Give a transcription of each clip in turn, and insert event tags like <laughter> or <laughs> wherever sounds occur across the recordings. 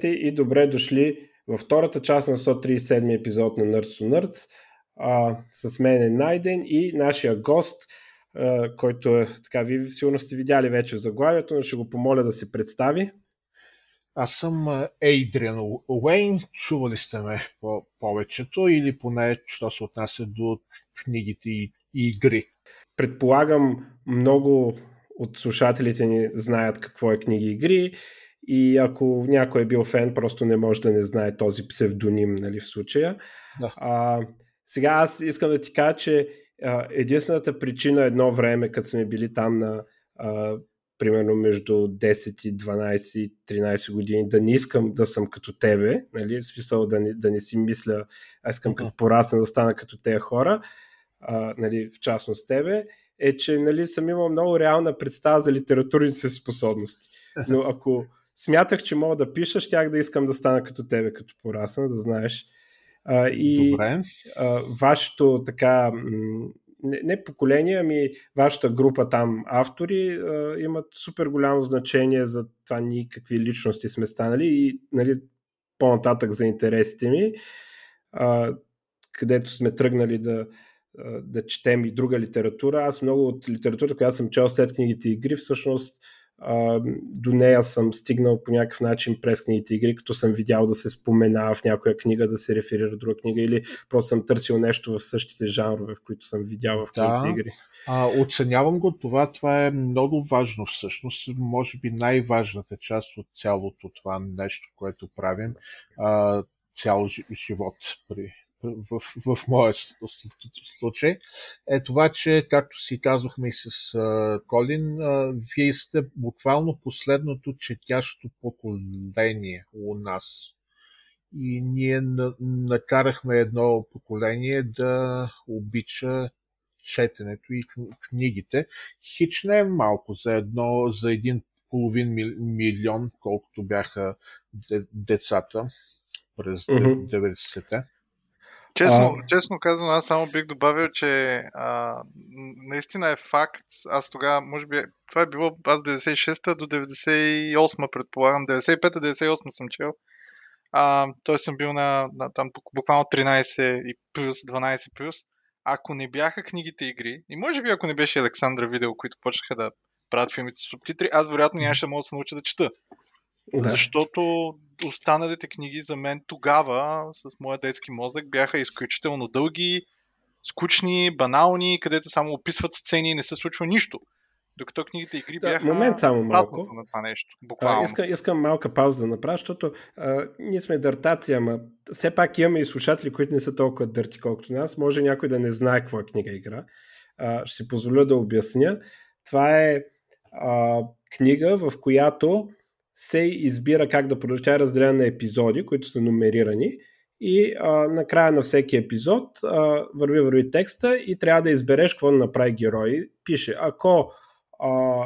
Здравейте и добре дошли във втората част на 137 епизод на Nerds to Nerds. А, с мен е Найден и нашия гост, а, който е, така, вие сигурно сте видяли вече заглавието, но ще го помоля да се представи. Аз съм Ейдриан Уейн, чували сте ме по повечето или поне, що се отнася до книгите и игри. Предполагам, много от слушателите ни знаят какво е книги и игри и ако някой е бил фен, просто не може да не знае този псевдоним нали, в случая. Да. А, сега аз искам да ти кажа, че а, единствената причина едно време, като сме били там на а, примерно между 10 и 12 и 13 години, да не искам да съм като тебе, нали, в смисъл да не, да не си мисля, аз искам като порасна да стана като тези хора, а, нали, в частност тебе, е, че нали, съм имал много реална представа за литературните способности. <laughs> Но ако смятах, че мога да пиша, щях да искам да стана като тебе, като порасна, да знаеш. А, и Добре. А, вашето така, не, не поколение, ами вашата група там автори а, имат супер голямо значение за това ние какви личности сме станали и нали, по-нататък за интересите ми, а, където сме тръгнали да, да четем и друга литература. Аз много от литературата, която съм чел след книгите игри, всъщност а, до нея съм стигнал по някакъв начин през книгите игри, като съм видял да се спомена в някоя книга, да се реферира друга книга или просто съм търсил нещо в същите жанрове, в които съм видял в книгите да, игри. А, оценявам го това, това е много важно всъщност, може би най-важната част от цялото това нещо, което правим а, цял живот при, в, в моя случай, е това, че, както си казвахме и с а, Колин, а, вие сте буквално последното четящо поколение у нас. И ние накарахме едно поколение да обича четенето и книгите. Хич не е малко за едно, за един половин милион, колкото бяха децата през 90-те. Честно, а... честно казвам, аз само бих добавил, че а, наистина е факт. Аз тогава, може би, това е било аз 96-та до 98-та, предполагам. 95-та, 98 съм чел. А, той съм бил на, на там буквално 13 и плюс, 12 плюс. Ако не бяха книгите игри, и може би ако не беше Александра Видео, които почнаха да правят филмите с субтитри, аз вероятно нямаше да мога да се науча да чета. Да. Защото останалите книги за мен тогава, с моя детски мозък, бяха изключително дълги, скучни, банални, където само описват сцени и не се случва нищо. Докато книгите игри да, бяха момент само малко. на това нещо. Буквално. А, искам, искам малка пауза да направя, защото а, ние сме дъртаци, ама все пак имаме и слушатели, които не са толкова дърти, колкото нас. Може някой да не знае какво е книга игра. А, ще си позволя да обясня. Това е а, книга, в която се избира как да продължи. Тя е разделена на епизоди, които са номерирани и а, накрая на всеки епизод а, върви върви текста и трябва да избереш какво да направи герой. Пише, ако а,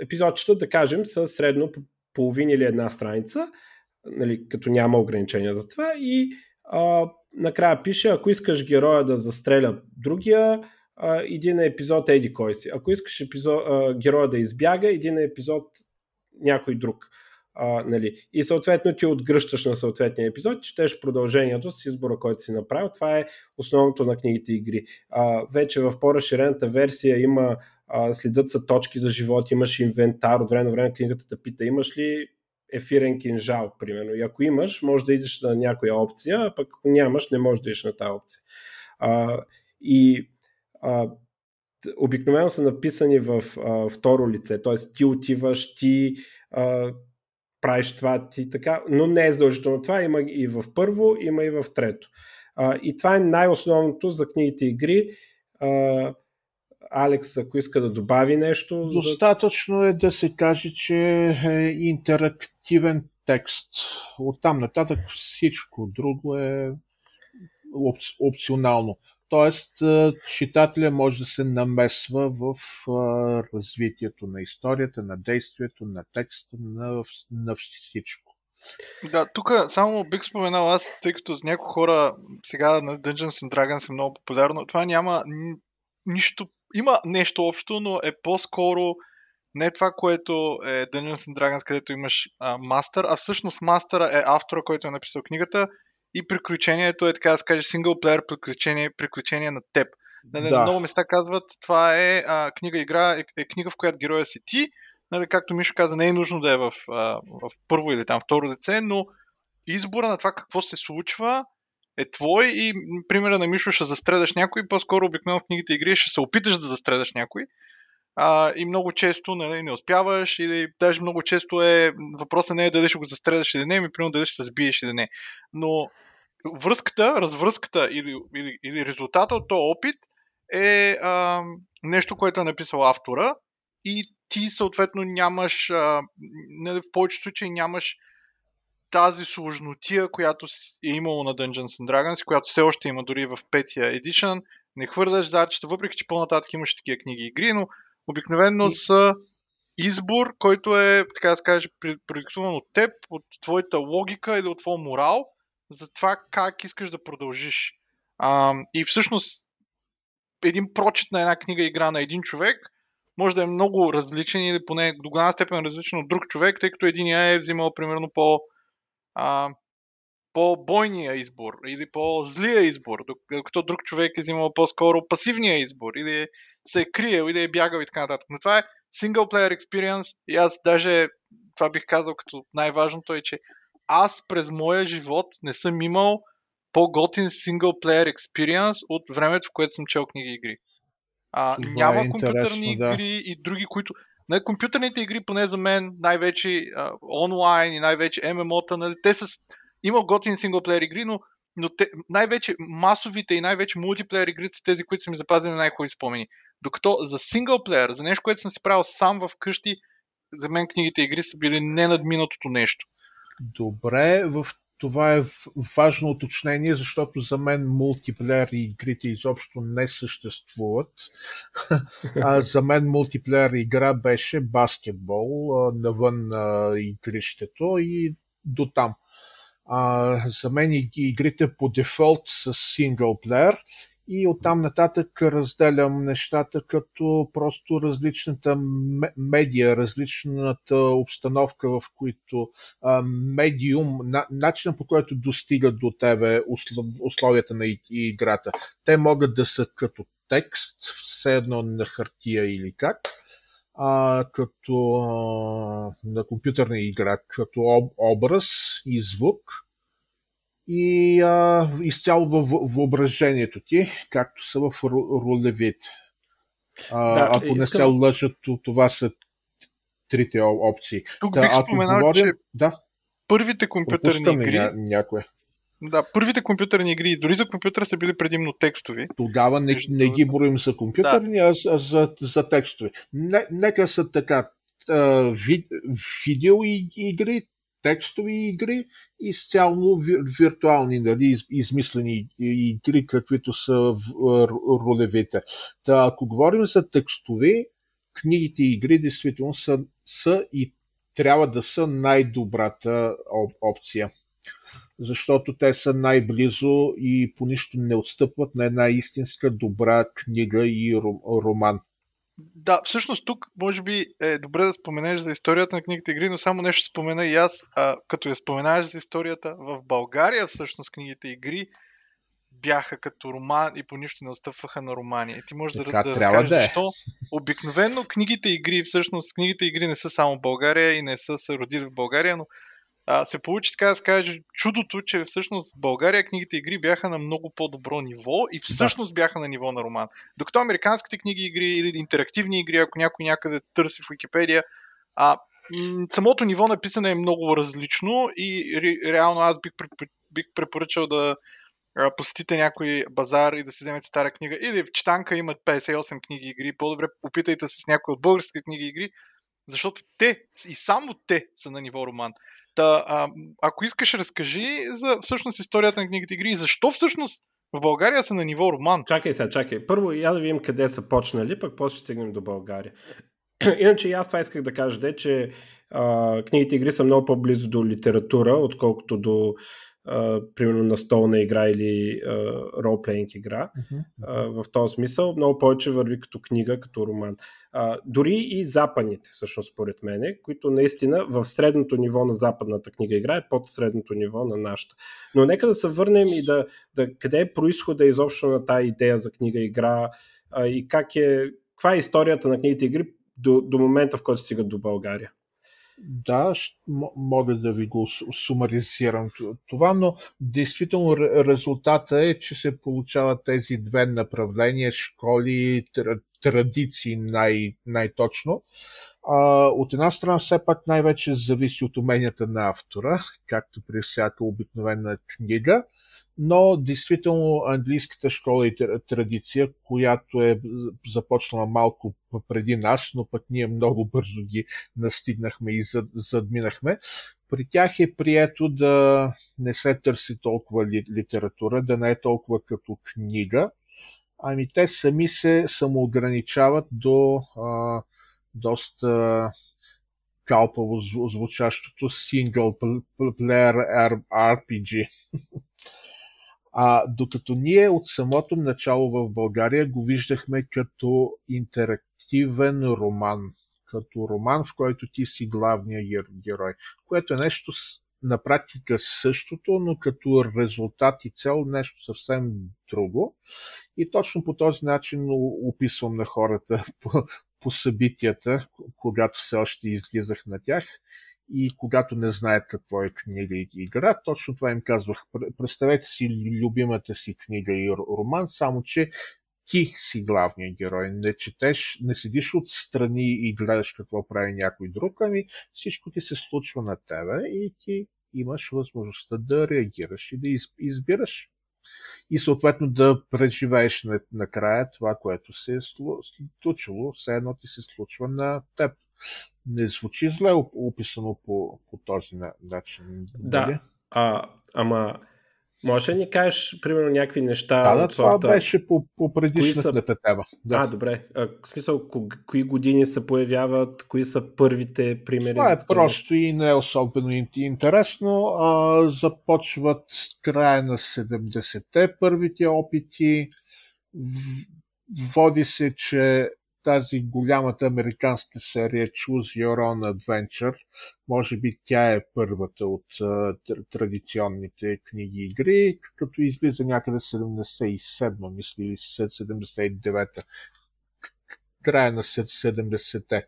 епизодчета, да кажем, са средно половин или една страница, нали, като няма ограничения за това и а, накрая пише, ако искаш героя да застреля другия, а, иди на епизод еди кой си. Ако искаш епизод, а, героя да избяга, иди на епизод някой друг. А, нали. И съответно ти отгръщаш на съответния епизод, четеш продължението с избора, който си направил. Това е основното на книгите игри. А, вече в по-разширената версия има а, следят са точки за живот, имаш инвентар, от време на време книгата те пита, имаш ли ефирен кинжал, примерно. И ако имаш, може да идеш на някоя опция, а пък ако нямаш, не можеш да идеш на тази опция. А, и а, обикновено са написани в а, второ лице, т.е. ти отиваш, ти а, правиш това, ти така, но не е задължително това, има и в първо, има и в трето. А, и това е най-основното за книгите игри. А, Алекс, ако иска да добави нещо. Достатъчно е да се каже, че е интерактивен текст. Оттам нататък всичко друго е опционално. Тоест, читателя може да се намесва в развитието на историята, на действието, на текста, на, на всичко. Да, тук само бих споменал аз, тъй като някои хора сега на Dungeons and Dragons е много популярно, това няма нищо, има нещо общо, но е по-скоро Не това, което е Dungeons and Dragons, където имаш а, а всъщност мастъра е автора, който е написал книгата и приключението е, така да се каже, синглплеер приключение, приключение на теб. Нали, да. Много места казват, това е а, книга-игра, е, е книга, в която героя си ти. Нали, както Мишо каза, не е нужно да е в, а, в първо или там второ деце, но избора на това какво се случва е твой и примера на Мишо ще застредаш някой, по-скоро обикновено в книгите игри ще се опиташ да застредаш някой. А, и много често нали, не успяваш или даже много често е въпросът не е дали ще го застредаш или не, ми примерно дали ще се сбиеш или не. Но връзката, развръзката или, или, или резултата от този опит е а, нещо, което е написал автора и ти съответно нямаш, а, не, в повечето случаи нямаш тази сложнотия, която е имало на Dungeons and Dragons, която все още има дори в петия едишън. Не хвърляш задачата, въпреки че по-нататък имаш такива книги и игри, но обикновено са избор, който е, така да се каже, продиктуван от теб, от твоята логика или от твоя морал, за това как искаш да продължиш. А, и всъщност един прочит на една книга игра на един човек може да е много различен или поне до голяма степен различен от друг човек, тъй като един е взимал примерно по а, по-бойния избор или по-злия избор, докато друг човек е взимал по-скоро пасивния избор или се е криел или е бягал и така нататък. Но това е single player experience и аз даже това бих казал като най-важното е, че аз през моя живот не съм имал по-готин single player experience от времето, в което съм чел книги и игри. А, няма е компютърни да. игри и други, които... На компютърните игри, поне за мен, най-вече а, онлайн и най-вече ММО-та, нали, те са... Има готин синглплеер игри, но, но те, най-вече масовите и най-вече мултиплеер игри са тези, които са ми запазили най-хубави спомени. Докато за синглплеер, за нещо, което съм си правил сам в къщи, за мен книгите игри са били ненадминатото нещо. Добре, в това е важно уточнение, защото за мен мултиплеер игрите изобщо не съществуват. <laughs> а за мен мултиплеер игра беше баскетбол навън на игрището и до там. А, за мен игрите по дефолт са синглплеер и оттам нататък разделям нещата като просто различната медия, различната обстановка, в които а, медиум, на, начинът по който достига до тебе условията на играта. Те могат да са като текст, все едно на хартия или как, а, като а, на компютърна игра, като об, образ и звук – и а, изцяло във въображението ти, както са в ролевите. А, да, ако искам... не се лъжат, това са трите опции. Тук Та, ако споменал, говорим... че да. първите компютърни Пропускаме игри... Ня- някое. Да, първите компютърни игри, дори за компютъра са били предимно текстови. Тогава не, не ги броим за компютърни, да. а, а за, за текстови. Не, нека са така. ви, видео игри, текстови игри и изцяло виртуални, нали, измислени игри, каквито са ролевите. Та, ако говорим за текстови, книгите и игри действително са, са и трябва да са най-добрата опция. Защото те са най-близо и по нищо не отстъпват на една истинска добра книга и роман. Да, всъщност тук може би е добре да споменеш за историята на книгите игри, но само нещо спомена и аз, а, като я споменаваш за историята. В България всъщност книгите игри бяха като роман и по нищо не отстъпваха на романи. И ти можеш да, да, да да е. защо. Обикновено книгите игри, всъщност книгите игри не са само в България и не са се родили в България, но а, се получи така да се каже чудото, че всъщност в България книгите игри бяха на много по-добро ниво и всъщност да. бяха на ниво на роман. Докато американските книги игри или интерактивни игри, ако някой някъде търси в Википедия, а, самото ниво на писане е много различно и ре, реално аз бих, бих препоръчал да посетите някой базар и да си вземете стара книга или в читанка имат 58 книги игри, по-добре опитайте се с някои от българските книги игри, защото те и само те са на ниво роман. Та, а, ако искаш, разкажи за всъщност историята на книгите игри и защо всъщност в България са на ниво роман. Чакай сега, чакай. Първо я да видим къде са почнали, пък после ще стигнем до България. <clears throat> Иначе и аз това исках да кажа, де, че а, книгите игри са много по-близо до литература, отколкото до а, примерно настолна игра или ролплейнг игра. Мгм. А, в този смисъл много повече върви като книга, като роман. А, дори и западните, всъщност, според мен, които наистина в средното ниво на западната книга игра е под средното ниво на нашата. Но нека да се върнем и да, да къде е происхода изобщо на тази идея за книга игра а, и как е, каква е историята на книгите игри до, до момента, в който стигат до България. Да, мога да ви го су- сумаризирам това, но действително ре- резултата е, че се получават тези две направления, школи, тр- традиции най- най-точно. А, от една страна все пак най-вече зависи от уменията на автора, както при всяка обикновена книга, но действително английската школа и тр- традиция, която е започнала малко преди нас, но пък ние много бързо ги настигнахме и зад- задминахме, при тях е прието да не се търси толкова ли, литература, да не е толкова като книга, ами те сами се самоограничават до а, доста калпаво зву- звучащото Single Pl- Player RPG. А, докато ние от самото начало в България го виждахме като интерактивен роман. Като роман, в който ти си главният гер- герой. Което е нещо на практика същото, но като резултат и цел нещо съвсем друго. И точно по този начин описвам на хората <laughs> по, по събитията, когато все още излизах на тях и когато не знаят какво е книга и игра, точно това им казвах. Пр- Представете си любимата си книга и роман, само че ти си главният герой. Не четеш, не седиш отстрани и гледаш какво прави някой друг, ами всичко ти се случва на тебе и ти имаш възможността да реагираш и да из- избираш. И съответно да преживееш на- накрая това, което се е слу- случило, все едно ти се случва на теб. Не звучи зле оп- описано по, по този на- начин. нали? Да, а, ама може ли ни кажеш, примерно, някакви неща Да, да, това сорта... беше по, по предишната тема. Да. А, добре. А, в смисъл, кои години се появяват, кои са първите примери? Това е просто и не е особено ин- интересно. А, започват края на 70-те първите опити. Води се, че тази голямата американска серия Choose Your Own Adventure, може би тя е първата от а, тр- традиционните книги игри, като излиза някъде 77, мисля, или 79-та. Края на 70-те.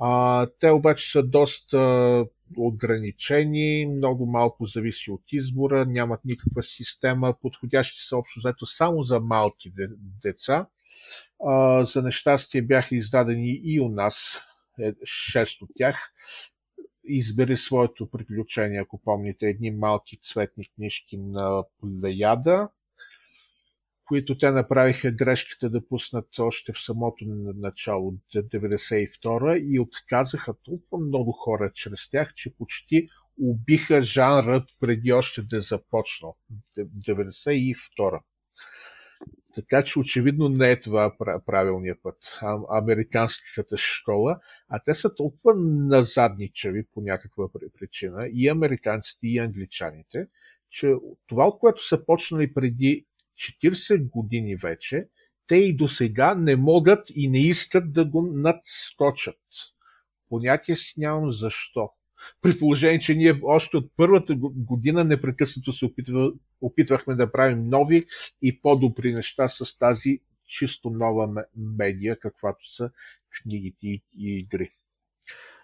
А, те обаче са доста ограничени, много малко зависи от избора, нямат никаква система, подходящи са общо взето само за малки де- деца. А, за нещастие бяха издадени и у нас, е, шест от тях. Избери своето приключение, ако помните, едни малки цветни книжки на Плеяда, които те направиха грешката да пуснат още в самото начало, 92 и отказаха толкова много хора чрез тях, че почти убиха жанра преди още да е започнал. 92 така че очевидно не е това пра- правилният път. А, американската школа, а те са толкова назадничави по някаква при- причина, и американците, и англичаните, че това, от което са почнали преди 40 години вече, те и до сега не могат и не искат да го надскочат. Понятие си нямам защо. При положение, че ние още от първата го- година непрекъснато се опитва, опитвахме да правим нови и по-добри неща с тази чисто нова ме- медия, каквато са книгите и, игри.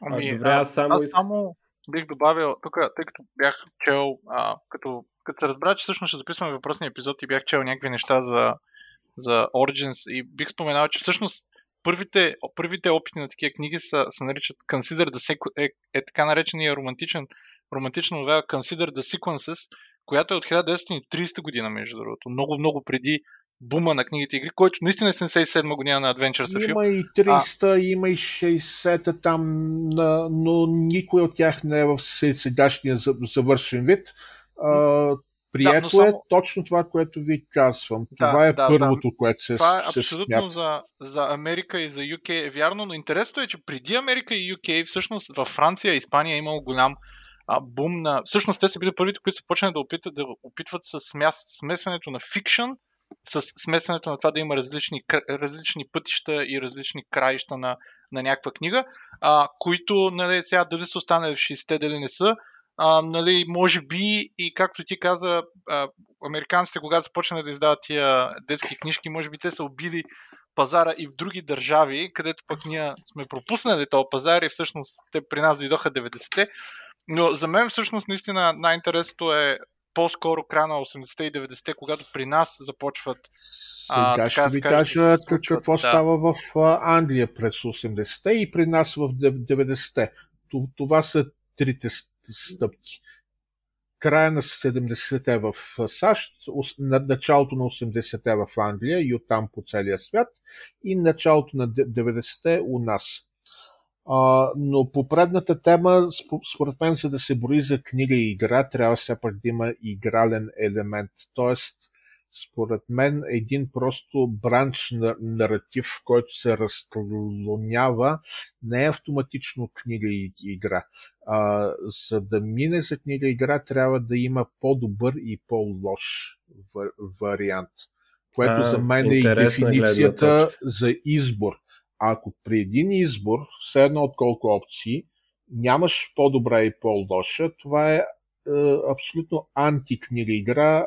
Ами, А, добре, аз само аз само бих добавил, тук, тъй като бях чел, а, като, като се разбра, че всъщност ще записваме въпросния епизод и бях чел някакви неща за, за Origins и бих споменал, че всъщност първите, първите опити на такива книги са, се наричат Consider the Sequ- е, е така наречения романтичен, романтична новела Consider the Sequences, която е от 1930 година, между другото. Много, много преди бума на книгите игри, който наистина е 77 година на Adventure Сафил. Има и 300, има и 60 там, но никой от тях не е в се- сегашния за- завършен вид. А, прието само- е точно това, което ви казвам. Да, това е да, първото, което се, Това е се абсолютно за, за Америка и за UK е вярно, но интересното е, че преди Америка и UK, всъщност във Франция и Испания е имало голям а, бум на... Всъщност те са били първите, които са почнали да опитват, да опитват с смесването на фикшън с смесването на това да има различни, различни пътища и различни краища на, на някаква книга, а, които нали, сега дали са останали в 60-те, дали не са, а, нали, може би и както ти каза, а, американците, когато започнаха да издават тия детски книжки, може би те са убили пазара и в други държави, където пък ние сме пропуснали този пазар и всъщност те при нас дойдоха 90-те. Но за мен всъщност наистина най-интересното е по-скоро края на 80-те и 90-те, когато при нас започват. Сега а, ще ви кажа какво да. става в Англия през 80-те и при нас в 90-те. Това са трите стъпки. Края на 70-те в САЩ, началото на 80-те в Англия и оттам по целия свят и началото на 90-те у нас. А, но по предната тема, според мен, за да се брои за книга и игра, трябва все пак да има игрален елемент. Тоест, според мен, един просто бранч на наратив, който се разклонява, не е автоматично книга и игра. А, за да мине за книга и игра, трябва да има по-добър и по-лош вариант. Което а, за мен е и дефиницията за избор ако при един избор, все едно от колко опции, нямаш по-добра и по-лоша, това е абсолютно антикнига игра, е,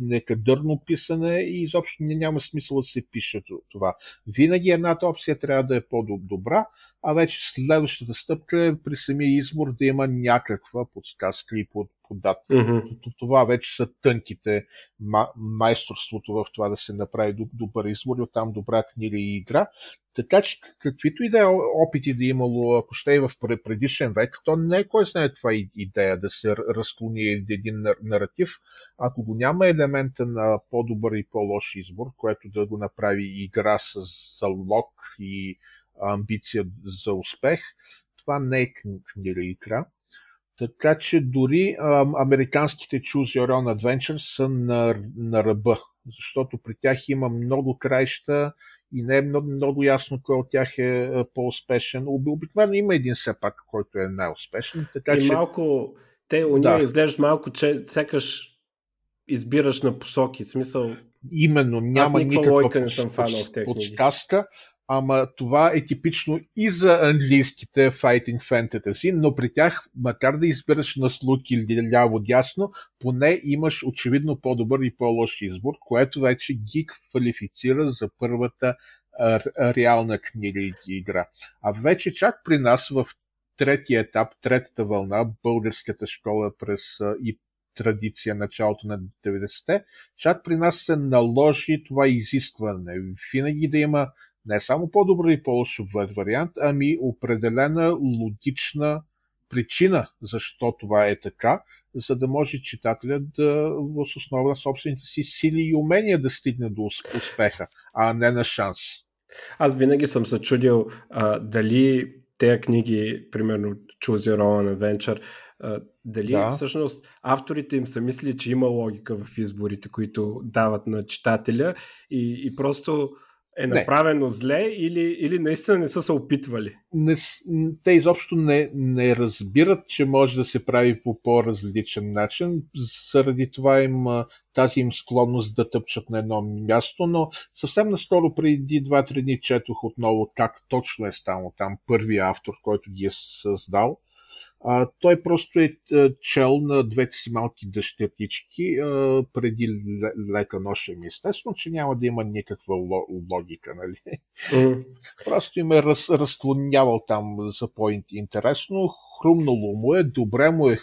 некадърно писане и изобщо няма смисъл да се пише това. Винаги едната опция трябва да е по-добра, а вече следващата стъпка е при самия избор да има някаква подсказка и под, подат. Mm-hmm. Това вече са тънките майсторството в това да се направи добър избор и оттам добра книга и игра. Така че каквито и да е опити да е имало, ако ще е в предишен век, то не е кой знае това идея да се разклони един наратив, ако го няма елемента на по-добър и по-лош избор, което да го направи игра с залог и амбиция за успех, това не е книга игра. Така че дори а, американските Choose Your Own Adventure са на, на ръба, защото при тях има много краища и не е много, много ясно кой от тях е по-успешен. Обикновено има един все пак, който е най-успешен. Така, и че... малко, те у да. изглеждат малко, че сякаш избираш на посоки. В смисъл, Именно, няма никаква подсказка, ама това е типично и за английските Fighting Fantasy, но при тях, макар да избираш на слуг или ляво-дясно, поне имаш очевидно по-добър и по-лош избор, което вече ги квалифицира за първата реална книга и игра. А вече чак при нас в третия етап, третата вълна, българската школа през и традиция началото на 90-те, чак при нас се наложи това изискване. Винаги да има не само по-добър и по-лош вариант, ами определена логична причина защо това е така, за да може читателят да в основа на собствените си сили и умения да стигне до успеха, а не на шанс. Аз винаги съм се чудил а, дали тези книги, примерно Choose Your Own Adventure, а, дали да. всъщност авторите им са мислили, че има логика в изборите, които дават на читателя и, и просто е направено не. зле или, или наистина не са се опитвали? Не, те изобщо не, не разбират, че може да се прави по по-различен начин. Заради това им тази им склонност да тъпчат на едно място, но съвсем наскоро преди 2-3 дни четох отново как точно е станало там първия автор, който ги е създал а, той просто е, е чел на двете си малки дъщерички а, преди лека нощем. Естествено, че няма да има никаква логика, нали? Mm. Просто им е раз, разклонявал там за по-интересно. Хрумнало му е, добре му е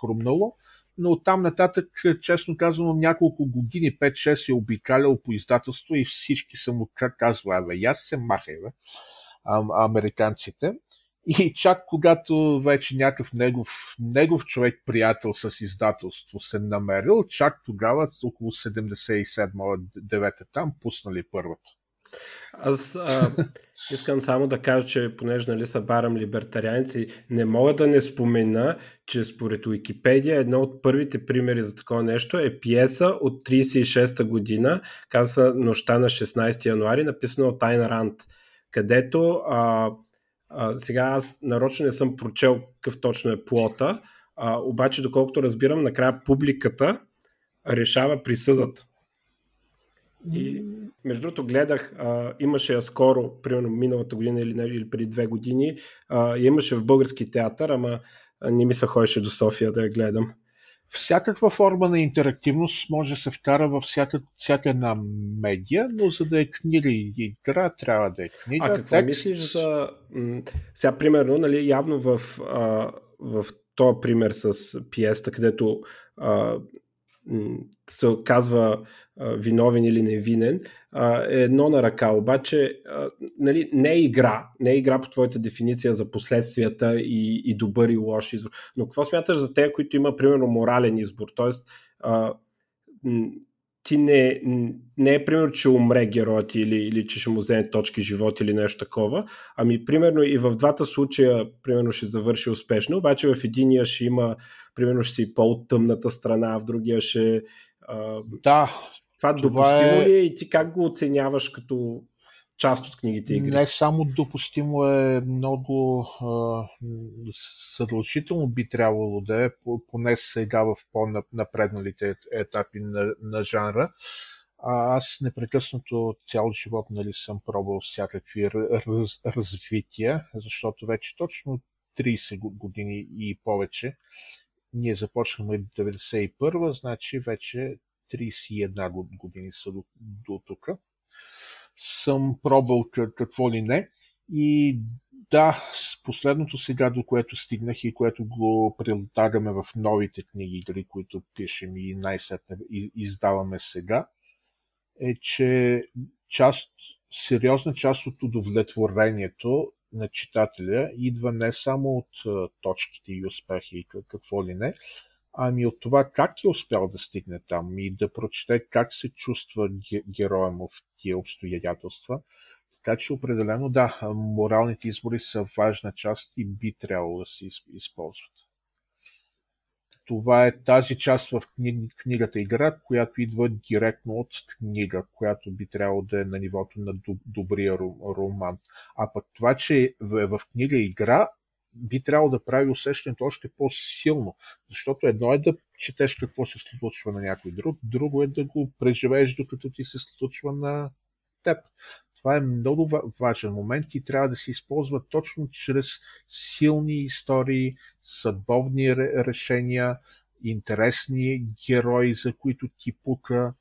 хрумнало, но там нататък, честно казано, няколко години, 5-6 е обикалял по издателство и всички са му казвали, абе, аз се махай, бе, американците. И чак когато вече някакъв негов, негов човек, приятел с издателство се намерил, чак тогава, около 77-9 там, пуснали първата. Аз а, <laughs> искам само да кажа, че понеже нали са барам либертарианци, не мога да не спомена, че според Уикипедия едно от първите примери за такова нещо е пиеса от 36-та година, каза Нощта на 16 януари, написана от Айн Ранд, където а, а, сега аз нарочно не съм прочел какъв точно е плота, А, обаче, доколкото разбирам, накрая публиката решава присъдата. И между другото гледах, а, имаше я скоро, примерно миналата година или, или преди две години, а, имаше в български театър, ама не ми се ходеше до София да я гледам. Всякаква форма на интерактивност може да се вкара във всяка, всяка една медия, но за да е книга и игра, трябва да е книга. А какво текст... мислиш за... Сега, примерно, нали, явно в, а, в този пример с пиеста, където а, се казва виновен или невинен, е едно на ръка. Обаче нали, не е игра, не е игра по твоята дефиниция за последствията и, и добър и лош избор. Но какво смяташ за те, които има, примерно, морален избор? Тоест, ти не, не е примерно, че умре героят или, или че ще му вземе точки живот или нещо такова, ами примерно и в двата случая примерно ще завърши успешно, обаче в единия ще има, примерно ще си по-тъмната страна, в другия ще... А, да. Това, това допустимо е... ли е и ти как го оценяваш като част от книгите игри. Не само допустимо е много а, съдължително би трябвало да е, поне сега в по-напредналите етапи на, на жанра. А аз непрекъснато цял живот нали, съм пробвал всякакви раз, развития, защото вече точно 30 години и повече. Ние започнахме 91 значи вече 31 години са до, до тук съм пробвал какво ли не. И да, с последното сега, до което стигнах и което го прилагаме в новите книги, дали, които пишем и най-сетне издаваме сега, е, че част, сериозна част от удовлетворението на читателя идва не само от точките и успехи и какво ли не, ами от това как е успял да стигне там и да прочете как се чувства героя му в тия обстоятелства. Така че определено да, моралните избори са важна част и би трябвало да се използват. Това е тази част в книгата игра, която идва директно от книга, която би трябвало да е на нивото на добрия роман. А пък това, че е в книга игра, би трябвало да прави усещането още по-силно. Защото едно е да четеш какво се случва на някой друг, друго е да го преживееш докато ти се случва на теб. Това е много важен момент и трябва да се използва точно чрез силни истории, съдбовни решения, интересни герои, за които ти пука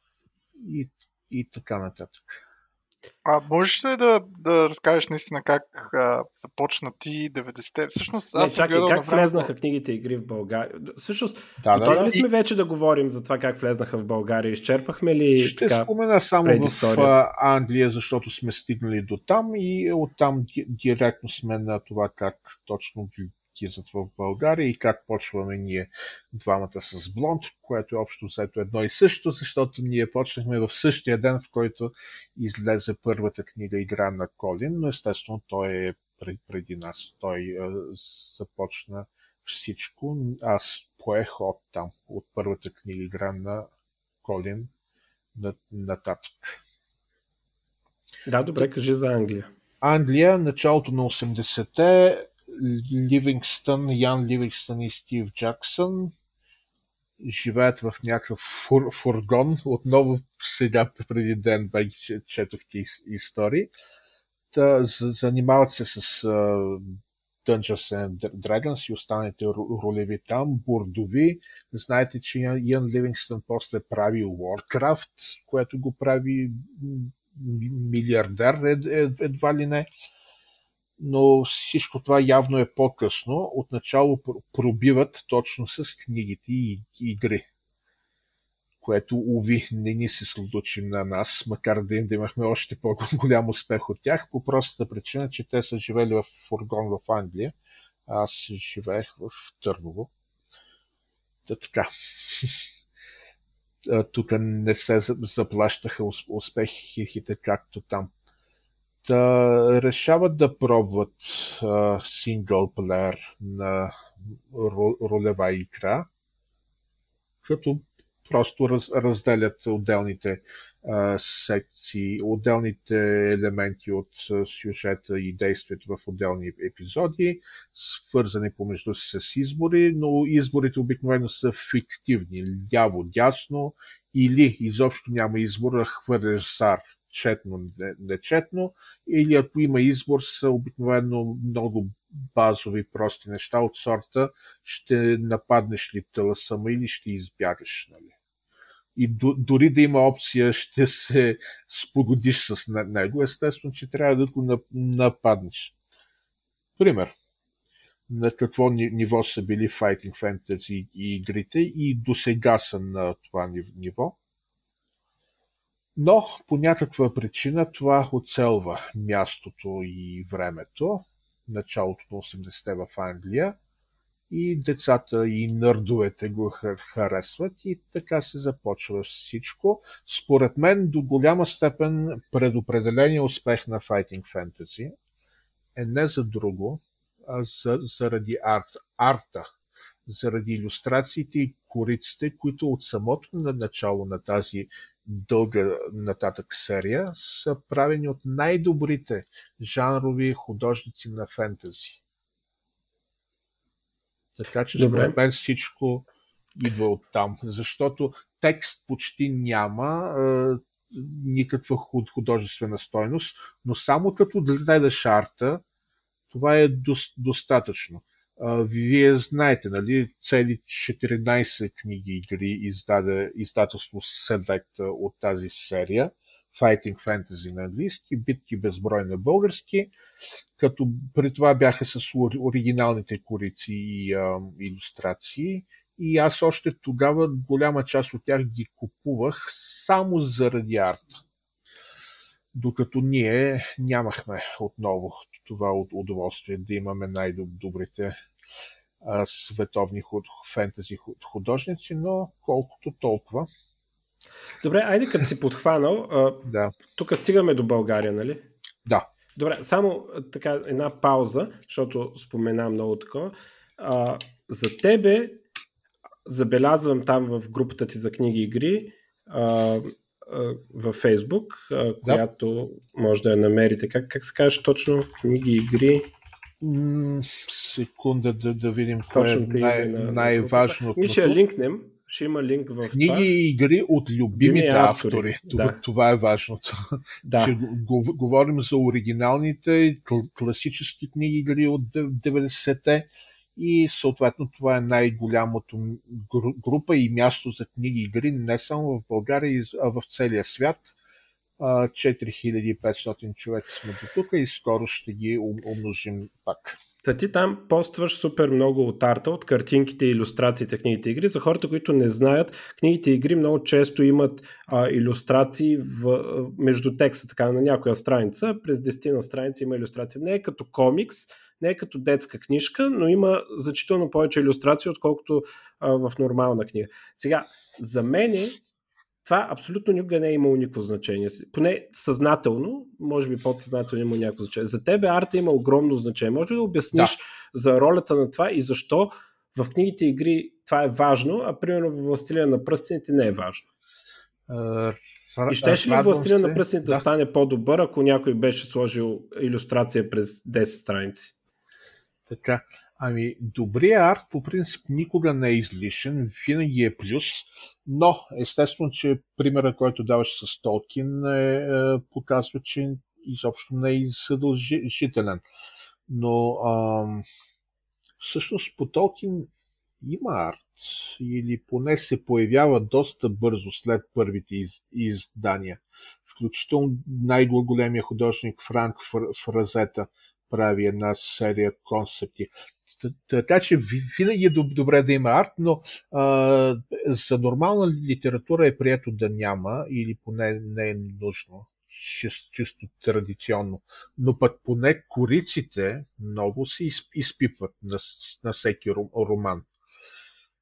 и, и така нататък. А можеш ли да, да разкажеш наистина как а, започна ти 90-те? Всъщност, аз не, чакай, как влезнаха книгите игри в България? Всъщност, да, готови да, ли сме и... вече да говорим за това как влезнаха в България? Изчерпахме ли Ще така, спомена само в Англия, защото сме стигнали до там и оттам директно сме на това как точно влизат в България и как почваме ние двамата с Блонд, което е общо взето едно и също, защото ние почнахме в същия ден, в който излезе първата книга Игра на Колин, но естествено той е преди нас. Той е, започна всичко. Аз поех от там, от първата книга Игра на Колин нататък. Да, добре, кажи за Англия. Англия, началото на 80-те, Ливингстън, Ян Ливингстън и Стив Джаксън живеят в някакъв фур, фургон. Отново сега преди ден четох ти истории. Та, занимават се с uh, Dungeons and Dragons и останалите ролеви там, бурдови. Знаете, че Ян Ливингстън после прави Warcraft, което го прави милиардер едва ли не но всичко това явно е по-късно. Отначало пробиват точно с книгите и игри, което, уви, не ни се случи на нас, макар да, им да имахме още по-голям успех от тях, по простата причина, че те са живели в фургон в Англия, а аз живеех в Търново. Та така. <laughs> Тук не се заплащаха успехите както там Та, решават да пробват синглплеер на ролева игра, като просто раз, разделят отделните а, секции, отделните елементи от а, сюжета и действието в отделни епизоди, свързани помежду си с избори, но изборите обикновено са фиктивни, ляво-дясно или изобщо няма избор, хвърляш зар четно, нечетно, или ако има избор, са обикновено много базови, прости неща от сорта ще нападнеш ли тълъсъма или ще избягаш. Нали? И дори да има опция, ще се спогодиш с него, естествено, че трябва да го нападнеш. Пример. На какво ниво са били Fighting Fantasy и игрите и до сега са на това ниво. Но по някаква причина това оцелва мястото и времето, началото на 80-те в Англия, и децата и нърдовете го харесват и така се започва всичко. Според мен до голяма степен предопределения успех на Fighting Fantasy е не за друго, а за, заради арт, арта, заради иллюстрациите и кориците, които от самото на начало на тази дълга нататък серия са правени от най-добрите жанрови художници на фентази. Така че Добре. според мен всичко идва от там, защото текст почти няма е, никаква художествена стойност, но само като гледаш арта, това е до, Вие знаете, нали, цели 14 книги игри издаде издателство Select от тази серия. Fighting Fantasy на английски, битки безброй на български, като при това бяха с оригиналните корици и а, иллюстрации. И аз още тогава голяма част от тях ги купувах само заради арта. Докато ние нямахме отново това удоволствие да имаме най-добрите световни худ, фентази художници, но колкото толкова. Добре, айде като си подхванал, да. тук стигаме до България, нали? Да. Добре, само така една пауза, защото спомена много такова. А, за тебе забелязвам там в групата ти за книги и игри а, във Фейсбук, която може да я намерите. Как, как се казваш точно? Книги и игри? секунда да, да видим кое е най- на, най-важното. Ние ще линкнем, ще има линк в Книги това. и игри от любимите автори. автори. <laughs> Това, да. това е важното. Да. Ще говорим за оригиналните класически книги игри от 90-те и съответно това е най-голямото група и място за книги игри не само в България, а в целия свят. 4500 човека сме до тук и скоро ще ги умножим пак. Та ти там постваш супер много от арта, от картинките и иллюстрациите, книгите игри. За хората, които не знаят, книгите игри много често имат а, иллюстрации в, между текста, така на някоя страница. През 10 на страница има иллюстрация. Не е като комикс, не е като детска книжка, но има значително повече иллюстрации, отколкото а, в нормална книга. Сега, за мен това абсолютно никога не е имало никакво значение. Поне съзнателно, може би подсъзнателно има някакво значение. За тебе арта има огромно значение. Може ли да обясниш да. за ролята на това и защо в книгите и игри това е важно, а примерно в Властелина на пръстените не е важно? и щеше ли Властелина на пръстените да. да стане по-добър, ако някой беше сложил иллюстрация през 10 страници? Така. Ами, добрият арт по принцип никога не е излишен, винаги е плюс, но естествено, че примера, който даваш с Толкин е, е, показва, че изобщо не е задължителен. Но а, всъщност по Толкин има арт или поне се появява доста бързо след първите из, издания. Включително най-големия художник Франк Фразета прави една серия концепти. Така че винаги е добре да има арт, но а, за нормална литература е прието да няма или поне не е нужно чисто, чисто традиционно. Но пък поне кориците много се изпипват на, на всеки роман.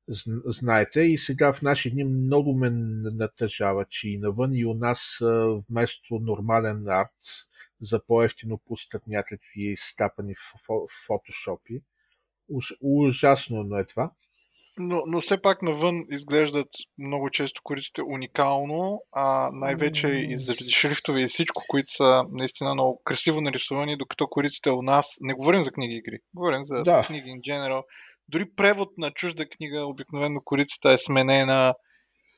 Знаете, и сега в наши дни много ме натъжава, че и навън и у нас вместо нормален арт за по-ефтино пускат някакви стапани фотошопи Уж, ужасно но е това. Но, но все пак навън изглеждат много често кориците уникално, а най-вече и заради шрифтове и всичко, които са наистина много красиво нарисувани, докато кориците у нас, не говорим за книги игри, говорим за да. книги in general, дори превод на чужда книга, обикновено корицата е сменена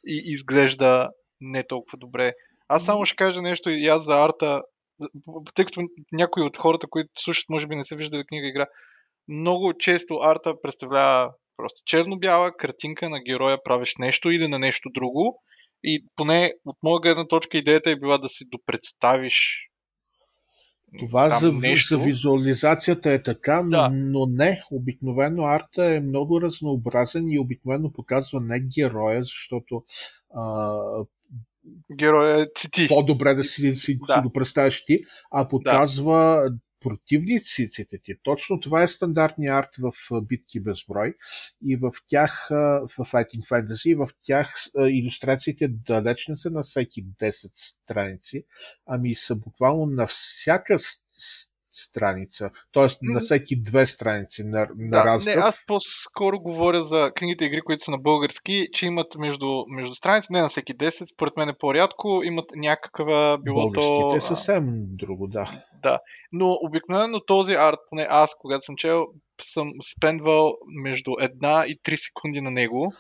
и изглежда не толкова добре. Аз само ще кажа нещо и аз за арта, тъй като някои от хората, които слушат, може би не са виждали книга игра, много често арта представлява просто черно-бяла картинка на героя, правиш нещо или на нещо друго. И поне от моя гледна точка идеята е била да си допредставиш това за, за визуализацията е така, но, да. но не. Обикновено арта е много разнообразен и обикновено показва не героя, защото а, героя е ти. По-добре да си, си, да. си го представиш ти, а показва да противниците ти. Точно това е стандартния арт в битки безброй и в тях, в Fighting Fantasy, в тях иллюстрациите далеч не са на всеки 10 страници, ами са буквално на всяка страница, т.е. на всеки две страници на, на да, разгъв. Не, аз по-скоро говоря за книгите игри, които са на български, че имат между, между страници, не на всеки 10, според мен е по-рядко, имат някаква било Българските то... е съвсем друго, да. Да, но обикновено този арт, поне аз, когато съм чел, съм спендвал между една и три секунди на него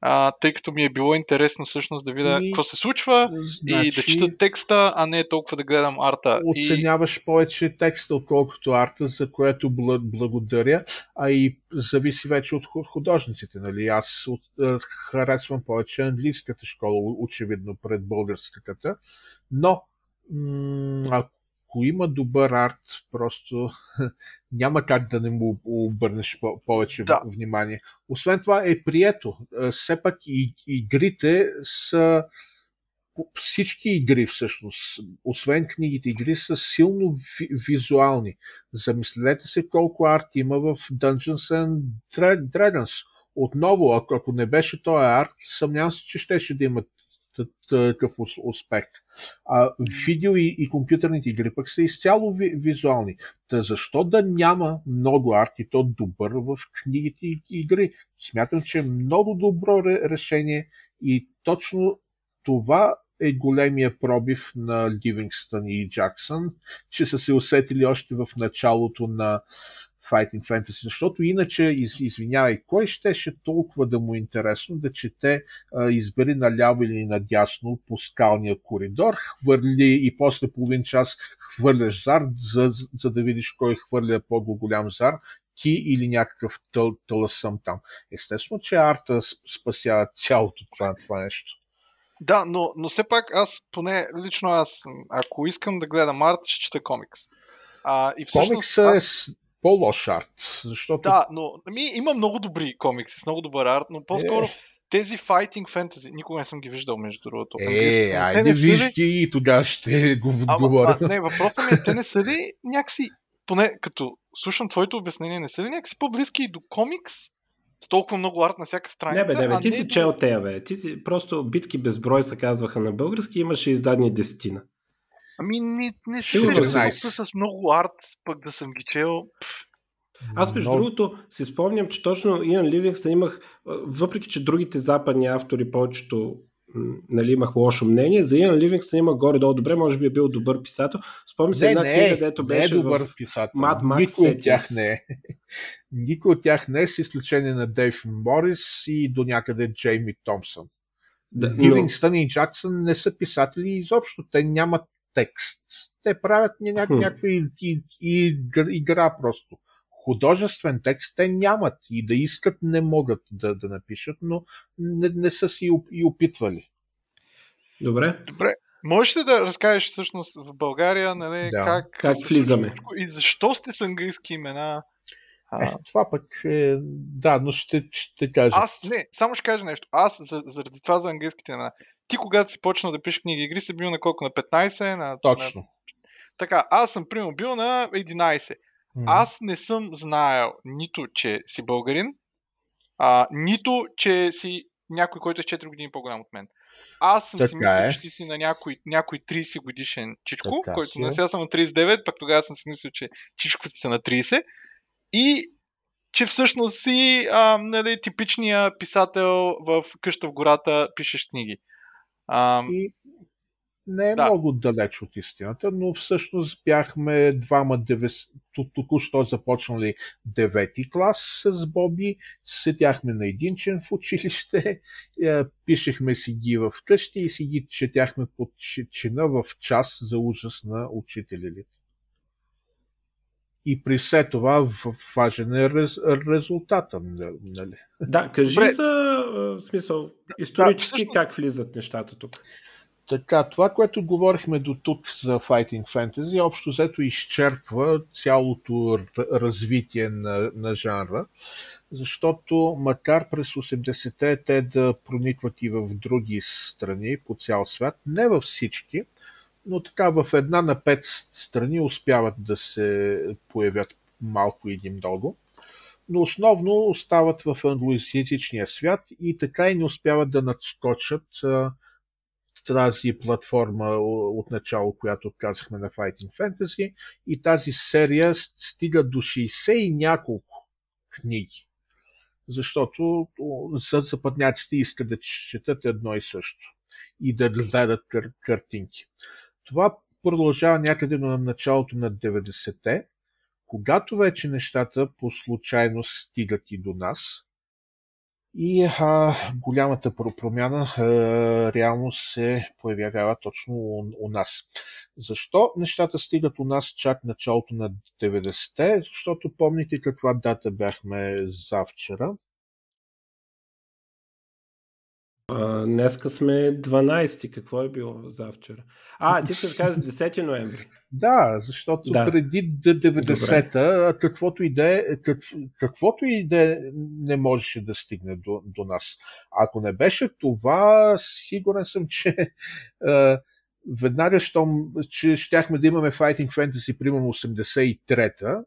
а, тъй като ми е било интересно всъщност да видя и... какво се случва значи... и да чета текста, а не толкова да гледам арта. Оценяваш и... повече текста, отколкото арта, за което благодаря, а и зависи вече от художниците. Нали? Аз от, харесвам повече английската школа, очевидно пред българската, но ако ако има добър арт, просто <laughs> няма как да не му обърнеш повече да. внимание. Освен това е прието. Е, все пак и игрите са всички игри всъщност, освен книгите игри, са силно ви- визуални. Замислете се колко арт има в Dungeons and Dragons. Отново, ако, ако не беше този арт, съмнявам се, че щеше да имат такъв успех. А видео и, и компютърните игри пък са изцяло ви, визуални. Та защо да няма много арт и то добър в книгите и игри? Смятам, че е много добро решение и точно това е големия пробив на Ливингстън и Джаксън, че са се усетили още в началото на Fighting Fantasy, защото иначе, из, извинявай, кой щеше толкова да му е интересно да чете а, избери наляво или надясно по скалния коридор, хвърли и после половин час хвърляш зар, за, за да видиш кой хвърля по-голям зар, ти или някакъв тъл, тълъсъм там. Естествено, че арта спасява цялото това, това нещо. Да, но, но все пак аз, поне лично аз, ако искам да гледам арт, ще чета комикс. А, и всъщност, Комикс е аз по-лош арт. Защото... Да, но ми, има много добри комикси с много добър арт, но по-скоро е. тези fighting fantasy, никога не съм ги виждал, между другото. Е, айде виж ги и тогава ще го говоря. А, не, въпросът ми е, те не са ли някакси, поне като слушам твоето обяснение, не са ли някакси по-близки и до комикс? С толкова много арт на всяка страница. Не, бе, не, бе, ти не си до... чел тея, бе. Ти си просто битки безброй се казваха на български, имаше издадени десетина. Ами не, не се с много арт, пък да съм ги чел. Аз между Но... другото си спомням, че точно Иан Ливингстън имах, въпреки че другите западни автори повечето нали, имах лошо мнение. За Иан Ливингстън има горе-долу добре, може би е бил добър писател. Спомням се една книга, дето не беше е добър в писател. Mad Max Никой от тях не е. Никой от тях не е, с изключение на Дейв Морис и до някъде Джейми Томпсън. Да, Ливингстън но... и Джаксън не са писатели изобщо. Те нямат текст. Те правят някаква и, и, и, игра просто. Художествен текст те нямат и да искат не могат да, да напишат, но не, не са си и опитвали. Добре. Добре. Можеш ли да разкажеш всъщност в България нали, да. как, как влизаме? И защо сте с английски имена? Е, това пък е... Да, но ще, ще кажа. Аз не, само ще кажа нещо. Аз заради това за английските имена ти когато си почнал да пишеш книги игри, си бил на колко? На 15? На, Точно. На... Така, аз съм примерно бил на 11. Mm-hmm. Аз не съм знаел нито, че си българин, а, нито, че си някой, който е 4 години по-голям от мен. Аз съм така си мислил, е. че ти си на някой, някой 30 годишен чичко, така който на сега съм на 39, пък тогава съм си мислил, че чичкото са на 30. И че всъщност си а, нали, типичния писател в къща в гората, пишеш книги. А, и не е Да. много далеч от истината, но всъщност бяхме двама девес... току-що започнали девети клас с Боби, седяхме на единчен в училище, <laughs> е, пишехме си ги в къщи и си ги четяхме под чи- чина в час за ужас на учителите. И при все това в- важен е рез... резултата. Нали? Да, кажи Добре. за а, смисъл, исторически всъщност- как влизат нещата тук. Така, това, което говорихме до тук за Fighting Fantasy, общо взето изчерпва цялото развитие на, на жанра, защото макар през 80-те те да проникват и в други страни по цял свят, не във всички, но така в една на пет страни успяват да се появят малко или много, но основно остават в англоязичния свят и така и не успяват да надскочат тази платформа от начало, която казахме на Fighting Fantasy и тази серия стига до 60 и няколко книги. Защото за западняците искат да четат едно и също и да гледат кар- картинки. Това продължава някъде на началото на 90-те, когато вече нещата по случайност стигат и до нас. И а, голямата про- промяна а, реално се появява точно у, у нас. Защо нещата стигат у нас чак началото на 90-те? Защото помните каква дата бяхме завчера? А, днеска сме 12. Какво е било завчера? А, ти да кажеш 10 ноември. Да, защото Да. преди д- 90-та, каквото и да е, как, каквото и да е, не можеше да стигне до, до нас. Ако не беше това, сигурен съм, че е, веднага, щом, че щяхме да имаме Fighting Fantasy, примерно 83-та,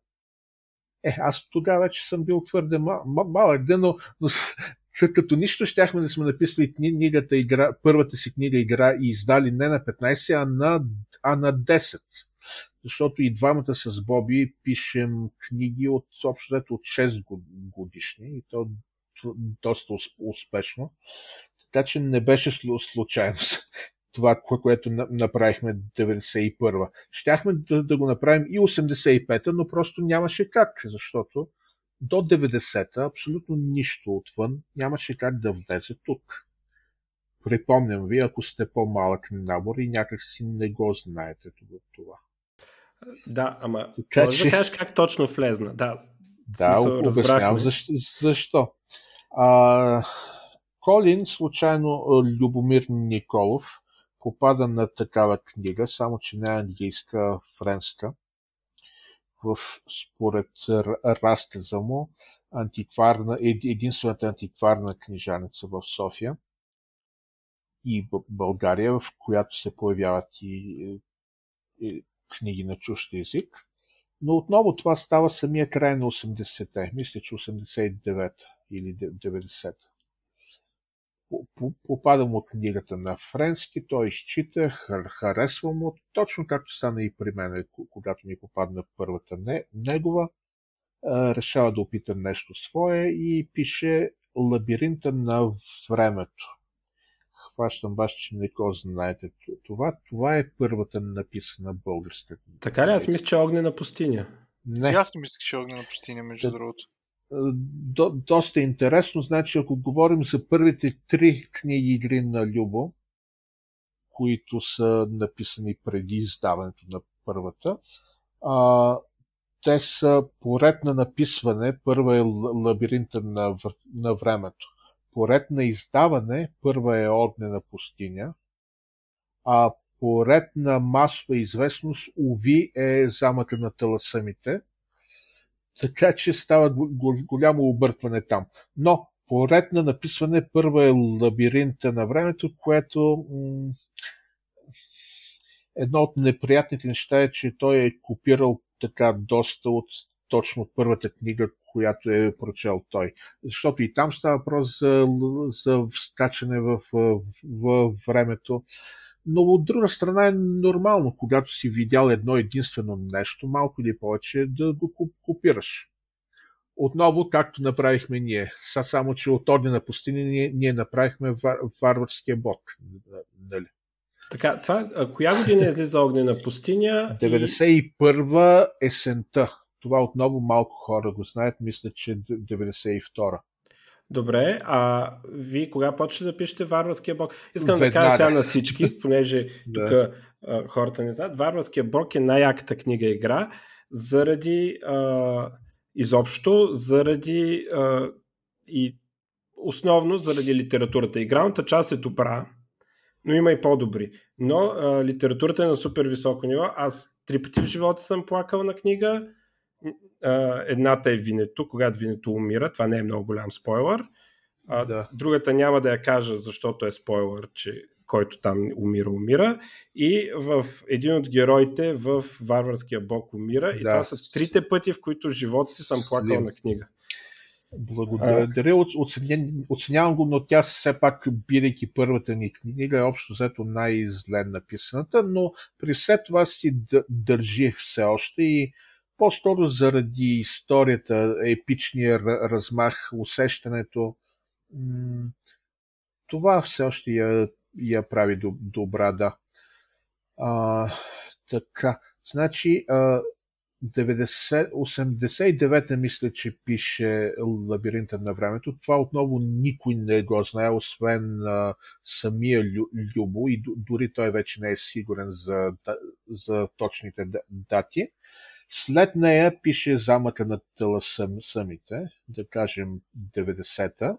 е, аз тогава вече съм бил твърде мал, малък, да, но, но с- като нищо щяхме да сме написали книгата игра, първата си книга игра и издали не на 15, а на, а на 10. Защото и двамата с Боби пишем книги от общо от 6 год- годишни и то доста ус- успешно. Така че не беше слу- случайност <laughs> това, кое- което на- направихме 91-а. Щяхме да, да го направим и 85-та, но просто нямаше как, защото до 90-та абсолютно нищо отвън нямаше как да влезе тук. Припомням ви, ако сте по-малък набор и някак си не го знаете това. Да, ама Така може че- да кажеш как точно влезна. Да, Да, смисъл, обяснявам защо. защо. А, Колин, случайно Любомир Николов, попада на такава книга, само че не е английска, а френска. В, според разказа му, антикварна, ед- единствената антикварна книжаница в София и България, в която се появяват и, книги на чужд език. Но отново това става самия край на 80-те. Мисля, че 89 или 90 По- по- Попада му книгата на френски, той изчита, хар- харесва му, точно както стана и при мен, ко- когато ми попадна първата не, негова. Решава да опита нещо свое и пише Лабиринта на времето. Хващам баш, че не го знаете това. Това е първата написана българска книга. Така ли? Аз мисля, че огнена пустиня. Не. И аз си мислех, че огнена пустиня, между Да. другото. До, доста интересно. Значи, ако говорим за първите три книги игри на Любо, които са написани преди издаването на първата, а, те са поред на написване. Първа е Лабиринта на, на времето. Поред на издаване, първа е Огнена пустиня, а поред на масова известност, уви е Замъка на таласамите, така че става го- го- голямо объркване там. Но, по ред на написване, първа е лабиринта на времето, което м- едно от неприятните неща е, че той е копирал така доста от точно първата книга, която е прочел той. Защото и там става въпрос за, за скачане в, в, в времето. Но от друга страна е нормално, когато си видял едно единствено нещо, малко или повече, да го копираш. отново, както направихме ние. Са само, че от Ордена пустиня ние, ние направихме вар, варварския бог. Нали? Така, това, а коя година е излиза Огнена пустиня? 91 и... есента. Това отново малко хора го знаят. Мисля, че 92 Добре, а вие кога почнете да пишете Варварския бог? Искам Веднага. да кажа сега на всички, <laughs> понеже тук да. хората не знаят. Варварския бог е най-яката книга игра, заради а, изобщо, заради а, и основно заради литературата. Игралната част е добра, но има и по-добри. Но а, литературата е на супер високо ниво. Аз три пъти в живота съм плакал на книга. Едната е Винето, когато Винето умира. Това не е много голям спойлер. А, да. Другата няма да я кажа, защото е спойлер, че който там умира, умира. И в един от героите в Варварския бог умира. И да. това са трите пъти, в които в живота си съм плакал на книга. Благодаря, оценявам, оценявам го, но тя все пак, бидейки първата ни книга, е общо взето най-зле написаната, но при все това си държи все още и по-скоро заради историята, епичния размах, усещането, това все още я, я прави добра, да. А, така, значи, а, 89-та мисля, че пише Лабиринта на времето. Това отново никой не го знае, освен а, самия Любо и дори той вече не е сигурен за, за точните дати. След нея пише Замъка на тъла самите, да кажем 90-та.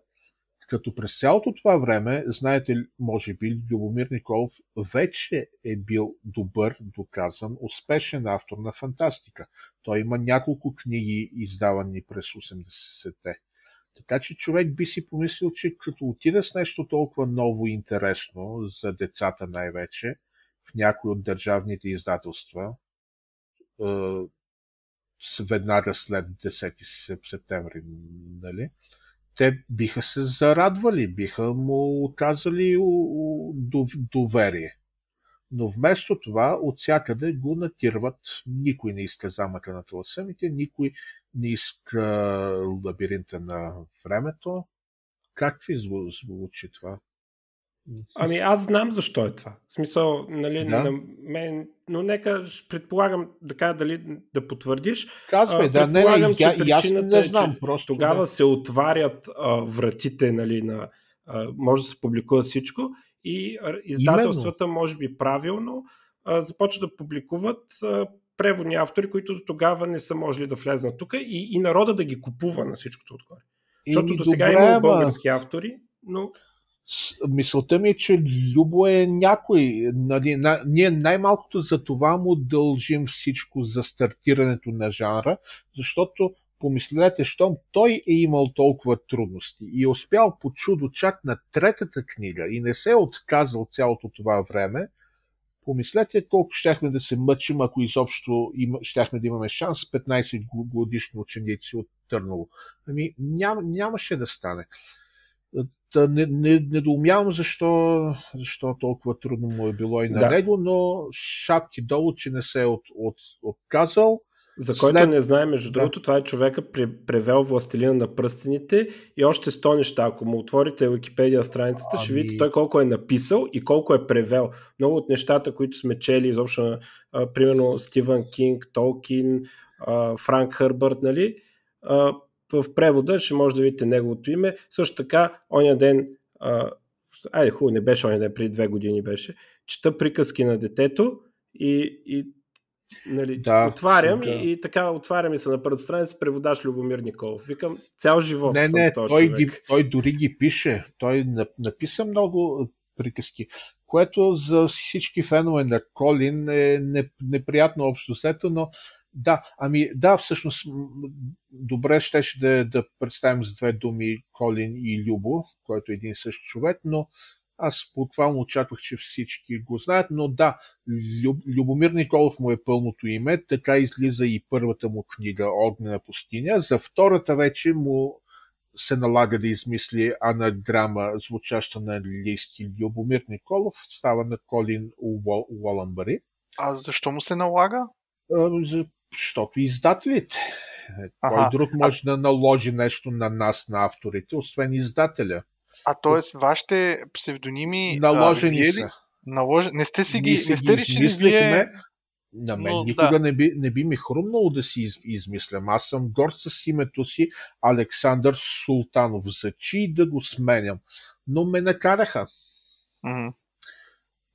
Като през цялото това време, знаете, може би, Любомир Николов вече е бил добър, доказан, успешен автор на фантастика. Той има няколко книги, издавани през 80-те. Така че човек би си помислил, че като отида с нещо толкова ново и интересно, за децата най-вече, в някои от държавните издателства, е, веднага след 10 септември, нали? те биха се зарадвали, биха му оказали доверие. Но вместо това, от го натирват. Никой не иска замъка на таласемите, никой не иска лабиринта на времето. Как ви звучи това? Ами аз знам защо е това. В смисъл, нали, да. на мен, но нека предполагам да кажа дали да потвърдиш. Казвай, да, не, не, че я, аз не знам. Е, просто, тогава да. се отварят а, вратите, нали, на, а, може да се публикува всичко и издателствата, Именно. може би правилно, а, започват да публикуват а, преводни автори, които тогава не са можели да влезнат тук и, и народа да ги купува на всичкото отгоре. Защото до сега има български автори, но мисълта ми е, че Любо е някой. Нали, на, ние най-малкото за това му дължим всичко за стартирането на жанра, защото помислете, щом той е имал толкова трудности и е успял по чудо чак на третата книга и не се е отказал цялото това време, помислете колко щяхме да се мъчим, ако изобщо има, щяхме да имаме шанс 15 годишни ученици от Търново. Ами ням, нямаше да стане. Та не, не, недоумявам защо, защо толкова трудно му е било и на да. него, но шапки долу, че не се е от, от, отказал. За който След... не знае, между да. другото, това е човека превел Властелина на пръстените и още 100 неща. Ако му отворите Википедия страницата, ами... ще видите той колко е написал и колко е превел. Много от нещата, които сме чели, изобщо, а, примерно Стивън Кинг, Толкин, а, Франк Хърбърт, нали, а, в превода ще може да видите неговото име. Също така, оня ден, а, айде хубаво, не беше оня ден, преди две години беше, чета приказки на детето и, и нали, да, отварям да. и, и така отварям и се на първата страница преводач Любомир Николов. Викам, цял живот Не, не, той, ги, той дори ги пише. Той написа много приказки, което за всички фенове на Колин е неприятно общо сето, но да, ами да, всъщност добре щеше да, да представим с две думи Колин и Любо, който е един същ човек, но аз буквално очаквах, че всички го знаят, но да, Люб, Любомир Николов му е пълното име, така излиза и първата му книга Огнена пустиня. За втората вече му се налага да измисли анаграма, звучаща на английски Любомир Николов, става на Колин Уолънбари. А защо му се налага? Защото издателите. Кой ага. друг може а... да наложи нещо на нас, на авторите, освен издателя? А т.е. вашите псевдоними наложени а, са. Налож... Не сте си ги, не сте решили вие... На мен Но, никога да. не, би, не би ми хрумнало да си из, измислям. Аз съм горд с името си Александър Султанов. Зачи да го сменям. Но ме накараха. Mm-hmm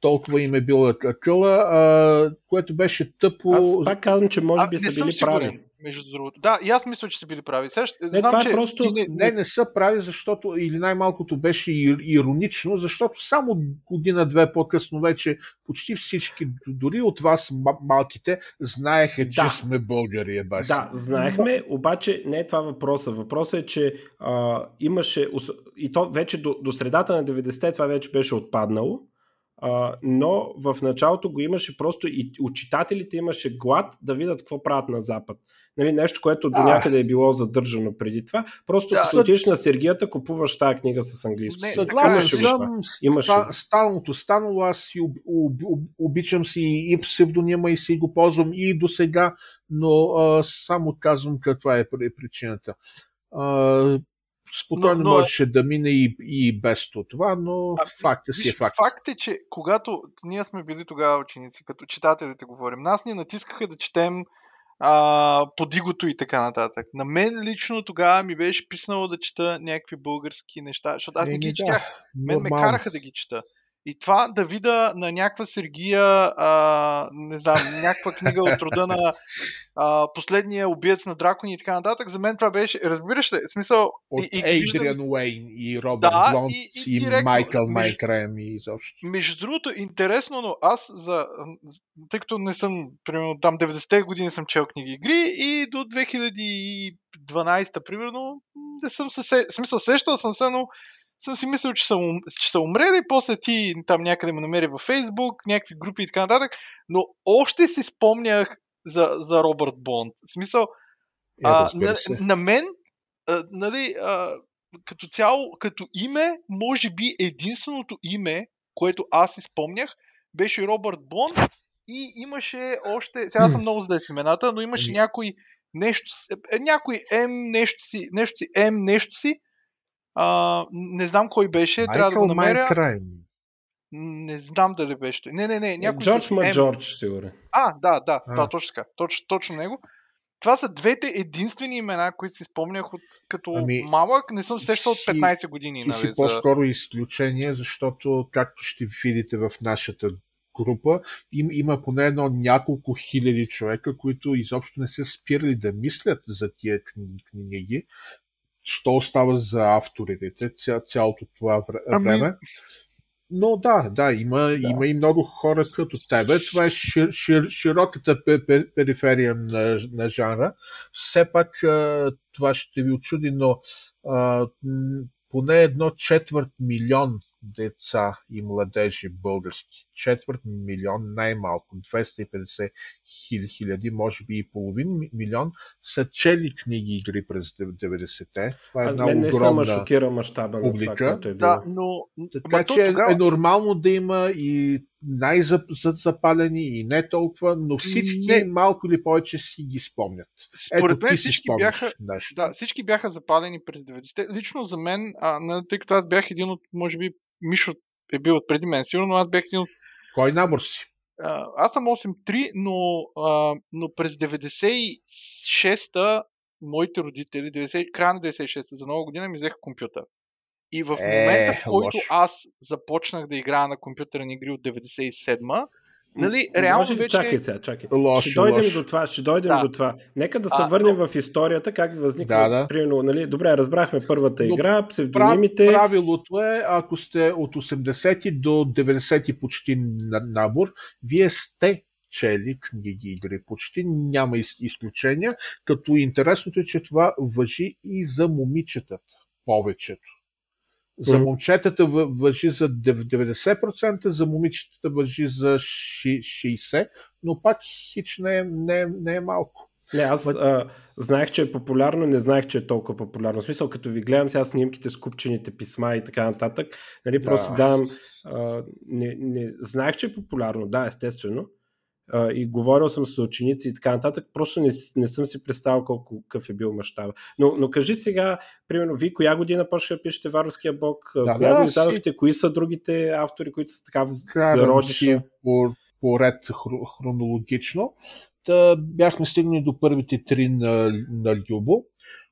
толкова им е било къла, а, което беше тъпо. Аз пак казвам, че може би а, са били прави. Между другото. Да, и аз мисля, че са били прави. Сега, не, знам, това е че... просто... Не, не, не са прави, защото, или най-малкото беше иронично, защото само година-две по-късно вече почти всички, дори от вас малките, знаеха, че да. сме българи. Еба да, знаехме, обаче не е това въпроса. Въпросът е, че а, имаше, и то вече до, до средата на 90-те това вече беше отпаднало, а, но в началото го имаше просто и учитателите имаше глад да видят какво правят на Запад. Нали, нещо, което до някъде е било задържано преди това. Просто да, като отидеш на Сергията, купуваш тази книга с английско. Не, съгласен съм. Имаш станалото станало. Аз си об, об, об, обичам си и псевдонима и си го ползвам и до сега, но а, само казвам каква е причината. А, спокойно но, но... можеше да мине и, и без това, но а, факта си е факт. Факт е, че когато ние сме били тогава ученици, като читателите говорим, нас ни натискаха да четем а, подигото и така нататък. На мен лично тогава ми беше писнало да чета някакви български неща, защото аз не ги четях. Да, мен ме караха да ги чета. И това да вида на някаква Сергия, а, не знам, някаква книга от рода на а, последния убиец на дракони и така нататък, за мен това беше, разбираш ли, смисъл... От и, виждам... Уейн и Робърт да, Блонт и, и, и директно, Майкъл Майкрем и изобщо. Между другото, интересно, но аз, за, тъй като не съм, примерно, там 90-те години съм чел книги игри и до 2012-та, примерно, не съм се, смисъл, сещал съм се, но съм си мислил, че съм, че съм умрели, после ти там някъде ме намери във Фейсбук, някакви групи и така нататък, но още си спомнях за, за Робърт Бонд. В смисъл, е, а, на, на мен, а, нали, а, като цяло, като име, може би единственото име, което аз си спомнях, беше Робърт Бонд и имаше още, сега съм много зле с имената, но имаше ами. някой нещо, е, някой М нещо си, нещо си, М нещо си, а, не знам кой беше, Майкъл трябва да го намеря. Майкрайм. Не знам дали беше. Не, не, не. Някой Джордж Ма Джордж, сигурен. А, да, да, а. да, точно така. Точно, точно него. Това са двете единствени имена, които си спомнях от като ами, малък. Не съм сещал от 15 години. Ти нали, си по-скоро изключение, защото, както ще видите в нашата група, им, има поне едно няколко хиляди човека, които изобщо не се спирали да мислят за тия книги, що остава за авторите ця, цялото това ами, време. Ами... Но да, да, има, да. има и много хора като тебе. Това е шир, шир, широката периферия на, на жанра. Все пак това ще ви очуди, но а, поне едно четвърт милион деца и младежи български. Четвърт милион, най-малко 250 хиляди, може би и половин милион, са чели книги и игри през 90-те. Това е една мен не огромна шокира мащаба на това, което е било. Да, но... Така че е, тогава... е нормално да има и най-запалени и не толкова, но всички не. малко или повече си ги спомнят. Според Ето, мен всички бяха, нещо. да, всички бяха запалени през 90-те. Лично за мен, а, тъй като аз бях един от, може би, Мишо е бил от преди мен, сигурно аз бях един от... Кой набор си? А, аз съм 8-3, но, а, но през 96-та моите родители, 90, края на 96-та, за нова година ми взеха компютър. И в е, момента, в който лош. аз започнах да играя на компютърни игри от 97-ма, Нали, реално Може вече... Чакай сега, чакай. Лош, ще дойдем лош. до това, ще дойдем да. до това. Нека да се а, върнем но... в историята, как възниква, да, да. примерно, нали, добре, разбрахме първата но игра, псевдонимите. Правилото е, ако сте от 80 до 90 почти набор, вие сте чели книги игри. Почти няма изключения, като интересното е, че това въжи и за момичетата повечето. За момчетата въжи за 90%, за момичетата въжи за 60%, но пак хич не е, не е, не е малко. Не, аз а, знаех, че е популярно, не знаех, че е толкова популярно. В смисъл, като ви гледам сега снимките с купчените писма и така нататък, нали, да. просто давам... А, не, не, знаех, че е популярно, да, естествено, а, и говорил съм с ученици и така нататък, просто не, не съм си представил колко какъв е бил мащаба. Но, но кажи сега, примерно, вие коя година почва да пишете Варварския бог? Да, коя да, го издадохте? Си... Кои са другите автори, които са така зародиша? По, по ред хронологично. Та, бяхме стигнали до първите три на, на Любо,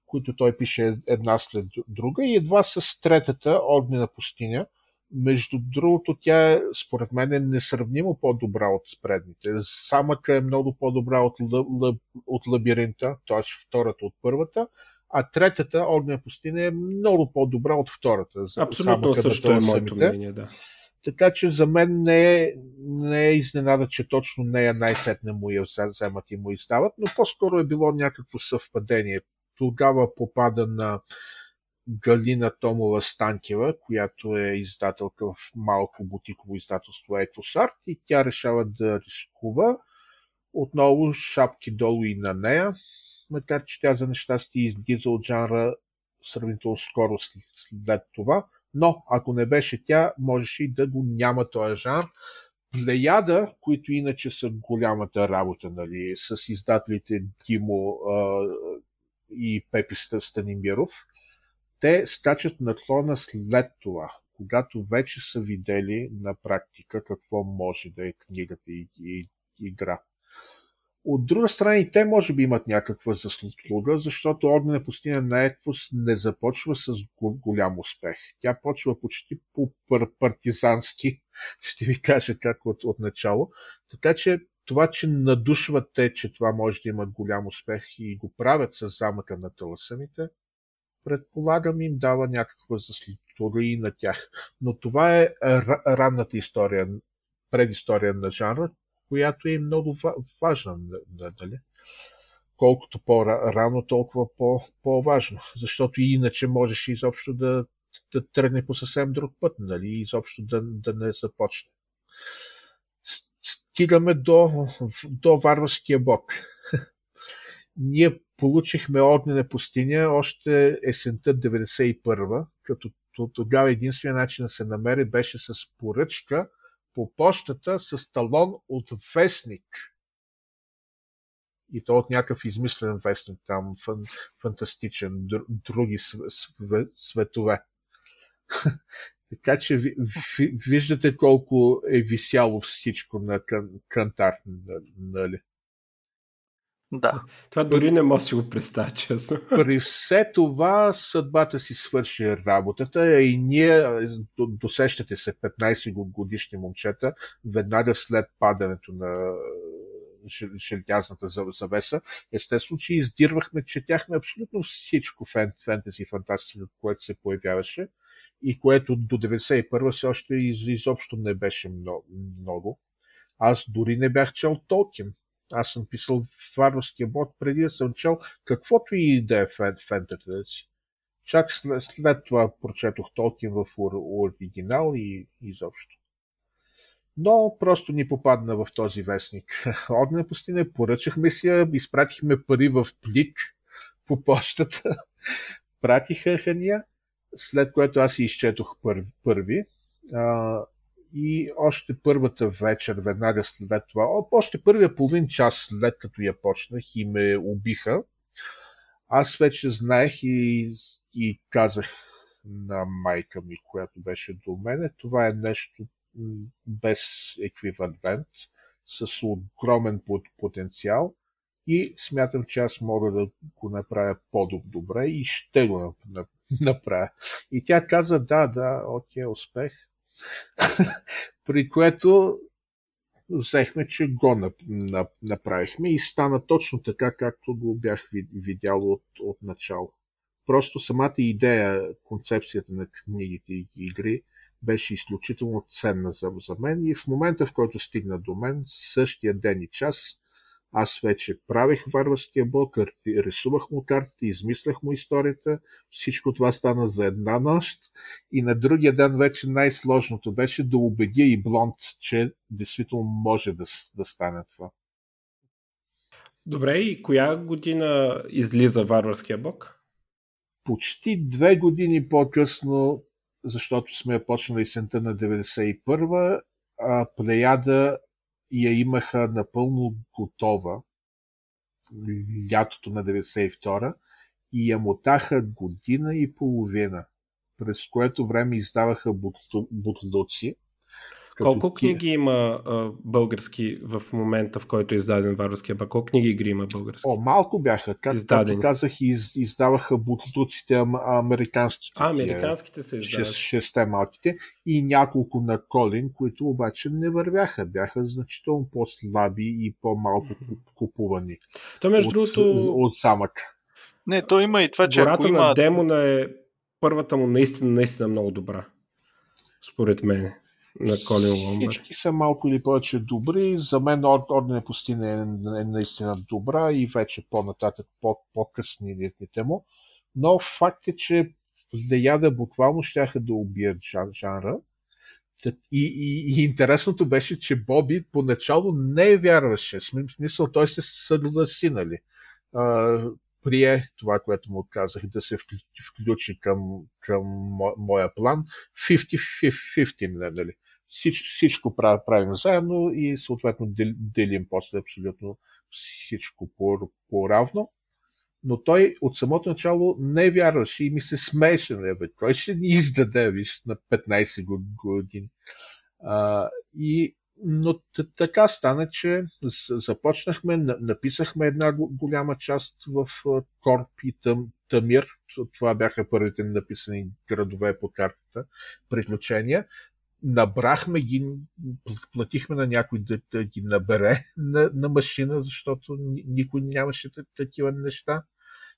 които той пише една след друга и едва с третата, Огнена пустиня, между другото, тя е, според мен, е несравнимо по-добра от предните. Самата е много по-добра от, от лабиринта, т.е. втората от първата, а третата, Огнена пустиня, е много по-добра от втората. Абсолютно също е моето мнение, да. Така че за мен не е, не е изненада, че точно нея най-сетне му я вземат и му издават, но по-скоро е било някакво съвпадение. Тогава попада на Галина Томова Станкева, която е издателка в малко бутиково издателство Екосарт и тя решава да рискува. Отново шапки долу и на нея, макар че тя за нещастие излиза от жанра сравнително скоро след това, но ако не беше тя, можеше и да го няма този жанр. Плеяда, които иначе са голямата работа, нали, с издателите Димо а, и Пепи Станимиров, те скачат наклона след това, когато вече са видели на практика какво може да е книгата и, и игра. От друга страна и те може би имат някаква заслуга, защото Огнена пустиня на Еквус не започва с голям успех. Тя почва почти по партизански, <laughs> ще ви кажа как от, от начало. Така че това, че надушват те, че това може да имат голям успех и го правят с замъка на таласаните, предполагам им дава някаква заслуга и на тях. Но това е ранната история, предистория на жанра, която е много важна. Дали? Колкото по-рано, толкова по-важно. Защото иначе можеш изобщо да, да тръгне по съвсем друг път, нали? изобщо да, да не започне. Стигаме до, до варварския бог. Ние получихме огнена пустиня още есента 91 като тогава единствения начин да се намери беше с поръчка по почтата с талон от вестник. И то от някакъв измислен вестник, там фан, фантастичен, други светове. <laughs> така че ви, ви, виждате колко е висяло всичко на кантар, нали? Да. Това дори не може да си го представя, честно. При все това съдбата си свърши работата и ние, досещате се 15 годишни момчета, веднага след падането на желязната завеса, естествено, че издирвахме, четяхме абсолютно всичко фентези и фантастика, което се появяваше и което до 91 все още изобщо не беше много. Аз дори не бях чел Толкин аз съм писал варварския бот преди да съм чел каквото и да е фен, фентата си. Чак след, след това прочетох Толкин в оригинал и изобщо. Но просто ни попадна в този вестник. <laughs> Огнена пустиня, поръчахме си я, изпратихме пари в плик по почтата, <laughs> пратиха я, след което аз изчетох първи и още първата вечер, веднага след това, още първия половин час след като я почнах и ме убиха, аз вече знаех и, и казах на майка ми, която беше до мене, това е нещо без еквивалент, с огромен потенциал и смятам, че аз мога да го направя по-добре и ще го направя. И тя каза, да, да, окей, успех. <laughs> При което взехме, че го направихме и стана точно така, както го бях видял от, от начало. Просто самата идея, концепцията на книгите и игри беше изключително ценна за, за мен и в момента, в който стигна до мен, същия ден и час, аз вече правех варварския бог, рисувах му картите, измислях му историята. Всичко това стана за една нощ. И на другия ден вече най-сложното беше да убедя и Блонд, че действително може да, да стане това. Добре, и коя година излиза варварския бог? Почти две години по-късно, защото сме почнали сента на 91 а Плеяда я имаха напълно готова лятото на 92 и я мотаха година и половина, през което време издаваха бутлуци. Колко книги има а, български в момента, в който е издаден Варварския бак? Колко книги игри има български? О, малко бяха. Как, както казах, из, издаваха бутлуците американските. А, американските се издават. Шесте малките и няколко на Колин, които обаче не вървяха. Бяха значително по-слаби и по-малко купувани. То между от, другото... От самък. Не, то има и това, че Гората ако има... на Демона е първата му наистина, наистина много добра. Според мен на Колин Ломбър. Всички са малко или повече добри. За мен Орден е пустина е, е наистина добра и вече по-нататък, по-късни летните му. Но факт е, че Леяда буквално щяха да убият жанра. И, и, и интересното беше, че Боби поначало не вярваше. Смисъл, той се съгласи, нали? прие това, което му казах, да се включи към, към моя план. 50-50, нали? Всич, всичко правим заедно и съответно делим после абсолютно всичко по-равно. Но той от самото начало не вярваше и ми се смееше. Не, бе, кой ще ни издаде, виж, на 15 години. А, и но така стана, че започнахме, написахме една голяма част в Корп и Тъм, Тамир. Това бяха първите написани градове по картата, приключения. Набрахме ги, платихме на някой да, да ги набере на, на машина, защото никой нямаше такива неща.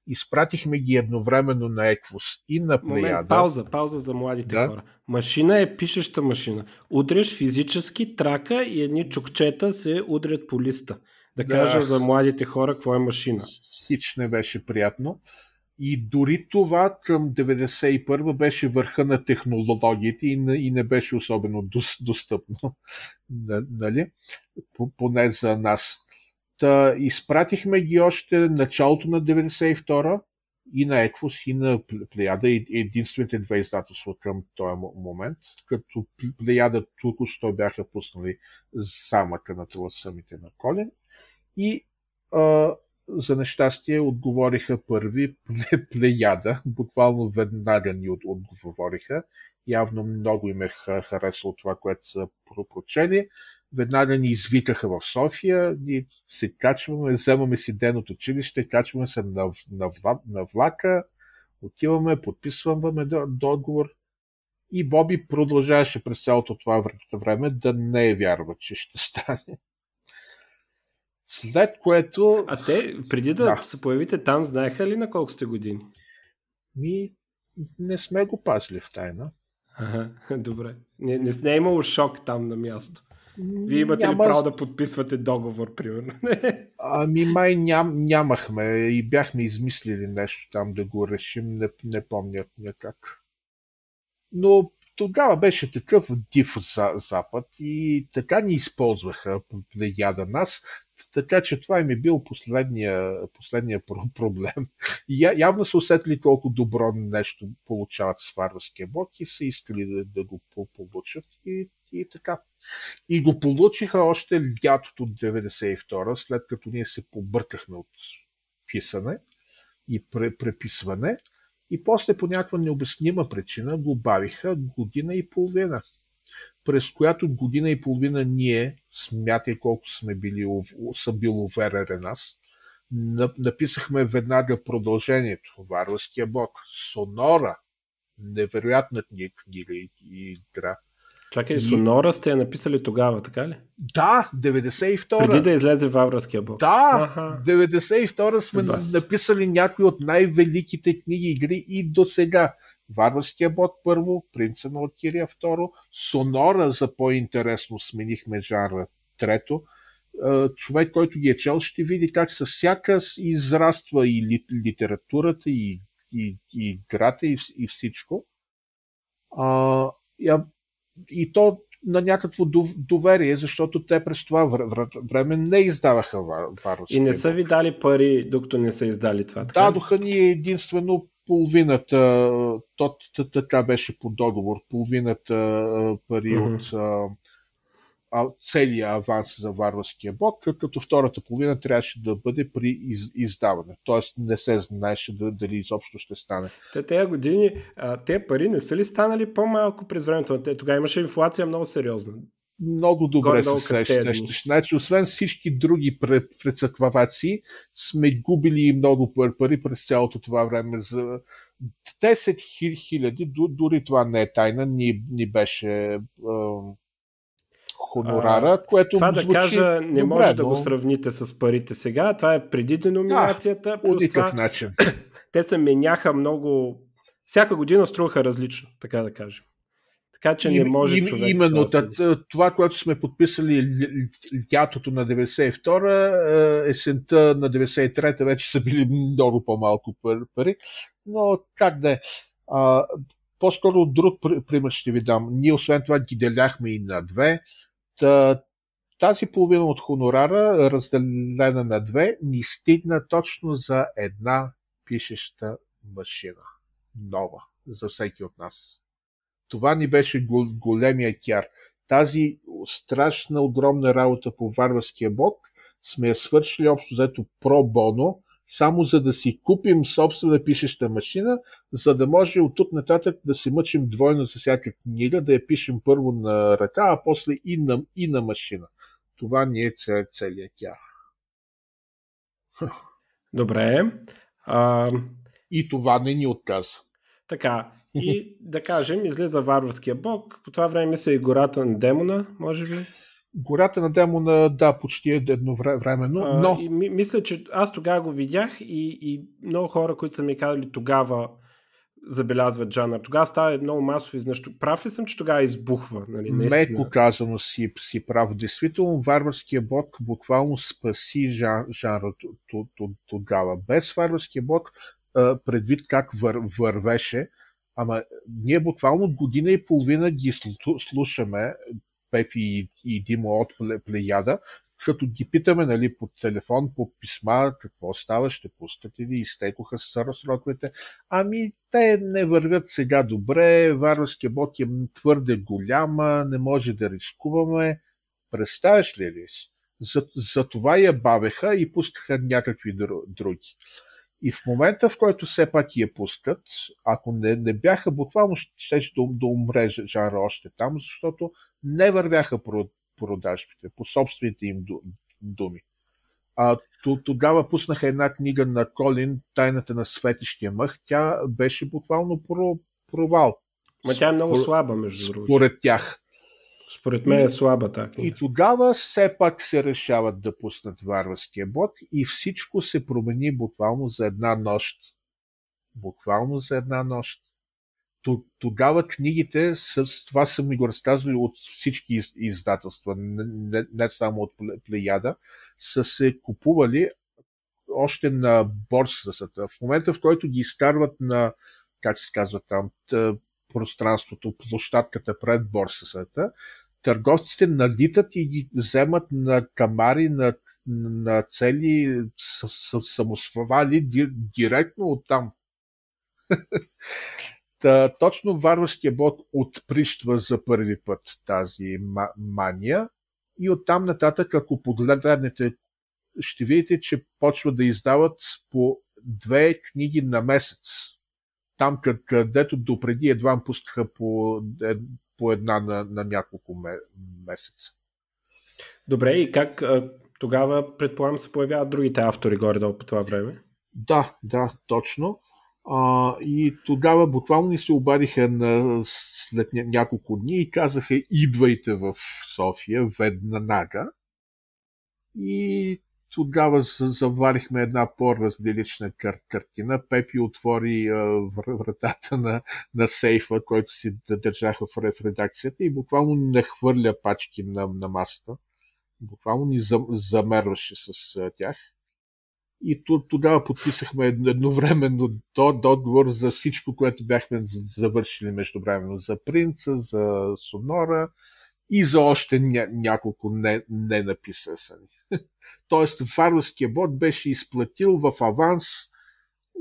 Изпратихме ги едновременно на Еквус и на Плеяда. Момент, пауза, пауза за младите да? хора. Машина е пишеща машина. Удряш физически трака и едни чукчета се удрят по листа. Да, да кажа за младите хора какво е машина. Хич не беше приятно. И дори това към 91 беше върха на технологиите и не, и не беше особено достъпно. <laughs> Нали? Поне за нас. Та, изпратихме ги още началото на 92 и на Еквус, и на Плеяда, единствените две издателства към този момент, като Плеяда току-що бяха пуснали замъка на самите на Колин. И а, за нещастие отговориха първи Плеяда, буквално веднага ни отговориха. Явно много им е харесало това, което са прочели веднага ни извикаха в София, ние се качваме, вземаме си ден от училище, качваме се на, на, на влака, отиваме, подписваме договор и Боби продължаваше през цялото това време да не е вярва, че ще стане. След което... А те, преди да, да. се появите там, знаеха ли на колко сте години? Ми, не сме го пазили в тайна. Ага, <laughs> добре. Не, не, не е имало шок там на място. Вие имате Няма... ли право да подписвате договор, примерно? <laughs> ами май ням, нямахме и бяхме измислили нещо там да го решим, не, не помня как. Но тогава беше такъв див за Запад и така ни използваха плеяда нас, така че това им е бил последния, последния <laughs> проблем. Я, явно са усетили колко добро нещо получават с варварския бог и са искали да, да го получат и, и така. И го получиха още лятото 92 след като ние се побъркахме от писане и преписване. И после по някаква необяснима причина го бавиха година и половина. През която година и половина ние, смятай колко са бил уверен нас, написахме веднага продължението. Варварския бог. Сонора. Невероятна книга и игра. Чакай, Сонора сте я написали тогава, така ли? Да, 92-а. Преди да излезе Вавраския бог. Да, ага. 92-а сме Бас. написали някои от най-великите книги игри и до сега. Варварския бог първо, Принца на Отирия второ, Сонора за по-интересно сменихме жанра трето. Човек, който ги е чел, ще види как със всяка израства и литературата, и, и, и играта, и, и всичко. А, и то на някакво доверие, защото те през това време не издаваха варварски. И не са ви дали пари, докато не са издали това? Така? Дадоха ни единствено половината, то така беше по договор, половината пари mm-hmm. от целият аванс за варварския бог, като втората половина трябваше да бъде при из, издаване. Тоест не се знаеше дали изобщо ще стане. Те тези години, а, те пари не са ли станали по-малко през времето? Тогава имаше инфлация много сериозна. Много добре се сещаш. Значи, освен всички други прецакваваци, сме губили много пари през цялото това време. За 10 хиляди, дори това не е тайна, ни, ни беше хонорара, а, което Това да кажа, не добре, може но... да го сравните с парите сега. Това е преди деноминацията. Да, по никакъв това, начин. <clears throat> Те се меняха много... Всяка година струваха различно, така да кажем. Така че не може им, човек. Именно това, това, това, което сме подписали лятото на 92-а, есента на 93-та вече са били много по-малко пари, но как да е. По-скоро друг пример ще ви дам. Ние освен това ги деляхме и на две. Тази половина от хонорара, разделена на две, ни стигна точно за една пишеща машина. Нова. За всеки от нас. Това ни беше големия кяр. Тази страшна, огромна работа по варварския бог сме я свършили общо взето про боно, само за да си купим собствена пишеща машина, за да може от тук нататък да се мъчим двойно за всяка книга, да я пишем първо на ръка, а после и на, и на машина. Това ни е целият тя. Добре. А... И това не ни отказа. Така, и да кажем, излиза варварския бог. По това време мисля и гората на демона, може би. Гората на демона, да, почти е едновременно, но... А, и, мисля, че аз тогава го видях и, и много хора, които са ми казали тогава забелязват жанър. Тогава става много масово изнъщо. Прав ли съм, че тогава избухва? Нали, Меко казано си, си прав. Действително, варварския бог буквално спаси жан, жанра тогава. Без варварския бог, предвид как вър, вървеше, ама ние буквално година и половина ги слушаме, Пепи и, и Димо от Плеяда, като ги питаме нали, по телефон, по писма, какво става, ще пускате ли, изтекоха сроковете. Ами, те не вървят сега добре, варварския бот е твърде голяма, не може да рискуваме. Представяш ли ли си? За, за това я бавеха и пускаха някакви други. И в момента, в който все пак я пускат, ако не, не бяха, буквално ще, да, да умре жанра още там, защото не вървяха продажбите по собствените им думи. А, тогава пуснаха една книга на Колин, Тайната на светещия мъх. Тя беше буквално про, провал. Ма тя е много слаба, между другото. Според тях. Според мен е слаба така. И тогава все пак се решават да пуснат варварския бот и всичко се промени буквално за една нощ. Буквално за една нощ. Тогава книгите, с това са ми го разказвали от всички издателства, не, не само от Плеяда, са се купували още на борсата. В момента, в който ги изкарват на, как се казва там, пространството, площадката пред борсата, търговците налитат и ги вземат на камари, на, на цели самосвали директно оттам. <laughs> Та, точно варварския бот отприщва за първи път тази мания и оттам нататък, ако погледнете, ще видите, че почва да издават по две книги на месец. Там, където допреди едва пускаха по по една на, на няколко месеца. Добре, и как тогава, предполагам, се появяват другите автори горе-долу по това време? Да, да, точно. А, и тогава буквално ни се обадиха на, след няколко дни и казаха идвайте в София веднага. И тогава заварихме една по-разделична кар- картина. Пепи отвори а, вратата на, на сейфа, който си държаха в, редакцията и буквално не хвърля пачки на, на масата. Буквално ни замерваше с а, тях. И тогава подписахме едновременно договор за всичко, което бяхме завършили междувременно. За Принца, за Сонора, и за още ня- няколко не, не написани. <laughs> Тоест, варварския бот беше изплатил в аванс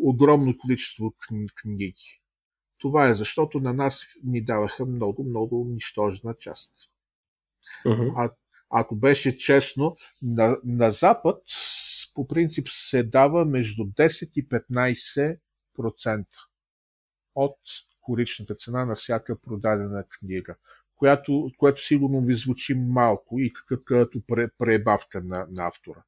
огромно количество книги. Това е защото на нас ни даваха много, много нищожна част. Uh-huh. А ако беше честно, на, на Запад по принцип се дава между 10 и 15% от коричната цена на всяка продадена книга, която, което сигурно ви звучи малко и като пребавка на, на автора.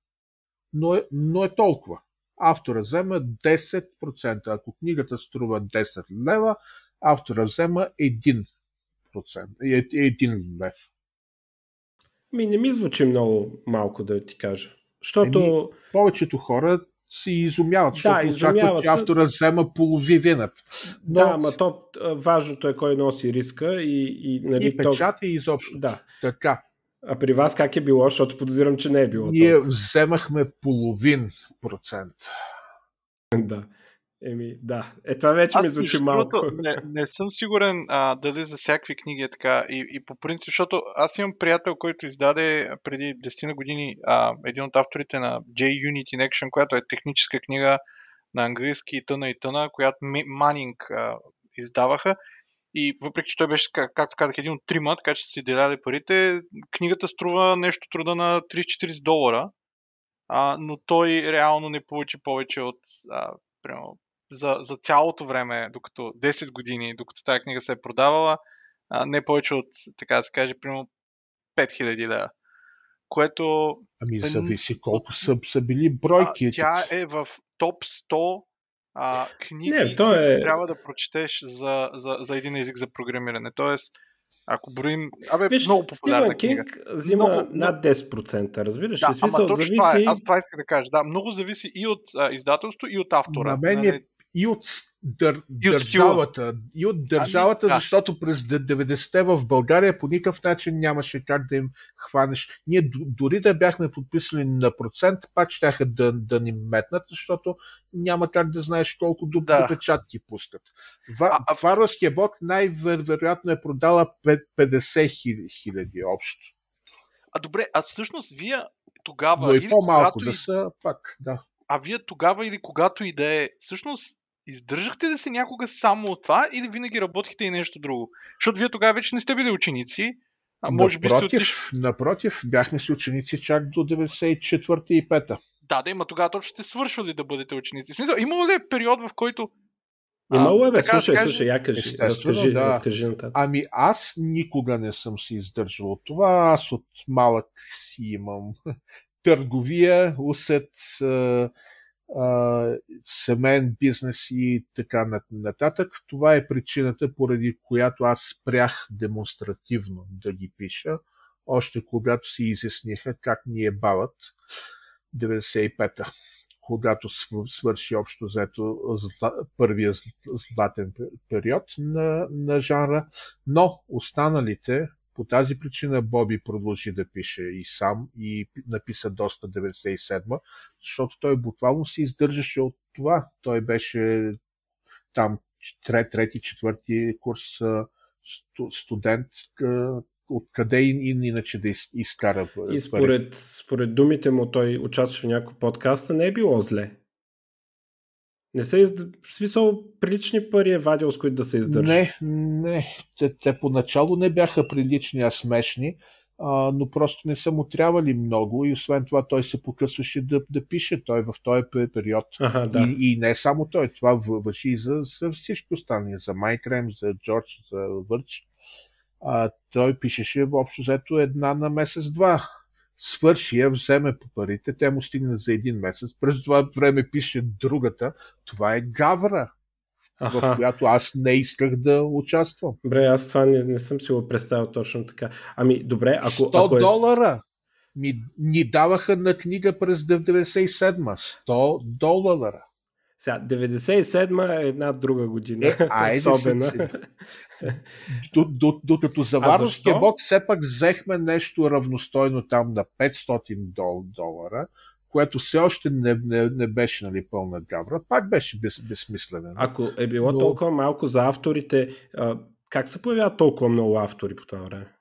Но е, но е толкова. Автора взема 10%. Ако книгата струва 10 лева, автора взема 1%. 1 лев. Ми не ми звучи много малко да ти кажа. Защото... Еми, повечето хора си изумяват, защото да, очакват, че автора взема половината. Но... Да, ама то важното е кой носи риска и, и, нали, и печата то... и изобщо. Да. Така. А при вас как е било, защото подозирам, че не е било. Ние толкова. вземахме половин процент. <laughs> да. Еми, да. Е, това вече Аз, ми звучи малко. Не, не съм сигурен а, дали за всякакви книги е така. И, и по принцип, защото аз имам приятел, който издаде преди 10 на години а, един от авторите на J-Unit in Action, която е техническа книга на английски и тъна и тъна, която Манинг а, издаваха. И въпреки, че той беше, как, както казах, един от трима, така че си деляли парите, книгата струва нещо труда на 30-40 долара, а, но той реално не получи повече от а, примерно, за, за цялото време, докато 10 години, докато тази книга се е продавала, а, не повече от, така да се каже, примерно 5000 лева. Което... Ами зависи колко са, са били бройки. А, тя е в топ 100 а, книги, не, то е... трябва да прочетеш за, за, за един език за програмиране. Тоест, ако броим... Абе, Виж, много популярна Стивен книга. Кинг взима много, над 10%, разбираш да, ли? Смисъл, зависи... Това е, аз това исках да кажа. Да, много зависи и от а, издателство, и от автора. На мен е нали? И от дър, и държавата. И от държавата, ами, да. защото през 90-те в България по никакъв начин нямаше как да им хванеш. Ние дори да бяхме подписали на процент, пак ще да, да ни метнат, защото няма как да знаеш колко да. печатки пускат. Варварския бог най-вероятно е продала 50 хиляди общо. А добре, а всъщност вие тогава... Но и по-малко да и... са, пак, да. А вие тогава или когато и да е, всъщност Издържахте да се някога само от това или винаги работихте и нещо друго? Защото вие тогава вече не сте били ученици, а може напротив, би сте отиш... Напротив, бяхме си ученици чак до 94 и 5 Да, да, има тогава точно сте свършвали да бъдете ученици. В смисъл, имало ли е период, в който Имало е, бе, слушай, да слушай, я кажи, разкажи, да. разкажи нататък. Ами аз никога не съм си издържал от това, аз от малък си имам <laughs> търговия, усет, семейен бизнес и така нататък. Това е причината, поради която аз спрях демонстративно да ги пиша, още когато си изясниха как ни е бават 95-та, когато свърши общо взето първия златен период на, на жанра, но останалите по тази причина Боби продължи да пише и сам и написа доста 97 защото той буквално се издържаше от това. Той беше там трет, трети, четвърти курс студент, откъде и, и иначе да изкара. И според, според думите му той участваше в някой подкаста, не е било зле. Не се изд... В смисъл, прилични пари е вадил, с които да се издържа. Не, не. Те, те поначало не бяха прилични, а смешни, а, но просто не са му трябвали много и освен това той се покъсваше да, да пише той в този период. Ага, да. и, и не само той, това въжи и за, за всички останали, за Майкрем, за Джордж, за Върч. А, той пишеше общо взето една на месец-два свърши я, вземе по парите, те му стигна за един месец, през това време пише другата, това е гавра, Аха. в която аз не исках да участвам. Добре, аз това не, не съм си го представил точно така. Ами, добре, ако... 100 ако е... долара ми, ни даваха на книга през 97 100 долара. Сега, 97 е една друга година. Е, <laughs> айде особена. Си, <laughs> Докато за Варварския бог все пак взехме нещо равностойно там на 500 дол, долара, което все още не, не, не беше нали, пълна гавра, пак беше без, безсмислено. Ако е било Но... толкова малко за авторите, а, как се появяват толкова много автори по това време?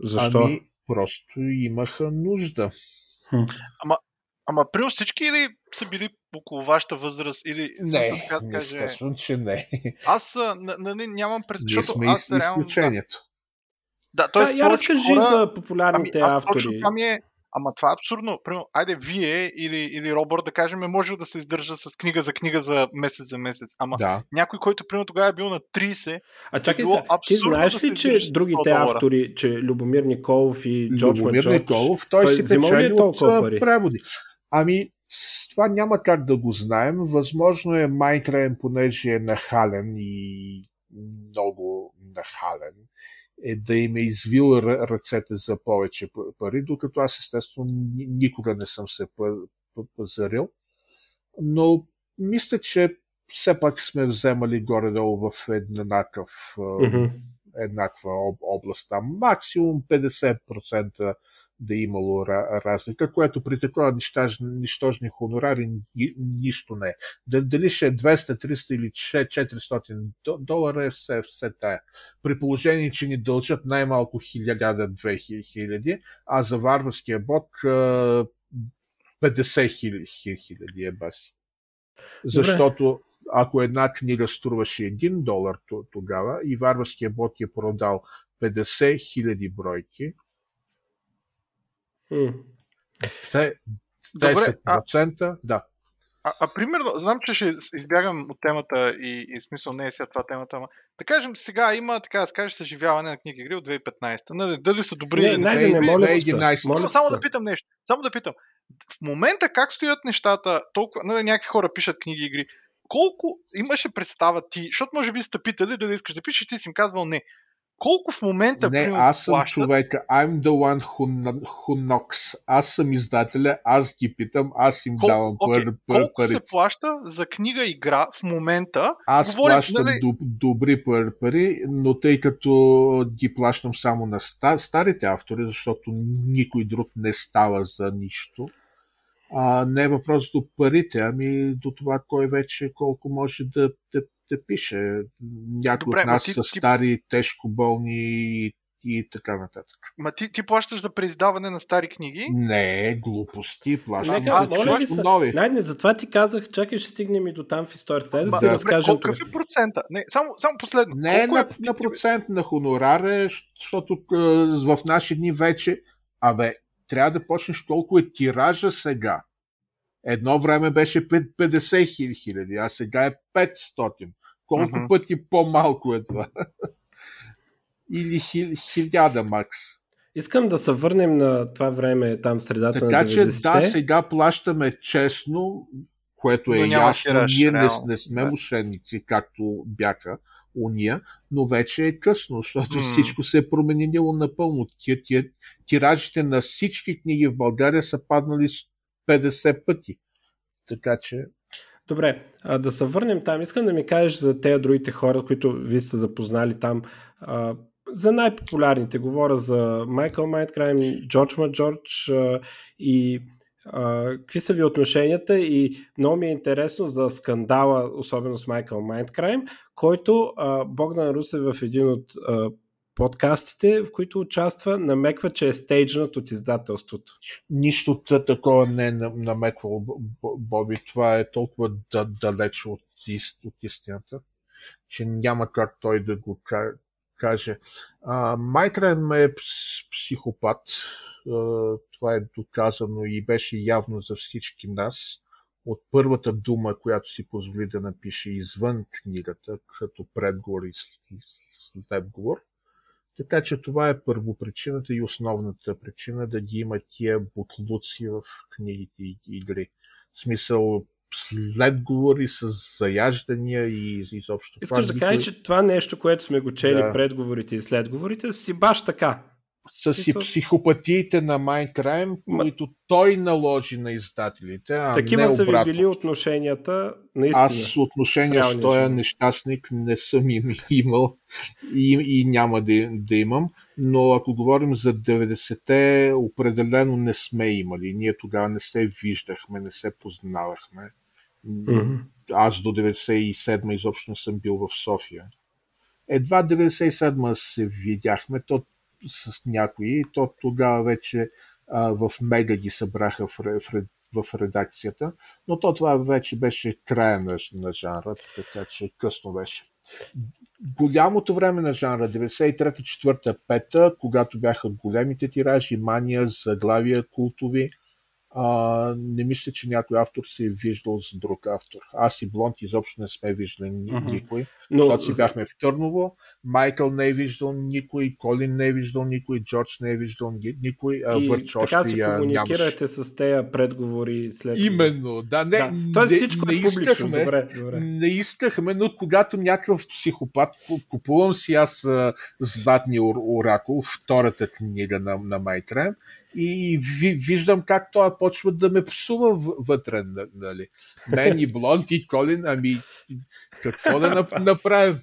Защо? Ами, просто имаха нужда. Хм. Ама, ама при всички или са били около вашата възраст? Или, не, смисъл, така, каже, естествено, че не. Аз на, на, не, нямам пред... Ние сме аз, изключението. Да, т.е. Да, я разкажи хора... за популярните ами, автори. Точно това ми е, Ама това е абсурдно. Примерно, айде, вие или, или Робърт, да кажем, е може да се издържа с книга за книга за месец за месец. Ама да. някой, който примерно тогава е бил на 30. А чакай сега, ти знаеш ли, че другите автори, че Любомир Николов и Джордж Любомир Джордж, Николов, той, той си печели от преводи. Ами, това няма как да го знаем. Възможно е Майнкрайм, понеже е нахален и много нахален е да им е извил ръцете за повече пари, докато аз естествено никога не съм се пазарил. Но мисля, че все пак сме вземали горе-долу в еднакъв, mm-hmm. еднаква област. Там максимум 50% да е имало разлика, което при такова нищожни, нищожни хонорари ни, нищо не е. Дали ще е 200, 300 или 400 долара е все, все тая. При положение, че ни дължат най-малко 1000-2000, а за варварския бог 50 хиляди е баси. Защото ако една книга струваше 1 долар тогава и варварския бот е продал 50 хиляди бройки, 10%, а, да. А, а примерно, знам, че ще избягам от темата и, и смисъл не е сега това темата, ама да кажем сега има, така да скажеш, съживяване на книги игри от 2015. Нали, дали са добри не, или не, не, не, моля 2011. Моля само да питам нещо. Само да питам. В момента как стоят нещата, толкова, нали, някакви хора пишат книги игри, колко имаше представа ти, защото може би сте питали да искаш да пишеш, ти си им казвал не колко в момента Не, аз съм плащат... човека. I'm the one who, who knocks. Аз съм издателя, аз ги питам, аз им Кол... давам okay. пър, пър, Колко се плаща за книга игра в момента? Аз Говорим, плащам нали... доб, добри пър, пари, но тъй като ги плащам само на старите автори, защото никой друг не става за нищо. А, не е въпрос до парите, ами до това кой вече колко може да, да те пише. Някои Добре, от нас ти, са ти... стари, тежко болни и, и така нататък. Ма ти, ти плащаш за преиздаване на стари книги? Не, глупости, плащам Нека, за моля ви са, нови. Най-не, затова ти казах, чакай ще стигнем и до там в историята. Дай да, да си разкажем Какъв е процента? Не, само, само последно. Не е на, е на процент на хонораре, защото в наши дни вече, абе, трябва да почнеш колко е тиража сега. Едно време беше 50 хиляди, а сега е 500. Колко uh-huh. пъти по-малко е това? <laughs> Или хиляда макс. Искам да се върнем на това време там средата така, на 90-те. Така че да, сега плащаме честно, което е ясно. Тираж, Ние не, не сме да. мошенници, както бяха уния, но вече е късно, защото mm. всичко се е променило напълно. Тиражите на всички книги в България са паднали 50 пъти. Така че. Добре, а да се върнем там. Искам да ми кажеш за тези другите хора, които ви сте запознали там. А, за най-популярните. Говоря за Майкъл Майнкрайм, Джордж Маджордж и а, какви са ви отношенията и много ми е интересно за скандала, особено с Майкъл Майнкрайм, който а, Богдан Русев в един от а, подкастите, в които участва, намеква, че е стейджнат от издателството. Нищо такова не е намеквал Боби. Това е толкова далеч от, от истината, че няма как той да го каже. Майтрен е психопат. Това е доказано и беше явно за всички нас. От първата дума, която си позволи да напише извън книгата, като предговор и следговор, така че това е първопричината и основната причина да ги има тия бутлуци в книгите и игри. В смисъл, след говори с заяждания и изобщо. Искаш да кажеш, че това нещо, което сме го чели да. предговорите и следговорите, си баш така с си психопатиите на Майнкрайм, които той наложи на издателите. А Такива не са ви били отношенията наистина. Аз отношения с този нещастник не съм им <laughs> имал и, и няма да, да имам, но ако говорим за 90-те, определено не сме имали. Ние тогава не се виждахме, не се познавахме. Mm-hmm. Аз до 97 изобщо не съм бил в София. Едва 97 се видяхме, то с някои, то тогава вече а, в Мега ги събраха в, в, в редакцията, но то това вече беше края на, на жанра, така че късно беше. голямото време на жанра, 93-та, 4-та, 5-та, когато бяха големите тиражи, мания, заглавия, култови, а, не мисля, че някой автор се е виждал с друг автор. Аз и Блонд изобщо не сме виждали никой. Но... Защото си бяхме в Търново. Майкъл не е виждал никой, Колин не е виждал никой, Джордж не е виждал никой. И Върч така си комуникирате с тези предговори след Именно, да. Не, да. Тоест всичко не, е публично. Добре, добре. Не искахме, но когато някакъв психопат, купувам си аз Златния оракул, втората книга на, на Майтрем, и ви, виждам как той почва да ме псува вътре. Нали. Мен и Блонд и Колин, ами какво да направим?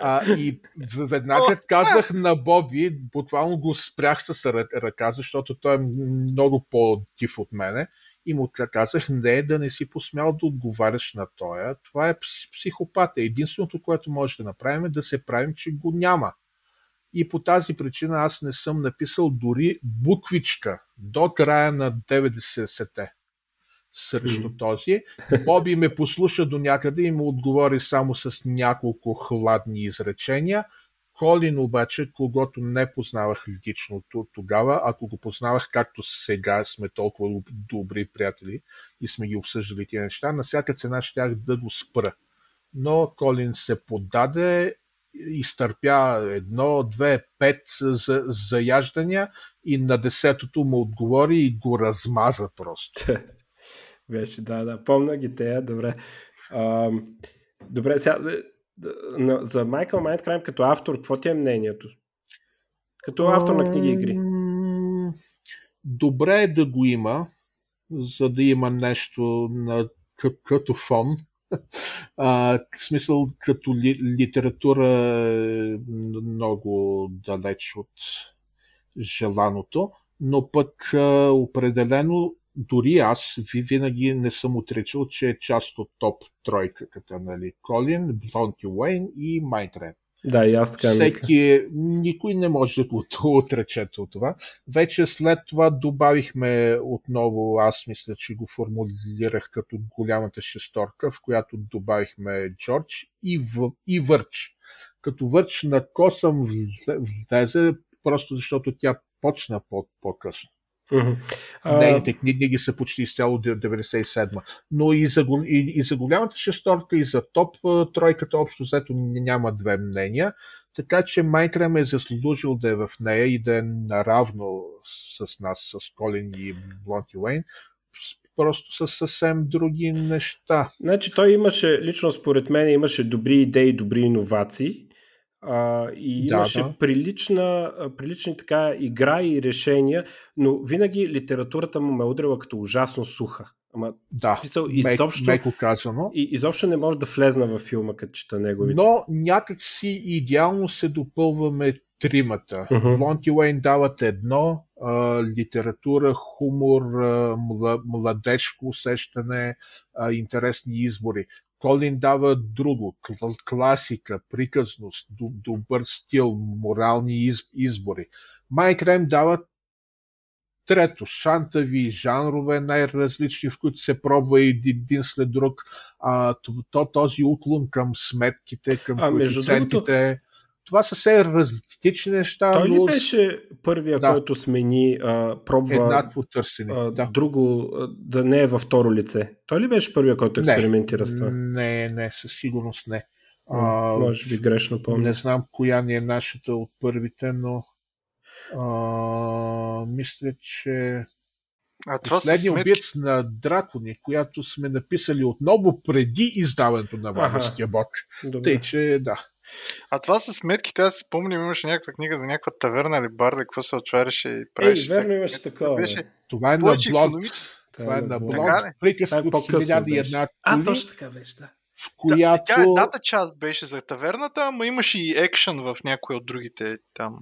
А, и веднага казах на Боби, буквално го спрях с ръка, защото той е много по-див от мене. И му казах, не, да не си посмял да отговаряш на тоя. Това е психопата. Единственото, което може да направим е да се правим, че го няма и по тази причина аз не съм написал дори буквичка до края на 90-те срещу този. Боби ме послуша до някъде и му отговори само с няколко хладни изречения. Колин обаче, когато не познавах лично тогава, ако го познавах както сега сме толкова добри приятели и сме ги обсъждали тези неща, на всяка цена щях да го спра. Но Колин се подаде изтърпя едно, две, пет за, заяждания и на десетото му отговори и го размаза просто. <laughs> Беше, да, да. Помна ги тея, добре. А, добре, сега, за Майкъл Майнкрайм като автор, какво ти е мнението? Като автор на книги и игри. Добре е да го има, за да има нещо на, като фон а, смисъл, като ли, литература много далеч от желаното, но пък а, определено дори аз винаги не съм отричал, че е част от топ тройката, нали? Колин, Блонти Уейн и Майтрен. Да, и аз така Всеки, мисля. Никой не може да го <laughs> отрече от това. Вече след това добавихме отново, аз мисля, че го формулирах като голямата шесторка, в която добавихме Джордж и, в, и Върч. Като Върч на косъм влезе, просто защото тя почна по- по-късно. Uh-huh. Нейните книги са почти изцяло 97 Но и за, и, и за голямата шесторка, и за топ тройката общо взето няма две мнения. Така че Майкрем е заслужил да е в нея и да е наравно с нас, с Колин и Блонти Уейн просто са съвсем други неща. Значи той имаше, лично според мен, имаше добри идеи, добри иновации а, и имаше да, да. Прилична, прилични така игра и решения, но винаги литературата му ме удрила като ужасно суха. Ама, да, смисъл, изобщо, меко казано. И, изобщо не може да влезна във филма, като чета неговите. Но някак си идеално се допълваме тримата. Uh-huh. Монти Уейн дават едно, а, литература, хумор, а, младежко усещане, а, интересни избори. Колин дава друго, класика, приказност, добър стил, морални избори. Майк Рем дава трето, шантави, жанрове най-различни, в които се пробва един след друг. А, то, този уклон към сметките, към а, коефициентите това са все различни неща. Той ли но... беше първия, да. който смени, а, пробва Еднакво търсене, а, да. друго, да не е във второ лице? Той ли беше първия, който експериментира не, с това? Не, не, със сигурност не. А, може би грешно помня. Не знам коя ни е нашата от първите, но а, мисля, че а това Последния смет... убиец на дракони, която сме написали отново преди издаването на Варварския бог. Тъй, че да. А това с сметките, аз си помня, имаше някаква книга за някаква таверна или барда, какво се отваряше и правеше. Ей, верно имаше такова. Беше... Това е на Блонд. Това е на Блонд. Приказка от хиляда и една А, точно така беше, да. В която... Тя едната част беше за таверната, ама имаше и екшен в някои от другите там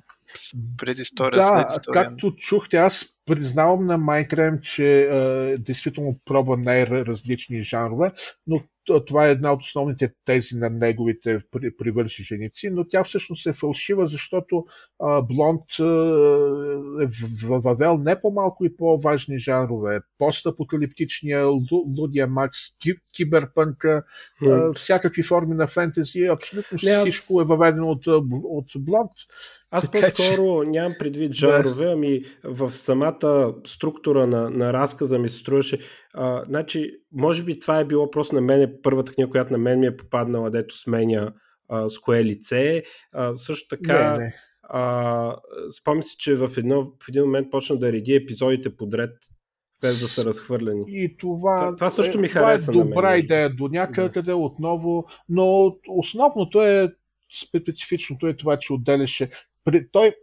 предистория. Да, история. както чухте, аз признавам на Майкрем, че е, действително пробва най-различни жанрове, но това е една от основните тези на неговите привърши женици, но тя всъщност е фалшива, защото а, Блонд а, е въвел не по-малко и по-важни жанрове. Постапокалиптичния, лудия Макс, киберпънка, а, всякакви форми на фентези, абсолютно не, аз... всичко е въведено от, от Блонд. Аз по-скоро нямам предвид жанрове, ами в самата структура на, на разказа ми се струваше. А, значи, може би това е било просто на мен първата книга, която на мен ми е попаднала, дето сменя а, с кое лице. А, също така, не, не. А, спомня си, че в, едно, в един момент почна да реди епизодите подред, без да са разхвърляни. И това, това, това също ми хареса. Това е добра на мен, идея до някъде да. отново, но основното е специфичното е това, че отделяше той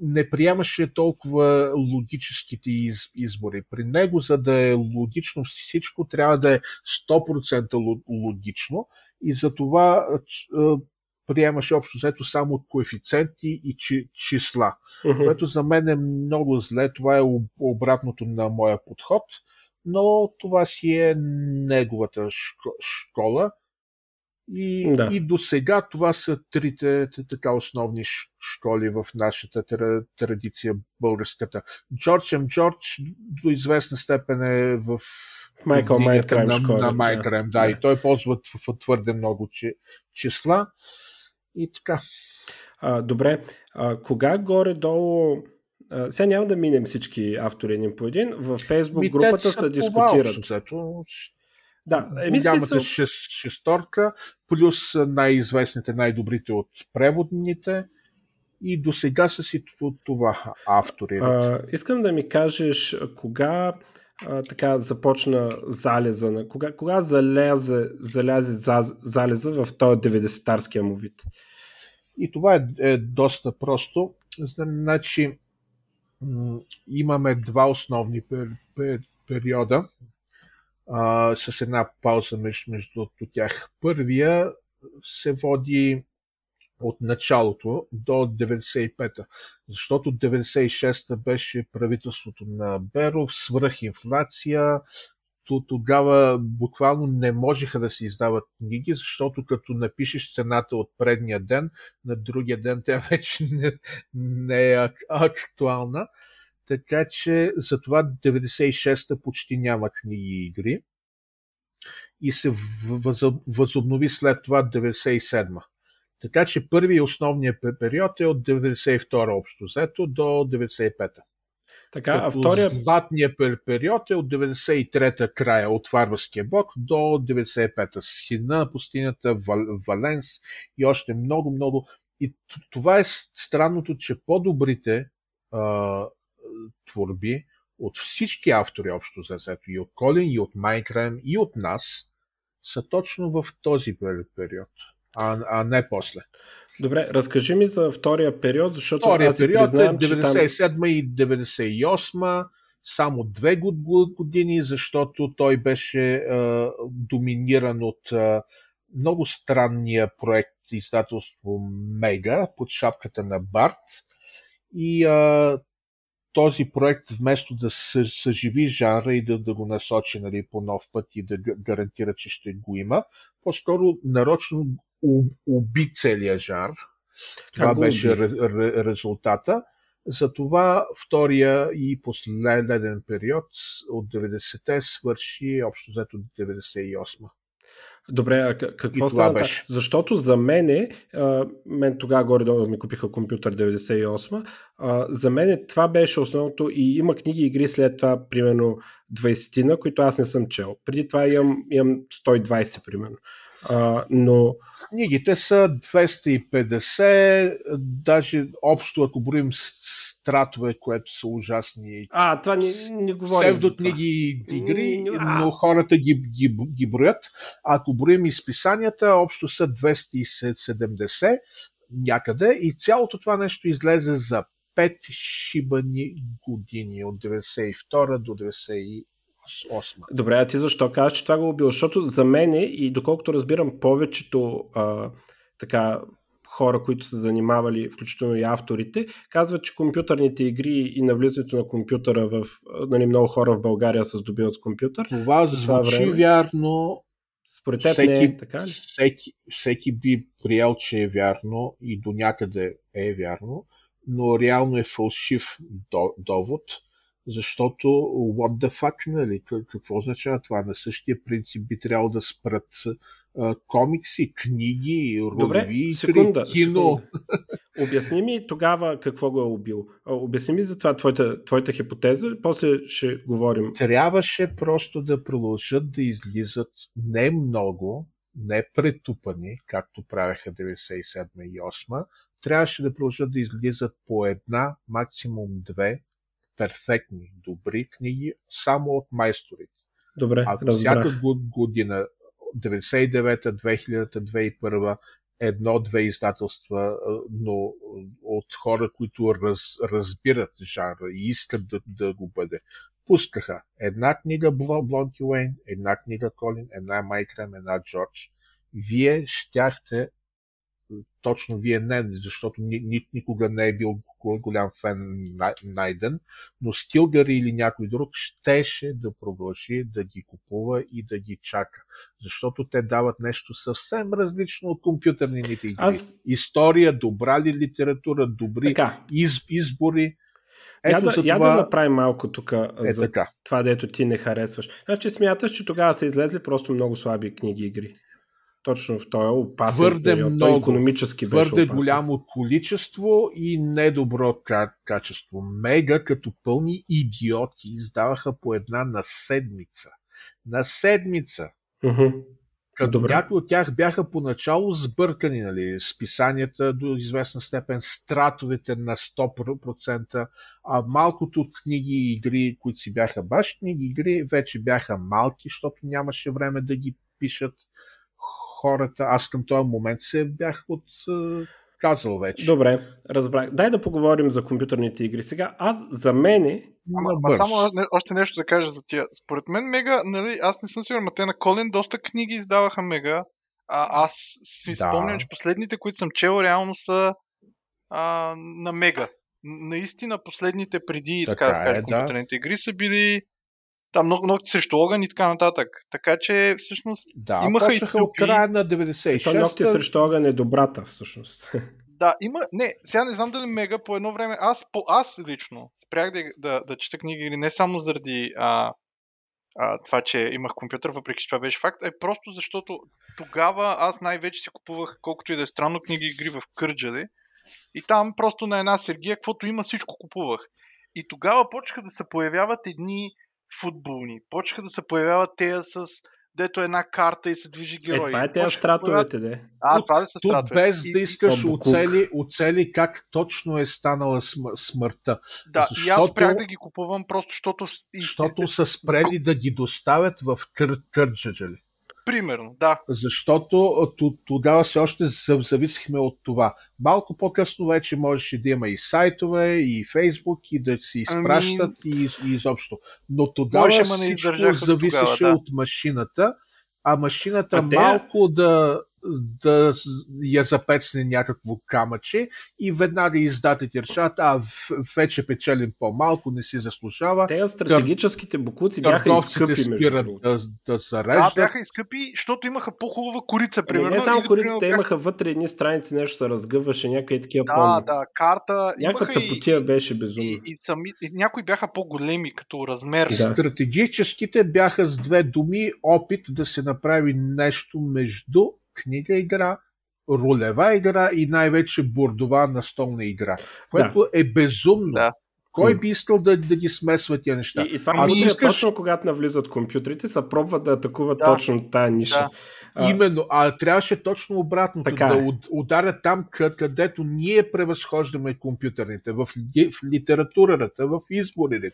не приемаше толкова логическите из, избори. При него, за да е логично всичко, трябва да е 100% логично и за това приемаше общо взето само коефициенти и чи, числа, uh-huh. което за мен е много зле. Това е обратното на моя подход, но това си е неговата школа. И, да. и до сега това са трите така основни школи в нашата традиция българската. Джордж М. Джордж до известна степен е в Майкъл Майкрайм на, школи. на Майкрайм, да. да. И той ползва твърде много числа. И така. А, добре. А, кога горе-долу сега няма да минем всички автори един по един. Във Фейсбук групата се дискутират. Това, да, еми голямата шест, шесторка, плюс най-известните, най-добрите от преводните и до сега са си това автори. А, искам да ми кажеш кога а, така започна залеза, на, кога, кога залязе, залязе за, залеза в този 90-тарския му вид? И това е, е доста просто. Значи, имаме два основни пер, пер, периода а, с една пауза между, между тях. Първия се води от началото до 95-та, защото 96-та беше правителството на Беров, свръхинфлация, то тогава буквално не можеха да се издават книги, защото като напишеш цената от предния ден, на другия ден тя <laughs> вече не, не е актуална. Така че затова 96-та почти няма книги и игри и се възобнови след това 97-ма. Така че първият основният период е от 92-та общо взето до 95-та. Така, а втория... Златният период е от 93-та края от Варварския бог до 95-та. Сина на пустинята, Валенс и още много, много. И това е странното, че по-добрите а, творби от всички автори общо взето, и от Колин, и от Майнкрайм, и от нас, са точно в този период, а, а не после. Добре, разкажи ми за втория период, защото втория аз период признавам, е 97 там... и 98 само две години, защото той беше е, доминиран от е, много странния проект издателство Мега под шапката на Барт. И е, този проект, вместо да съживи жанра и да, да го насочи нали, по нов път и да гарантира, че ще го има, по-скоро нарочно уби целия жанр. Това беше ре, резултата. Затова втория и последен период от 90-те свърши общо взето 98 Добре, а какво стана? Беше? Защото за мене, а, мен тогава горе-долу ми купиха компютър 98, а, за мен това беше основното и има книги и игри след това, примерно 20-тина, които аз не съм чел. Преди това имам, имам 120, примерно. А, но... Книгите са 250, даже общо, ако броим стратове, което са ужасни. А, това не, не говорим Псевдокниги и игри, но хората ги, ги, ги броят. Ако броим изписанията, общо са 270 някъде и цялото това нещо излезе за 5 шибани години от 92 до 98. 8. Добре, а ти защо казваш, че това го убил? Защото за мен и доколкото разбирам повечето а, така хора, които са занимавали, включително и авторите, казват, че компютърните игри и навлизането на компютъра в... Нали, много хора в България се здобиват с компютър. Това звучи време. вярно, Според теб всеки, не е така ли? Всеки, всеки би приел, че е вярно и до някъде е вярно, но реално е фалшив довод, защото what the fuck, нали? Какво означава това? На същия принцип би трябвало да спрат а, комикси, книги, ролеви секунда, кино. Секунда. <laughs> Обясни ми тогава какво го е убил. Обясни ми за това твоята, твоята хипотеза, после ще говорим. Трябваше просто да продължат да излизат не много, не претупани, както правеха 97 и 8, трябваше да продължат да излизат по една, максимум две перфектни, добри книги само от майсторите. Добре, а всяка година, 99-та, 2000-та, 2001 едно-две издателства, но от хора, които раз, разбират жанра и искат да, да го бъде. Пускаха една книга Блонти Уейн, една книга Колин, една Майкрам, една Джордж. Вие щяхте точно вие не, защото ни, ни, никога не е бил голям фен Найден, но Стилгър или някой друг щеше да продължи да ги купува и да ги чака. Защото те дават нещо съвсем различно от компютърните игри. Аз... История, добра ли литература, добри така. из, избори. Ето я, да, това... я да направим малко тук е за така. това, дето ти не харесваш. Значи смяташ, че тогава са излезли просто много слаби книги игри точно в този опасен твърде период. много, Той економически твърде беше голямо количество и недобро качество. Мега като пълни идиоти издаваха по една на седмица. На седмица. Uh-huh. Като Добре. някои от тях бяха поначало сбъркани, нали, списанията до известна степен, стратовете на 100%, а малкото от книги и игри, които си бяха баш книги игри, вече бяха малки, защото нямаше време да ги пишат хората, аз към този момент се бях от казал вече. Добре, разбрах. Дай да поговорим за компютърните игри. Сега, аз за мене... Ама, ама само още нещо да кажа за тия. Според мен Мега, нали, аз не съм сигурен, но те на Колин доста книги издаваха Мега. А, аз си да. спомням, че последните, които съм чел, реално са а, на Мега. Наистина последните преди, така, така да кажа, е, компютърните да. игри са били там много, много срещу огън и така нататък. Така че всъщност да, имаха и трупи. от края на 96 та ногти срещу огън е добрата всъщност. <laughs> Да, има. Не, сега не знам дали Мега по едно време. Аз, по, аз лично спрях да, да, да чета книги или не само заради а, а, това, че имах компютър, въпреки че това беше факт, е просто защото тогава аз най-вече си купувах, колкото и да е странно, книги игри в Кърджали. И там просто на една сергия, каквото има, всичко купувах. И тогава почнаха да се появяват едни футболни. Почнаха да се появяват те с дето една карта и се движи герой. Е, това е тези стратовете, де. А, това е са стратовете. без да искаш оцели, оцели как точно е станала смъртта. Да, защото, и аз спрях да ги купувам просто, защото... Защото са спрели да ги доставят в Кърджаджали. Примерно, да. Защото тогава все още зависихме от това. Малко по-късно вече можеше да има и сайтове, и Фейсбук, и да си изпращат, ами... и, и изобщо. Но тогава Може, всичко зависеше тогава, да. от машината, а машината а малко те... да да я запецне някакво камъче и веднага издателите решават, а вече печелим по-малко, не си заслужава. Те стратегическите букуци бяха изкъпи, спират да, да зареждат. Да, бяха изкъпи, защото имаха по-хубава корица, примерно. Не, не само кориците, примерно, имаха вътре едни страници, нещо се разгъваше, някакви такива Да, помни. да, карта. Някаква тъпотия беше безумно. И, и, сами, и, някои бяха по-големи като размер. Да. Стратегическите бяха с две думи опит да се направи нещо между книга игра, ролева игра и най-вече бордова настолна игра, което да. е безумно. Да. Кой би искал да, да ги смесва тия неща? И, и това ами, искаш... точно когато навлизат компютрите, са пробват да атакуват да. точно тая ниша. Да. А... Именно, а трябваше точно обратното, така да е. ударят там, където ние превъзхождаме компютърните, в, в литературата, в изборите.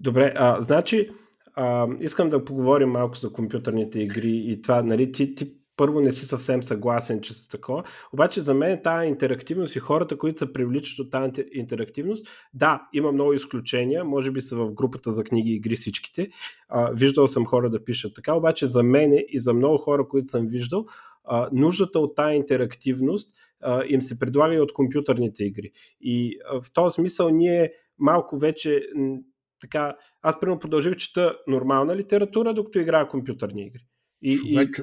Добре, а, значи, а, искам да поговорим малко за компютърните игри и това, нали, ти, ти първо не си съвсем съгласен, че са такова. Обаче за мен тази интерактивност и хората, които се привличат от тази интерактивност, да, има много изключения, може би са в групата за книги и игри всичките. А, виждал съм хора да пишат така, обаче за мен и за много хора, които съм виждал, а, нуждата от тази интерактивност а, им се предлага и от компютърните игри. И а, в този смисъл ние малко вече така, аз примерно продължих чета нормална литература, докато играя компютърни игри. И, Човек, и...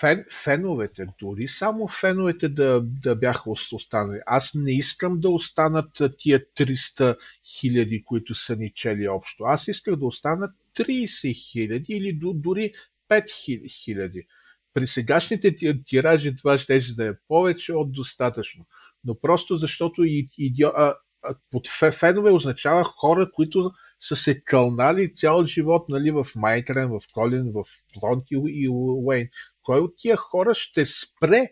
фен, феновете, дори само феновете да, да бяха останали. Аз не искам да останат тия 300 хиляди, които са ни чели общо. Аз исках да останат 30 хиляди или дори 5 хиляди. При сегашните тиражи това ще да е повече от достатъчно. Но просто защото и, и, а, а, под фенове означава хора, които са се кълнали цял живот нали, в Майтрен, в Колин, в Плонти и Уейн. Кой от тия хора ще спре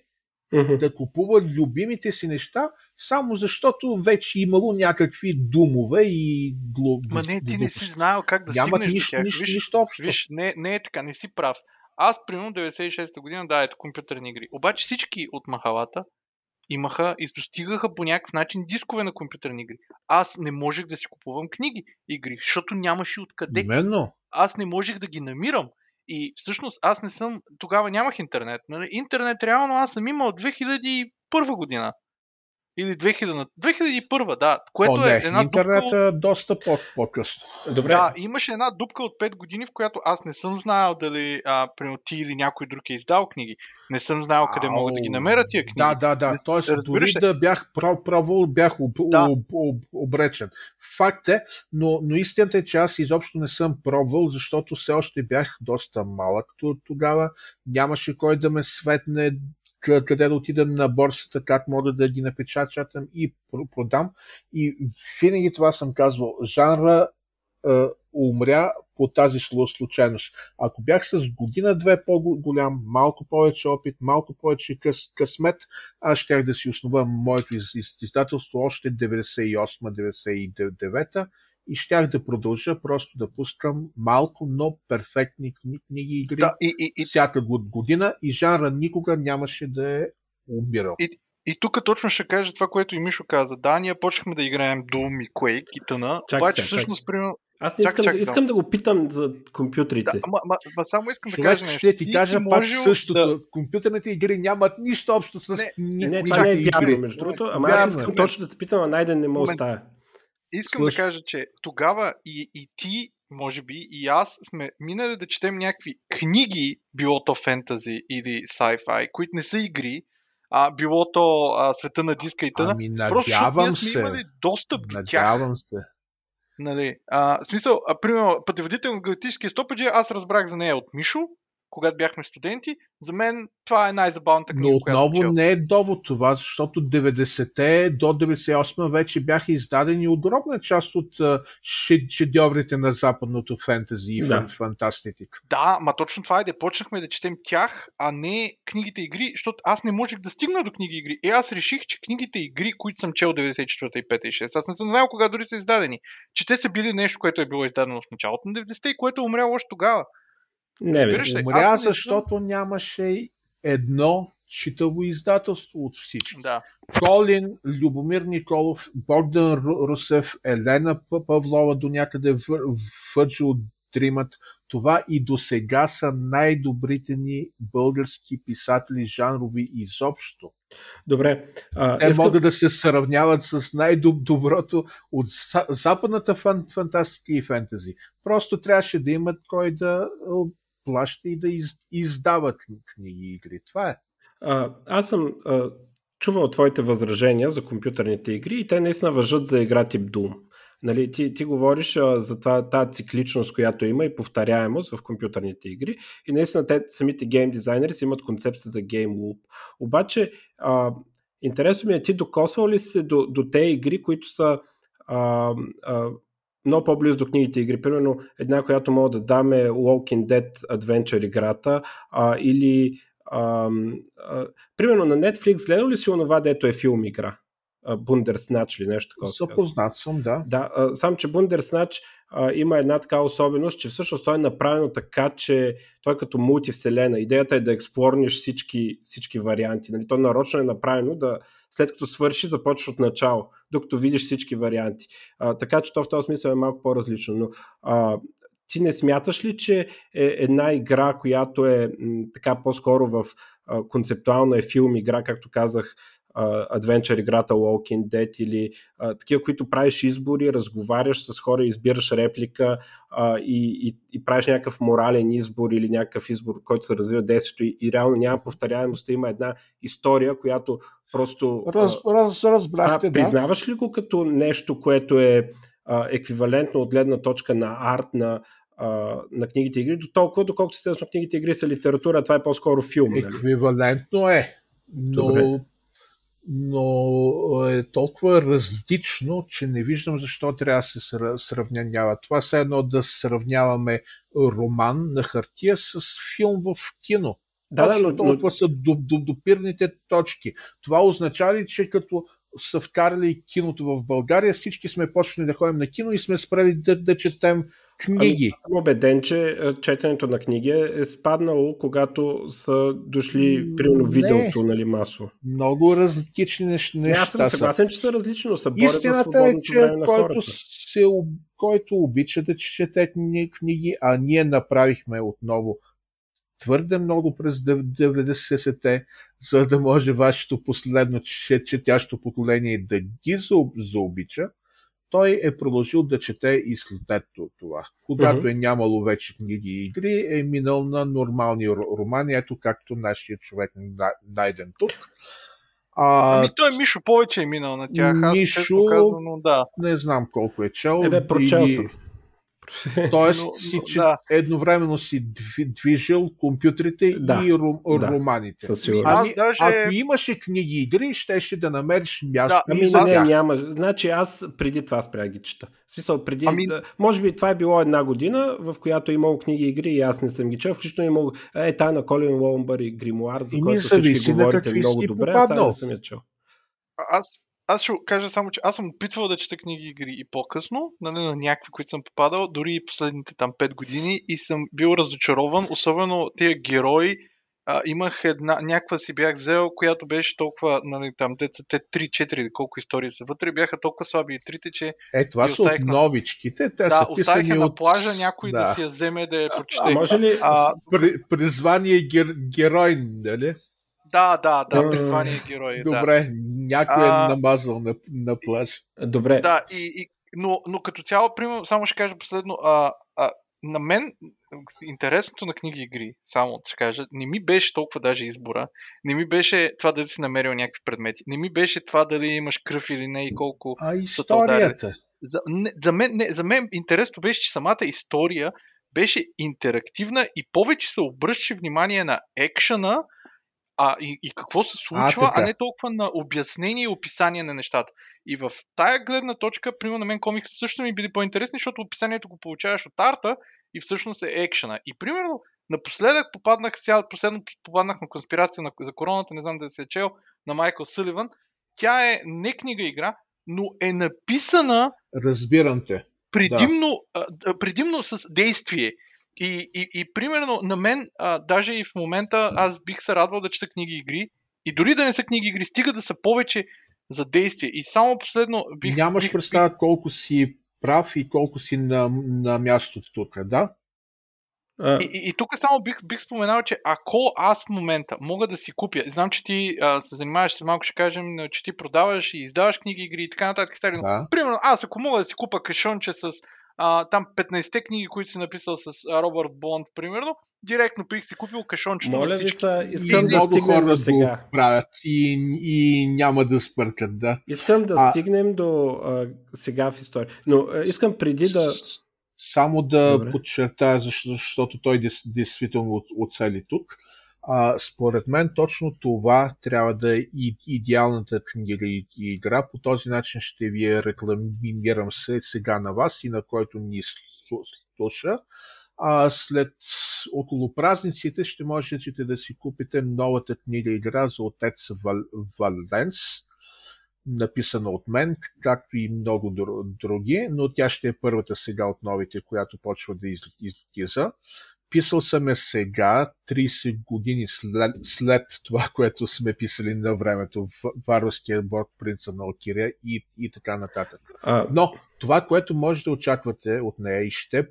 uh-huh. да купува любимите си неща, само защото вече имало някакви думове и глуп. Ма не, ти не си знаел как да Нямат стигнеш нищо, до тях. Нищо, виж, нищо общо. Виж, не, не е така, не си прав. Аз, примерно, 96-та година, да, ето компютърни игри. Обаче всички от махалата имаха и достигаха по някакъв начин дискове на компютърни игри. Аз не можех да си купувам книги игри, защото нямаше откъде. Именно. Аз не можех да ги намирам. И всъщност аз не съм, тогава нямах интернет. Нали? Интернет реално аз съм имал 2001 година. Или 2000, 2001, да. Което О, не, е една интернет дупка... е доста по- по-късно. Добре. Да, имаше една дупка от 5 години, в която аз не съм знаел дали а, ти или някой друг е издал книги. Не съм знаел къде Ау, мога да ги намеря тия книги. Да, да, да. Тоест, дори да бях пробвал, бях об, да. об, об, обречен. Факт е, но, но истината е, че аз изобщо не съм пробвал, защото все още бях доста малък тогава. Нямаше кой да ме светне къде да отидем на борсата, как мога да ги напечатам и продам. И винаги това съм казвал. Жанра е, умря по тази случайност. Ако бях с година-две по-голям, малко повече опит, малко повече къс, късмет, аз щях да си основа моето издателство още 98-99 и щях да продължа просто да пускам малко, но перфектни книги игри да, и, и, и... всяка година и жанра никога нямаше да е умирал. И, и тук точно ще кажа това, което и Мишо каза. Да, ние почнахме да играем Doom и Quake и тъна, чак обаче се, всъщност, примерно, аз не искам, чак, чак, искам да го питам за компютрите. Да, ма, ма, ма само искам Човек, да кажа нещо. Ще ти кажа ти пак същото. Да... Компютърните игри нямат нищо общо с Не, не това не е вярно, между другото. Ама аз искам не. точно да те питам, а Найден не може да Искам Слъж. да кажа, че тогава и, и ти, може би, и аз сме минали да четем някакви книги, било то фентази или sci-fi, които не са игри, а било то а, света на диска и т.н. Ами, надявам се. имали достъп до тях. Надявам се. Нали, а, в смисъл, а, примерно, пътеводител на галактическия стопаджи, аз разбрах за нея от Мишо, когато бяхме студенти, за мен това е най-забавната книга. Но отново която не е довод това, защото 90-те до 98 вече бяха издадени огромна част от шедьоврите на западното фентази и да. фантастика. Да, ма точно това е да почнахме да четем тях, а не книгите игри, защото аз не можех да стигна до книги игри. И аз реших, че книгите игри, които съм чел 94-та и 5 и 6, аз не съм знал кога дори са издадени, че те са били нещо, което е било издадено в началото на 90-те и което е умряло още тогава. Не, бе. Умря, защото не... нямаше едно читаво издателство от всички. Да. Колин, Любомир Николов, Богдан Русев, Елена Павлова до някъде Фъджо Дримат. Това и до сега са най-добрите ни български писатели жанрови изобщо. Добре. А, Те искам... могат да се сравняват с най-доброто от западната фантастика и фентези. Просто трябваше да имат кой да плаща и да из, издават книги и игри. Това е. А, аз съм а, чувал твоите възражения за компютърните игри и те наистина въжат за игра тип Doom. Нали, ти, ти говориш а, за това, тази цикличност, която има и повторяемост в компютърните игри. И наистина те, самите гейм дизайнери си имат концепция за гейм луп. Обаче, а, интересно ми е, ти докосвал ли се до, до те игри, които са а, а, много по-близо до книгите игри. Примерно една, която мога да дам е Walking Dead Adventure играта а, или а, а, примерно на Netflix гледал ли си онова, дето е филм игра? Бундерснач или нещо такова. Съпознат съм, да. Да, сам, че Бундерснач има една така особеност, че всъщност той е направено така, че той като мултивселена. Идеята е да експлорниш всички, всички варианти. Нали? То нарочно е направено да след като свърши, започваш от начало, докато видиш всички варианти. А, така че то в този смисъл е малко по-различно. Но а, ти не смяташ ли, че е една игра, която е м, така по-скоро в а, концептуална е филм игра, както казах, Adventure играта Walking Dead или uh, такива, които правиш избори, разговаряш с хора, избираш реплика uh, и, и, и правиш някакъв морален избор или някакъв избор, който се развива действието и, и реално няма повторяемост, има една история, която просто... Раз, раз, разбрахте, а, признаваш ли го като нещо, което е а, еквивалентно от гледна точка на арт, на, а, на книгите игри, до толкова, доколкото естествено книгите игри са литература, това е по-скоро филм. Нали? Еквивалентно е, но, но е толкова различно, че не виждам защо трябва да се сравнява. Това е едно да сравняваме роман на хартия с филм в кино. Да, да, но толкова но... са допирните точки. Това означава ли, че като са вкарали киното в България, всички сме почнали да ходим на кино и сме спрели да, да четем книги. Ами, съм убеден, че четенето на книги е спаднало, когато са дошли, примерно, видеото, нали, масово. Много различни неща. Не, аз съм съгласен, че са различни, но са Истината е, че който, се, който обича да чете книги, а ние направихме отново твърде много през 90-те, за да може вашето последно четящо поколение да ги заобича, той е продължил да чете и след това. Когато uh-huh. е нямало вече книги и игри, е минал на нормални романи, ето както нашия човек найден тук. А, ами той Мишо повече е минал на тях. Мишо, казано, да. не знам колко е чел. Ебе, прочел съм. <laughs> Тоест, но, си, че да. едновременно си движил компютрите да, и ром, да, романите. Ами, даже... Ако имаше книги и игри, щеше да намериш място. Да, ами, за не, няма. Значи аз преди това спрях ги чета. В смисъл, преди. Ами... Да, може би това е било една година, в която е имало книги и игри и аз не съм ги чел. Включително имало е, тая на Колин Лоумбър и Гримуар, за който всички говорите много добре. Аз не съм я чел. Аз аз ще кажа само, че аз съм опитвал да чета книги игри и по-късно, нали, на някакви, които съм попадал, дори и последните там 5 години и съм бил разочарован, особено тия герои. А, имах една, някаква си бях взел, която беше толкова, нали, там, деца, те 3-4, колко истории са вътре, бяха толкова слаби и трите, че... Е, това са от новичките, те да, са писани от... на плажа някой да. да си я вземе да я прочете. А, може ли... А... При, призвание гер, герой, нали? Да, да, да, призвание герой. Добре, да. някой е намазал на, на плаж. Добре. Да, и, и, но, но като цяло, примерно, само ще кажа последно, а, а, на мен интересното на книги и игри, само да кажа, не ми беше толкова даже избора, не ми беше това дали си намерил някакви предмети, не ми беше това дали имаш кръв или не и колко. А историята? За, не, за, мен, не, за мен интересното беше, че самата история беше интерактивна и повече се обръщаше внимание на екшена, а, и, и какво се случва, а, а не толкова на обяснение и описание на нещата. И в тая гледна точка, примерно на мен комиксите също ми били по-интересни, защото описанието го получаваш от арта и всъщност е екшена. И примерно напоследък попаднах, сега последно попаднах на конспирация на, за короната, не знам да се е чел, на Майкъл Съливан. Тя е не книга игра, но е написана Разбирам те. Предимно, да. предимно с действие. И, и, и примерно на мен, а, даже и в момента, аз бих се радвал да чета книги и игри. И дори да не са книги и игри, стига да са повече за действие. И само последно бих. Нямаш бих, представа бих... колко си прав и колко си на, на мястото тук, да? И, и, и тук само бих, бих споменал, че ако аз в момента мога да си купя, знам, че ти а, се занимаваш с малко, ще кажем, че ти продаваш и издаваш книги, игри и така нататък. Да. Примерно, аз ако мога да си купа кашонче с а, там 15-те книги, които си написал с Робърт Бонд, примерно, директно бих си купил кашончето Моля ви са, искам и да стигнем до сега. правят и, и няма да спъркат, да. Искам да а, стигнем до а, сега в история. Но а, искам преди да... Само да Добре. подчертая, защото той действително оцели тук. А, според мен точно това трябва да е идеалната книга и игра. По този начин ще ви рекламирам се сега на вас и на който ни слуша. А след около празниците ще можете да си купите новата книга игра за отец Валенс, написана от мен, както и много други, но тя ще е първата сега от новите, която почва да излиза. Писал съм я сега, 30 години след, след това, което сме писали на времето, в Варварския борг, принца на Окирия и, и така нататък. А... Но това, което може да очаквате от нея и ще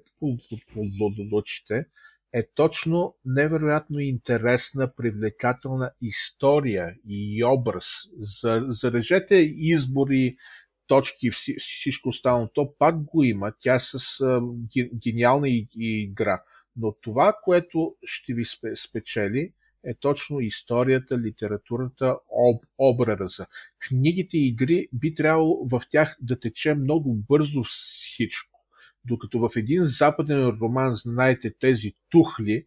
получите, е точно невероятно интересна, привлекателна история и образ. Зарежете избори, точки, всичко останало, то пак го има. Тя е с а, гениална игра. Но това, което ще ви спечели, е точно историята, литературата, об, образа. Книгите и игри би трябвало в тях да тече много бързо всичко. Докато в един западен роман, знаете, тези тухли,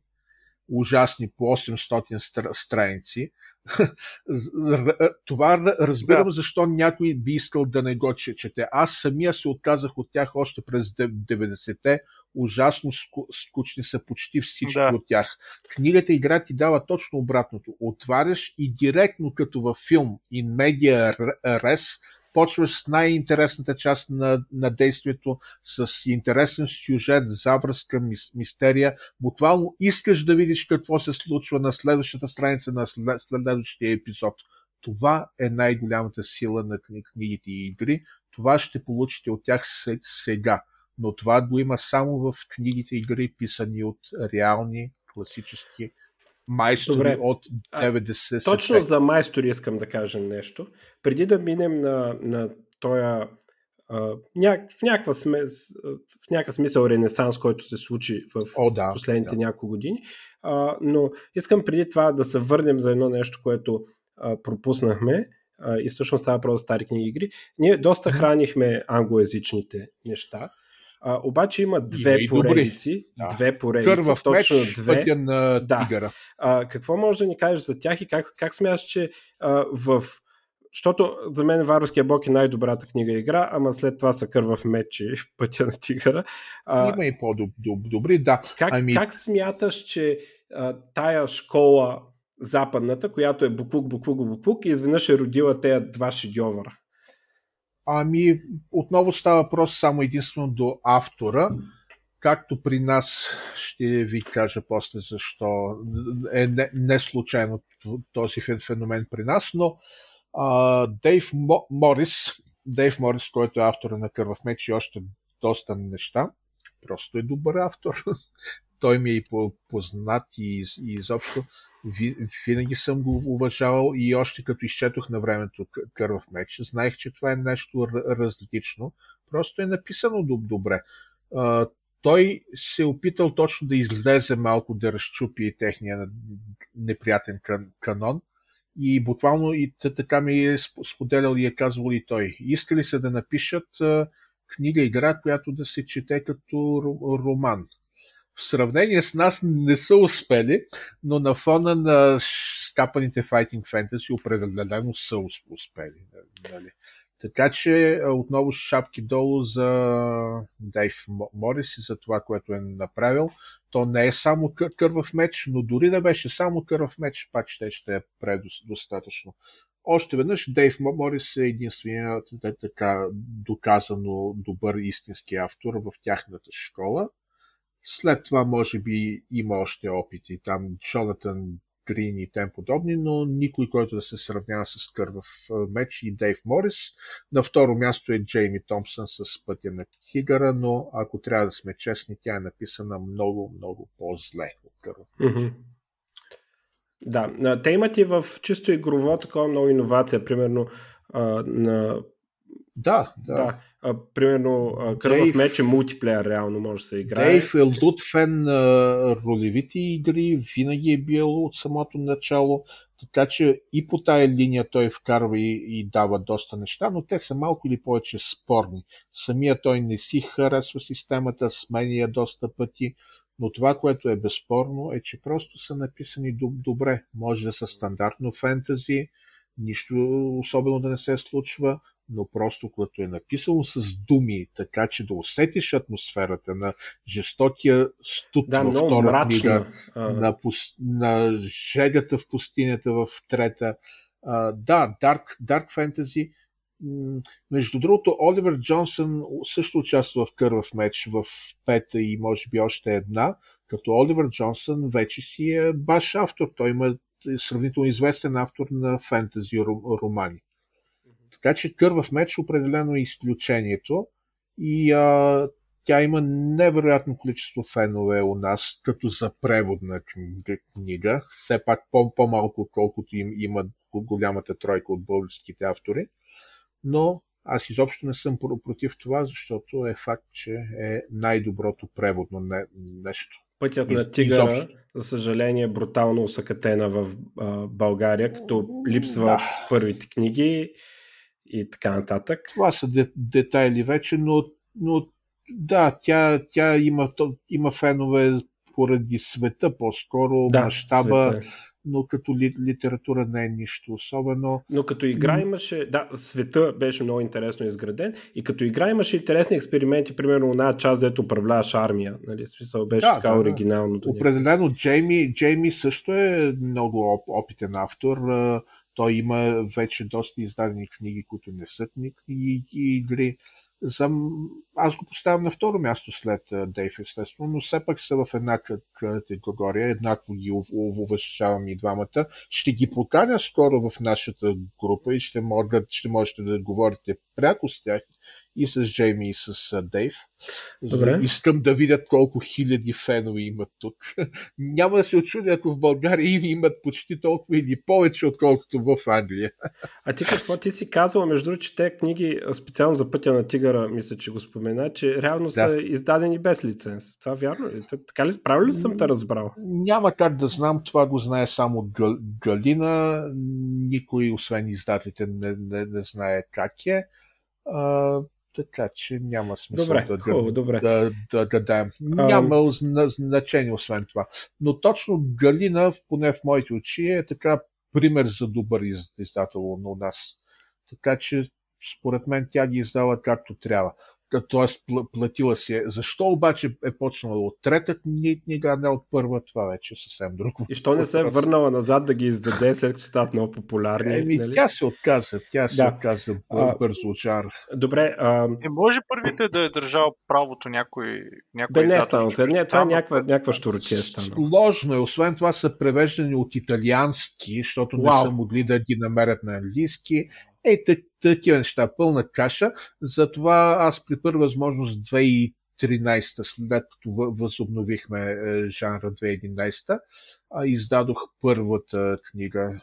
ужасни по 800 страници, <laughs> това разбирам да. защо някой би искал да не го чете. Аз самия се отказах от тях още през 90-те. Ужасно скучни са почти всички да. от тях. Книгата игра ти дава точно обратното. Отваряш и директно като във филм in media res почваш с най-интересната част на, на действието, с интересен сюжет, завръзка, мис, мистерия. Буквално искаш да видиш какво се случва на следващата страница на след, следващия епизод. Това е най-голямата сила на книгите и игри. Това ще получите от тях сега. Но това го има само в книгите игри, писани от реални класически майстори Добре. от 90 а, Точно за майстори искам да кажа нещо. Преди да минем на, на тоя в, някаква смес, в някакъв смисъл ренесанс, който се случи в О, да, последните да. няколко години. А, но искам преди това да се върнем за едно нещо, което а, пропуснахме а, и всъщност става просто стари книги игри. Ние доста хранихме англоязичните неща. А, обаче има две има поредици. Да. Две поредици. Кървав точно меч, две. пътя на да. тигъра. А, какво може да ни кажеш за тях и как, как смяташ, че а, в защото за мен Варварския бог е най-добрата книга игра, ама след това са кървав меч и <laughs> пътя на тигъра. А, Има и по-добри, да. Как, ами... как смяташ, че а, тая школа западната, която е буклук, буклук, буклук, изведнъж е родила тези два шедьовъра? Ами, отново става въпрос само единствено до автора. Както при нас, ще ви кажа после защо е не, не случайно този феномен при нас, но а, Дейв Морис, Дейв Морис, който е автор на Кървав меч и още доста неща, просто е добър автор. <laughs> Той ми е и познат и, и изобщо винаги съм го уважавал и още като изчетох на времето Кървав меч, знаех, че това е нещо различно. Просто е написано добре. Той се е опитал точно да излезе малко, да разчупи техния неприятен канон. И буквално и така ми е споделял и е казвал и той. Искали се да напишат книга-игра, която да се чете като роман в сравнение с нас не са успели, но на фона на скапаните Fighting Fantasy определено са успели. Нали? Така че отново шапки долу за Дейв Морис и за това, което е направил. То не е само кървав меч, но дори да беше само кървав меч, пак ще, ще е предостатъчно. Още веднъж Дейв Морис е единственият така доказано добър истински автор в тяхната школа. След това може би има още опити. Там Джонатан Грин и тем подобни, но никой, който да се сравнява с Кървав меч и Дейв Морис. На второ място е Джейми Томпсън с пътя на Хигара, но ако трябва да сме честни, тя е написана много, много по-зле от Кървав. Да, те имат и в чисто игрово такова много иновация. Примерно на да, да. да. А, примерно, Кръв в меч е мултиплеер, реално може да се играе. Дейв е луд фен на ролевите игри, винаги е бил от самото начало, така че и по тая линия той вкарва и, и дава доста неща, но те са малко или повече спорни. Самия той не си харесва системата, сменя я доста пъти, но това, което е безспорно, е, че просто са написани добре. Може да са стандартно фентази, нищо особено да не се случва, но просто като е написано с думи, така че да усетиш атмосферата на жестокия студ да, във втора мрачна. книга, на, на жегата в пустинята в трета. А, да, Dark, Dark Fantasy. Между другото, Оливер Джонсън също участва в Кървав меч в пета и може би още една, като Оливер Джонсън вече си е баш автор. Той има сравнително известен автор на фентази романи. Така че Кървав меч определено е изключението и а, тя има невероятно количество фенове у нас, като за преводна книга. Все пак по- по-малко, отколкото им има голямата тройка от българските автори. Но аз изобщо не съм против това, защото е факт, че е най-доброто преводно не, нещо. Пътят на тигъра, изобщо. за съжаление, е брутално усъкатена в а, България, като липсва да. първите книги и така нататък. Това са де, детайли вече, но, но да, тя, тя има, има фенове поради света по-скоро, да, мащаба, света. но като ли, литература не е нищо особено. Но като игра имаше, да, света беше много интересно изграден и като игра имаше интересни експерименти, примерно една част, дето управляваш армия, нали, смисъл беше да, така да, оригинално. Да. Определено Джейми, Джейми също е много опитен автор. Той има вече доста издадени книги, които не са книги и игри за... Аз го поставям на второ място след Дейв, естествено, но все пак са в една категория, еднакво ги уважавам и двамата. Ще ги поканя скоро в нашата група и ще, могат, ще можете да говорите пряко с тях и с Джейми и с Дейв. Добре. Искам да видят колко хиляди фенове имат тук. <laughs> Няма да се очудя, ако в България им имат почти толкова или повече, отколкото в Англия. <laughs> А ти какво ти си казвала, между другото, че те книги, специално за пътя на тигъра, мисля, че го спомена, че реално да. са издадени без лиценз. Това вярно ли? Така ли? Правилно ли съм те разбрал? Няма как да знам, това го знае само Галина. Никой, освен издателите, не, не, не знае как е. А, така че няма смисъл добре, да, хубаво, добре. да, да, да дадем. Няма um... значение освен това. Но точно Галина, поне в моите очи, е така пример за добър издател у нас. Така че според мен тя ги издава както трябва т.е. платила си е. Защо обаче е почнала от трета книга, а не от първа, това вече е съвсем друго. И що не се е върнала назад да ги издаде, след като стават много популярни? Еми, нали? тя се отказа, тя се да. отказа бързо от жар. Добре. А... Не може първите да е държал правото някой. някой Бе, не е станало. Не, това е някаква, някаква штурчия. Сложно е. Освен това са превеждани от италиански, защото Уау. не са могли да ги намерят на английски. Ей, такива неща, пълна каша. Затова аз при първа възможност 2013, след като възобновихме е, жанра 2011, издадох първата книга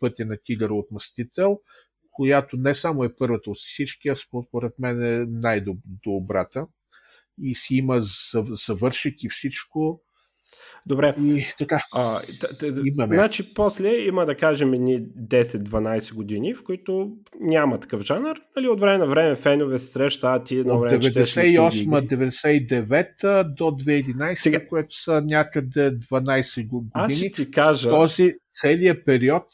Пътя на тигъра от мастител, която не само е първата от всички, а според мен е най-добрата. И си има завършик и всичко Добре. И така. А, т- т- Имаме. Значи, после има да кажем ни 10-12 години, в които няма такъв жанр. Нали, от време на време фенове се срещат и едно време. От 98-99 до 2011, Сега... което са някъде 12 години. Аз ще ти кажа. Този целият период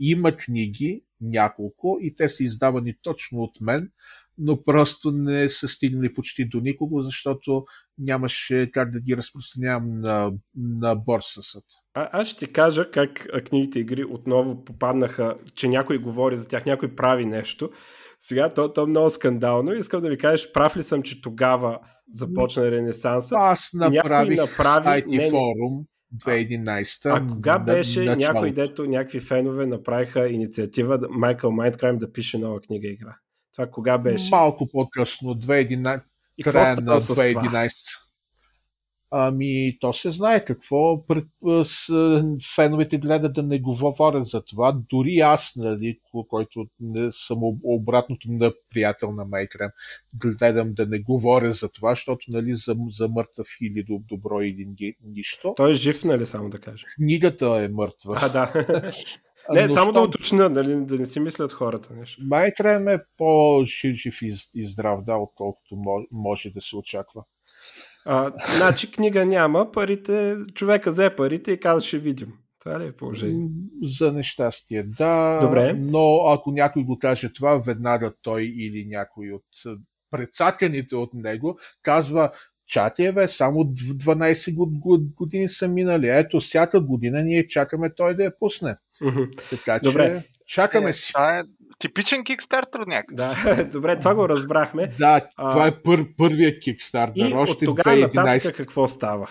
има книги, няколко, и те са издавани точно от мен но просто не са стигнали почти до никого, защото нямаше как да ги разпространявам на, на борсата. А, аз ще ти кажа как книгите игри отново попаднаха, че някой говори за тях, някой прави нещо. Сега то, то е много скандално. Искам да ви кажеш, прав ли съм, че тогава започна Ренесанса? Аз направих направи... сайт и форум. 2011. А, а кога беше на, някой, дето някакви фенове направиха инициатива Майкъл Майндкрайм да пише нова книга игра? Това кога беше? Малко по-късно, 2011. И края на 2011. Ами, то се знае какво. Пред, с, феновете гледат да не говорят за това. Дори аз, нали, който не съм обратното на приятел на Майкрем, гледам да не говоря за това, защото нали, за, за мъртъв или добро или нищо. Той е жив, нали, само да кажа. Книгата е мъртва. А, да. <laughs> Не, Но само що... да уточня, нали, да не си мислят хората. Нещо. Майтрем е по-жив и, и здрав, да, отколкото може да се очаква. А, значи книга няма, парите, човека взе парите и каза, ще видим. Това ли е положение? За нещастие, да. Добре. Но ако някой го каже това, веднага той или някой от предсаканите от него казва, бе, само 12 години са минали. Ето, всяка година ние чакаме той да я пусне. Така че, Добре. чакаме е, си. Това е типичен кикстартер някакъв. Да, <laughs> добре, това го разбрахме. Да, това е пър, първият кикстартер. И още от тогава 2011. какво става?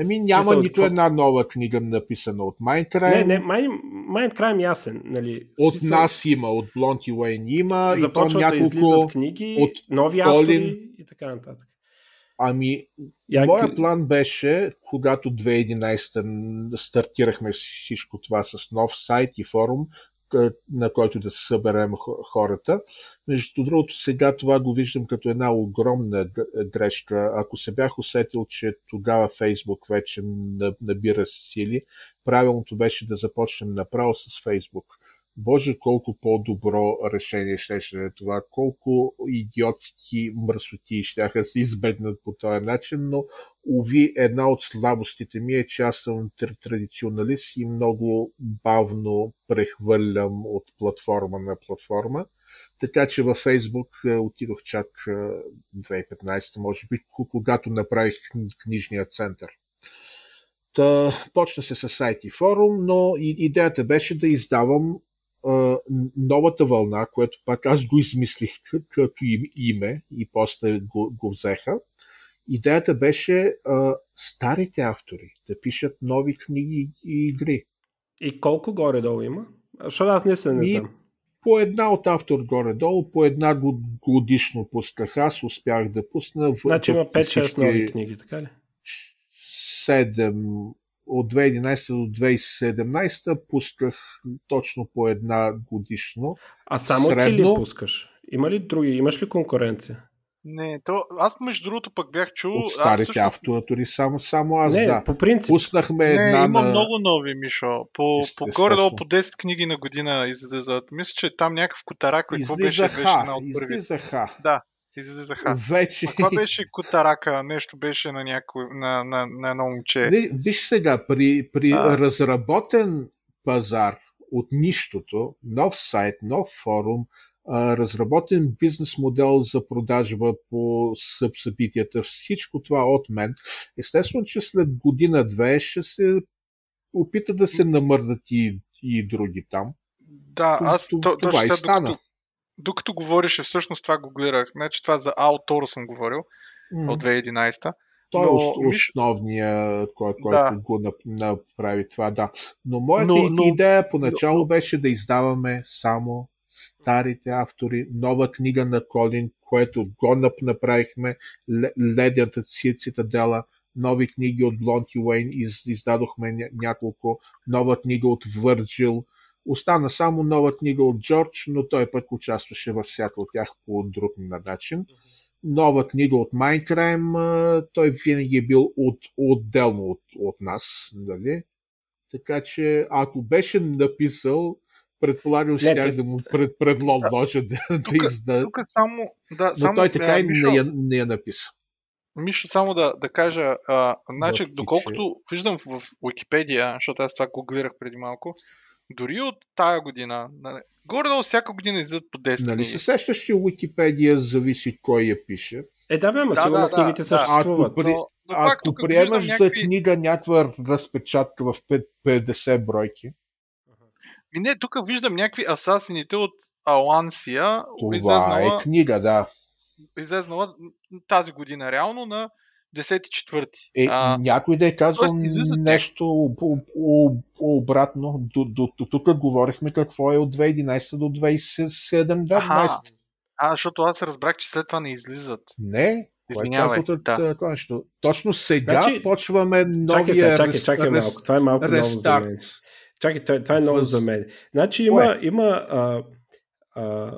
Еми няма нито какво... една нова книга написана от Майнкрайм. Не, не, Майнкрайм ясен. Нали? От смисъл... нас има, от Блонти Уейн има. Започват и то няколко... да излизат книги, от нови Колин, автори и така нататък. Ами, Я... моя план беше, когато 2011 стартирахме всичко това с нов сайт и форум, на който да се съберем хората. Между другото, сега това го виждам като една огромна грешка. Ако се бях усетил, че тогава Фейсбук вече набира сили, правилното беше да започнем направо с Фейсбук. Боже, колко по-добро решение щеше да е това, колко идиотски мръсоти ще се избегнат по този начин, но уви, една от слабостите ми е, че аз съм традиционалист и много бавно прехвърлям от платформа на платформа. Така че във Фейсбук е, отидох чак 2015, е, може би, когато направих книжния център. Та, почна се с и форум, но идеята беше да издавам новата вълна, което пак аз го измислих като име и после го, го взеха. Идеята беше а, старите автори да пишат нови книги и игри. И колко горе-долу има? Защото аз не се не знам. По една от автор горе-долу, по една годишно пусках. Аз успях да пусна. Значи има 5-6 нови книги, така ли? 7 от 2011 до 2017 пусках точно по една годишно. А само Средно... ти ли пускаш? Има ли други? Имаш ли конкуренция? Не, то, аз между другото пък бях чул... От старите също... автори, само, само аз, не, да. по принцип. Пуснахме не, една има на... много нови, Мишо. По, по горе-долу по 10 книги на година излизат. Мисля, че там някакъв котарак, какво беше, беше на от първи. Излизаха. Да, излизаха. Вече. А това беше Котарака, нещо беше на, някой, на, на, на едно момче. Виж сега, при, при а. разработен пазар от нищото, нов сайт, нов форум, разработен бизнес модел за продажба по събитията, всичко това от мен. Естествено, че след година-две ще се опита да се намърдат и, и други там. Да, аз това, това и стана. Докато, докато говореше, всъщност това го гледах. Значи това за Аутор съм говорил mm. от 2011. Той е но, е основния, кой, който да. го направи това, да. Но моята но, но, идея поначало но, беше да издаваме само старите автори, нова книга на Колин, което го направихме, Ледята цитадела, нови книги от Блонти Уейн, из, издадохме няколко, нова книга от Върджил, Остана само нова книга от Джордж, но той пък участваше във всяка от тях по друг начин. Нова книга от Майнкрайм, той винаги е бил от, отделно от, от нас. Дали? Така че, ако беше написал, предполагам, ще ти... да му пред, предложа да, да, да изда. Тук само, да, но само, той така и не, я, не я написа. Мишо, само да, да кажа, а, значи, доколкото виждам в Википедия, защото аз това го гледах преди малко, дори от тая година, горе-долу всяка година излизат по 10 Нали се сещаш, че Уикипедия зависи кой я пише? Е, да, бе, ма да, сигурно да, книгите да, съществуват. Ако, при, но, но ако приемаш за някакви... книга някаква разпечатка в 50 бройки, и не, тук виждам някакви асасините от Алансия. Това излезнала, е книга, да. Излезнала тази година реално на 10-4. Е, а, някой да е казал нещо обратно. До, до, до, тук говорихме какво е от 2011 до 2017. А, защото аз разбрах, че след това не излизат. Не, Извинявай, да. това нещо. Точно сега значи, почваме новия чакай, чакай, чакай малко. Това е малко рестарт. ново за мен. Чакай, това, това е ново за мен. Значи има, има а, а,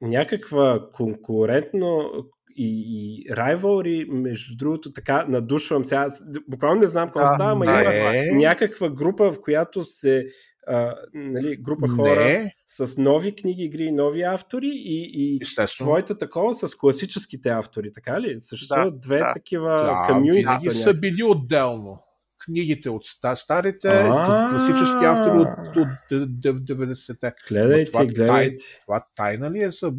някаква конкурентно и, и rivalry, между другото, така надушвам сега. Буквално не знам какво да, става, но има някаква група, в която се а, нали, група хора не. с нови книги, игри, нови автори и, и твоята такова с класическите автори, така ли? Съществуват да, две да. такива да, Винаги са били отделно. Книгите от старите, класически автори от, от 90-те. Гледайте, това, гледайте. Това тайна ли е за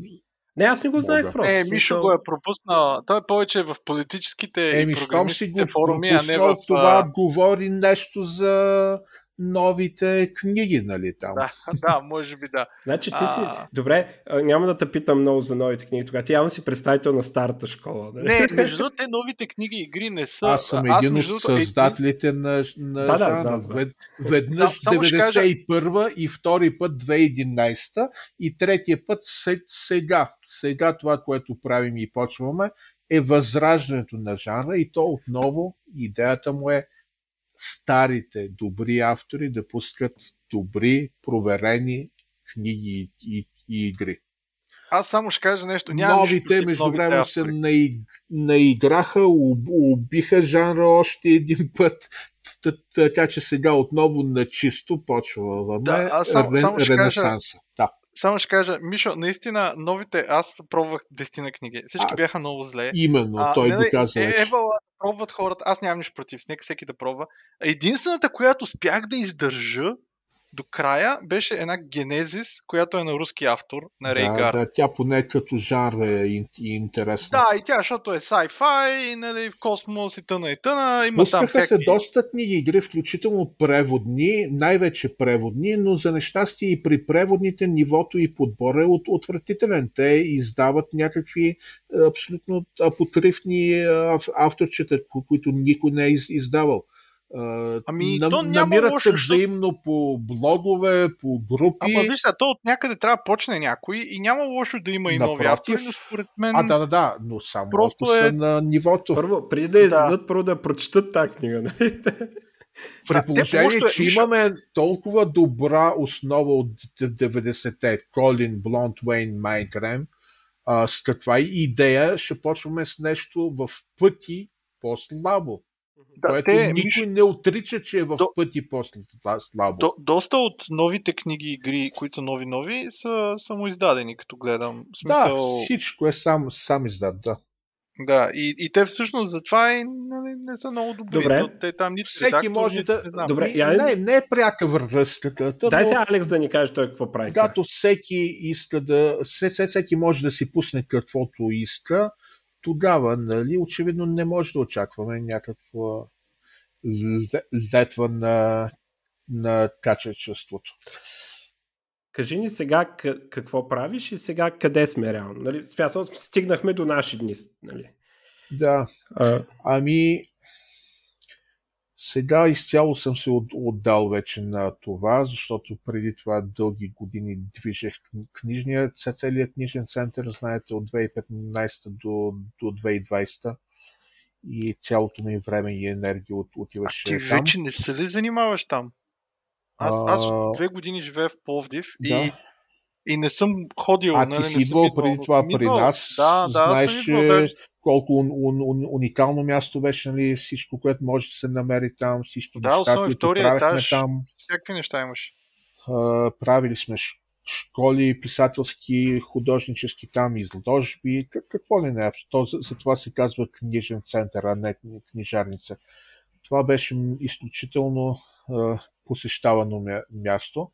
не, аз не го знаех просто. Е, Мишо го е пропуснал. Той е повече в политическите Еми, си го форуми, а не в... Това говори нещо за новите книги, нали там. Да, <laughs> да, може би да. Значи ти си... А... Добре, няма да те питам много за новите книги тогава. Ти явно си представител на старата школа. Нали? Не, между другото, те новите книги и игри не са... Аз съм един от създателите на, на да, да. Да, да. Веднъж да, 91 кажа... и втори път 2011 и третия път сега. Сега това, което правим и почваме е възраждането на жанра и то отново идеята му е старите добри автори да пускат добри, проверени книги и, и, игри. Аз само ще кажа нещо. Няма новите, между време, се наиграха, убиха жанра още един път, така че сега отново на чисто почва да, аз само, само ренесанса. Да. Само ще кажа, Мишо, наистина новите, аз пробвах дестина книги. Всички а, бяха много зле. Именно, а, той го каза. Е, е, пробват хората, аз нямам нищо против, нека всеки да пробва. Единствената, която успях да издържа, до края беше една генезис, която е на руски автор, на Рей да, Да, тя поне като жанр е интересна. Да, и тя, защото е sci-fi, нали, в космос и тъна и тъна. Има Пускаха там всяки... се доста книги игри, включително преводни, най-вече преводни, но за нещастие и при преводните нивото и подбора е от, отвратителен. Те издават някакви е, абсолютно апотрифни авторчета, които никой не е издавал. Ами, Нам, то намират лошо, се взаимно по блогове, по групи. Ама виж, то от някъде трябва да почне някой и няма лошо да има и Напротив, нови автори, но според мен... А, да, да, да, но само просто е... са на нивото. Първо, преди да издадат, да. първо да прочитат тази книга. Нали? <laughs> При положение, че имаме толкова добра основа от 90-те, Колин, Блонд, Уейн, Майкрем, с каква идея ще почваме с нещо в пъти по-слабо. Да, което те, никой не отрича, че е в до, пъти после това слабо. До, доста от новите книги игри, които са нови-нови, са самоиздадени, като гледам. Смисъл... Да, всичко е сам, сам издат, да. Да, и, и те всъщност затова и не, не са много добри. Добре. Те там нито Всеки редактор, може да... Не Добре, я... не, не е пряка връзката. Дай се Алекс да ни каже той какво прави. Когато всеки иска да... Всеки може да си пусне каквото иска, тогава, нали, очевидно не може да очакваме някаква летва на, на качеството. Кажи ни сега какво правиш и сега къде сме реално. Нали? Стигнахме до наши дни. Нали? Да. А... Ами, сега изцяло съм се отдал вече на това, защото преди това дълги години движех книжния, целият книжен център, знаете, от 2015 до, до 2020 и цялото ми време и енергия от, отиваше а ти там. вече не се ли занимаваш там? Аз, аз от две години живея в Пловдив да. и, и не съм ходил. А нали, ти си идвал преди това при нас. Да, да, знаеш идвал, колко un, un, un, уникално място беше нали, всичко, което може да се намери там, всички да, неща, които правихме етаж, там. Всякакви неща имаш. Uh, правили сме школи, писателски, художнически там, изложби, какво ли не. То, за, за това се казва книжен център, а не книжарница. Това беше изключително е, посещавано мя, място.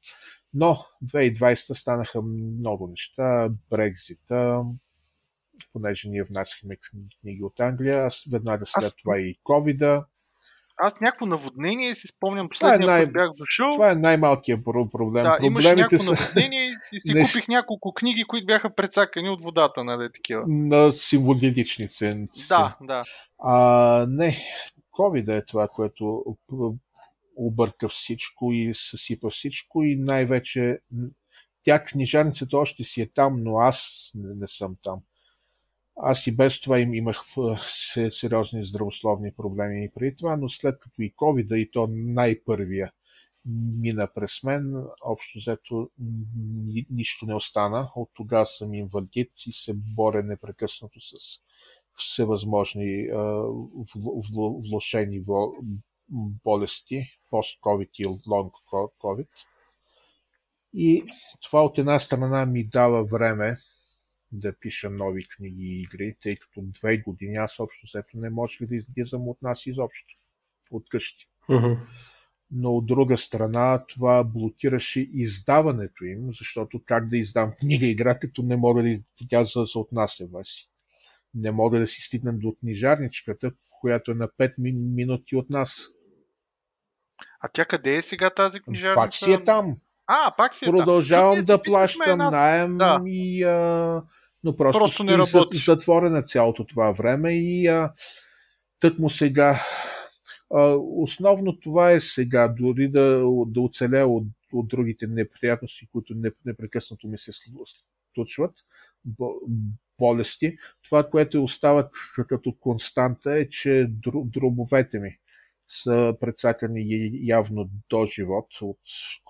Но 2020 станаха много неща. Брекзита, понеже ние внасяхме книги от Англия, аз веднага след това и covid аз някакво наводнение си спомням последния това е най... път бях дошъл. Това е най-малкият проблем. Да, Проблемите са... наводнение и си <laughs> купих няколко книги, които бяха прецакани от водата, нали такива. На символични ценци. Да, да. А, не, COVID е това, което обърка всичко и съсипа всичко и най-вече тя книжарницата още си е там, но аз не, не съм там. Аз и без това им имах сериозни здравословни проблеми и преди това, но след като и COVID, и то най-първия мина през мен, общо взето ни, нищо не остана. От тогава съм инвалид и се боря непрекъснато с всевъзможни влошени болести, пост-COVID и лонг-COVID. И това от една страна ми дава време да пиша нови книги и игри, тъй като две години аз общо взето не можех да излизам от нас изобщо, от къщи. Uh-huh. Но от друга страна това блокираше издаването им, защото как да издам книга игра, като не мога да тя за, за отнася си. Не мога да си стигнем до книжарничката, която е на 5 минути от нас. А тя къде е сега тази книжарница? Пак си е там. А, пак си е Продължавам там. да плащам една... наем да. и а, но просто, просто не работи. затворена цялото това време и а, тък му сега а, основно това е сега, дори да, да оцеля от, от другите неприятности, които непрекъснато ми се случват. Болести. Това, което остава като константа е, че дробовете ми са прецакани явно до живот от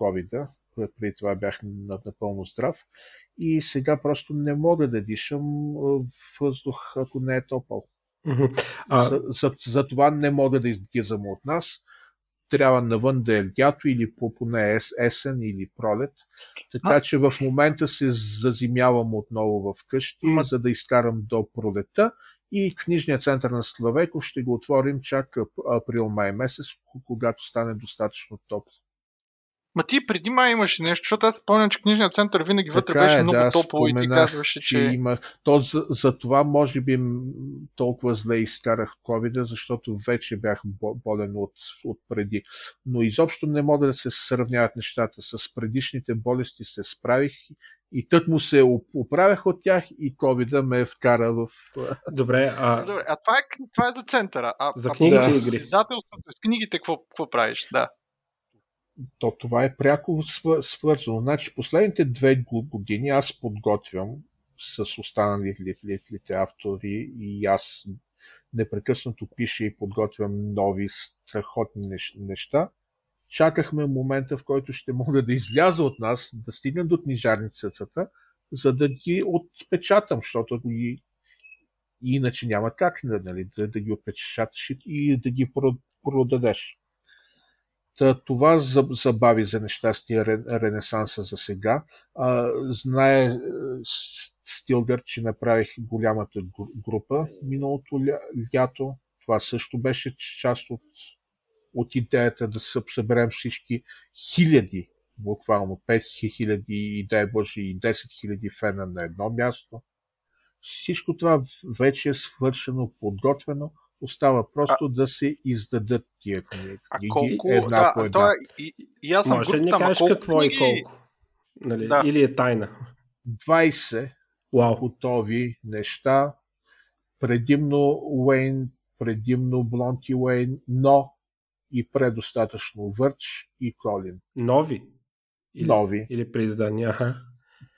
covid преди това бях напълно здрав и сега просто не мога да дишам въздух, ако не е топъл. А... За, за, за това не мога да излизам от нас. Трябва навън да е лято или по поне есен или пролет. Така а... че в момента се зазимявам отново в къщи, а... за да изкарам до пролета и книжният център на Славейко ще го отворим чак април-май месец, когато стане достатъчно топло. Ма ти преди май имаше нещо, защото аз спомням, че книжният център винаги вътре беше е, много да, топло и ти казваше, че... че... Има... То за, за това може би толкова зле изкарах covid защото вече бях болен от, от преди. Но изобщо не мога да се сравняват нещата. С предишните болести се справих и тът му се оправях от тях и covid ме вкара в... Добре, а... Добре, а това е, това е за центъра. А, за книгите а, игри. С книгите какво, какво правиш? Да то това е пряко свързано. Значи последните две години аз подготвям с останалите автори и аз непрекъснато пиша и подготвям нови страхотни неща. Чакахме момента, в който ще мога да изляза от нас, да стигна до книжарницата, за да ги отпечатам, защото ги... иначе няма как нали, да, да ги отпечаташ и да ги продадеш. Това забави за нещастие Ренесанса за сега. Знае е, Стилгър, че направих голямата група миналото лято. Това също беше част от, от идеята да съберем всички хиляди, буквално 5000 и дай Боже и 10 000 фена на едно място. Всичко това вече е свършено, подготвено Остава просто а, да се издадат тия книги. А колко, една да, по една. Това, и, и аз съм Може ли не кажеш какво книги... и колко? Нали? Да. Или е тайна? 20 wow. готови неща. Предимно Уейн, предимно Блонти Уейн, но и предостатъчно Върч и Колин. Нови? Или, Нови. Или преиздания.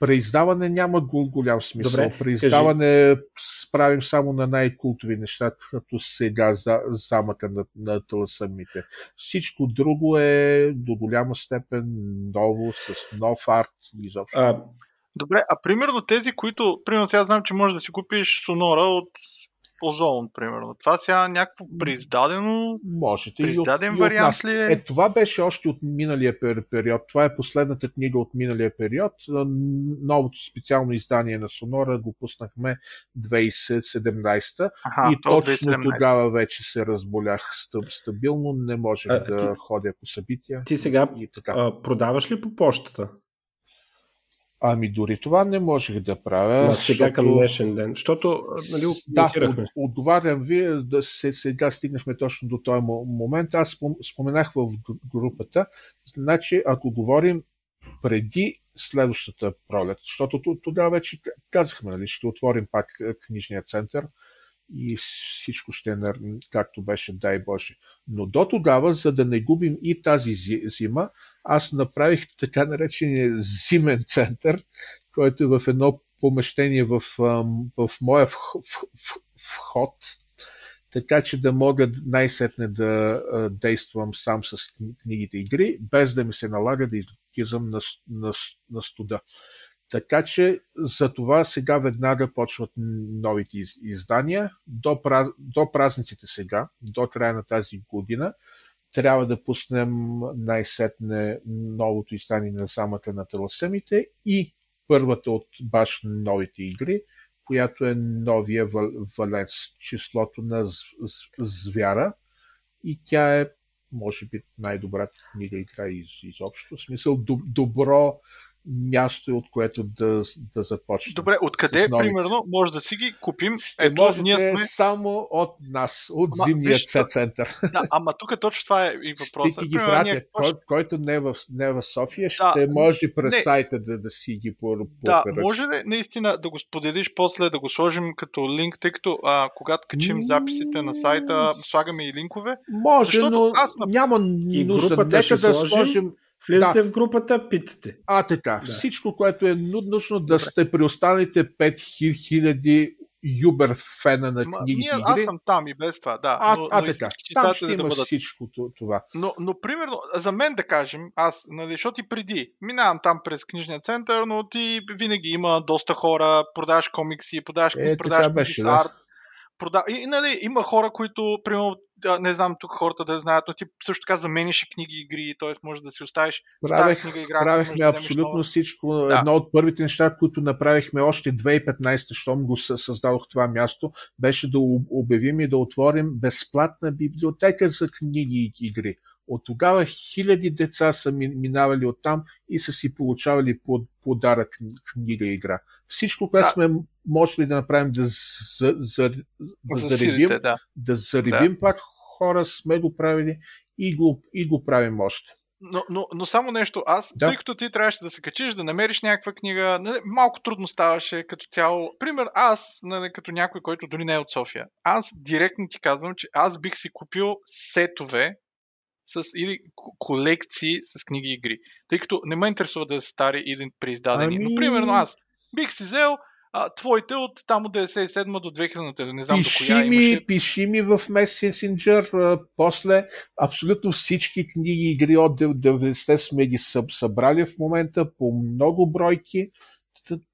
Преиздаване няма голям смисъл. Добре, Преиздаване кажи. справим само на най-култови неща, като сега за, замъка на, на тълсамите. Всичко друго е до голяма степен ново, с нов арт изобщо. А, Добре, а примерно тези, които, примерно сега знам, че можеш да си купиш Сонора от Озон, примерно. Това сега някакво преиздадено. Можете. Преиздаден и от, вариант и от ли е? Е, това беше още от миналия период. Това е последната книга от миналия период. Новото специално издание на Сонора го пуснахме 2017 Аха, и точно 2017. тогава вече се разболях стъб, стабилно. Не можех а, да ти, ходя по събития. Ти сега и така. А, продаваш ли по почтата? Ами дори това не можех да правя. А сега защото... към днешен ден. Защото, нали, да, от, отговарям ви, да се, сега стигнахме точно до този момент. Аз споменах в групата, значи, ако говорим преди следващата пролет, защото тогава вече казахме, нали, ще отворим пак книжния център и всичко ще е както беше, дай Боже. Но до тогава, за да не губим и тази зима, аз направих така наречения зимен център, който е в едно помещение в, в моя вход, така че да мога най-сетне да действам сам с книгите игри, без да ми се налага да излизам на, на, на студа. Така че за това сега веднага почват новите издания. До, до празниците сега, до края на тази година, трябва да пуснем най-сетне новото издание на замъка на таласемите и първата от баш новите игри, която е новия валенс, числото на звяра. И тя е, може би, най-добрата книга игра из, изобщо. В смисъл, добро място, от което да, да започнем. Добре, откъде, примерно, може да си ги купим? Ще Ето, можете ние сме... само от нас, от ама, зимния виж, център. Да, ама тук точно това е и въпросът. Ще ти ги пратя. Ние... Кой, който не е, в, не е в София, ще да, може през не. сайта да, да си ги по, по Да, може ли наистина да го споделиш после, да го сложим като линк, тъй като а, когато качим записите на сайта, слагаме и линкове? Може, но аз, няма нужда. Нека да сложим Влизате да. в групата, питате. А, така. Да. Всичко, което е нужно да Добре. сте при останалите 5000 юбер фена на книги. Ние, аз съм там и без това, да. А, но, а но така, там ще да има бъдат... всичко това. Но, но, примерно, за мен да кажем, аз, нали, защото и преди, минавам там през книжния център, но ти винаги има доста хора, продаваш комикси, продаваш, е, продаваш беше, да. арт, прода... И, и, нали, има хора, които, примерно, не знам тук хората да знаят, но ти също така замениш книги и игри, т.е. може да си оставиш Правех, книга игра. Правихме абсолютно да всичко. Да. Едно от първите неща, които направихме още 2015, щом го създадох това място, беше да обявим и да отворим безплатна библиотека за книги и игри. От тогава хиляди деца са минавали оттам и са си получавали подарък книга и игра. Всичко, което да. сме можели да направим да, за, за, да заребим, да. да заребим да. пак хора, сме го правили и го, и го правим още. Но, но, но само нещо, аз, да. тъй като ти трябваше да се качиш, да намериш някаква книга, нали, малко трудно ставаше като цяло. Пример, аз, нали, като някой, който дори не е от София, аз директно ти казвам, че аз бих си купил сетове с, или колекции с книги и игри. Тъй като не ме интересува да са стари или преиздадени. Ами... Но, примерно, аз бих си взел а, твоите от там от 97 до 2000, не знам пиши до коя ми, имаше. Пиши ми в Messenger, а, после абсолютно всички книги и игри от 90 сме ги събрали в момента по много бройки.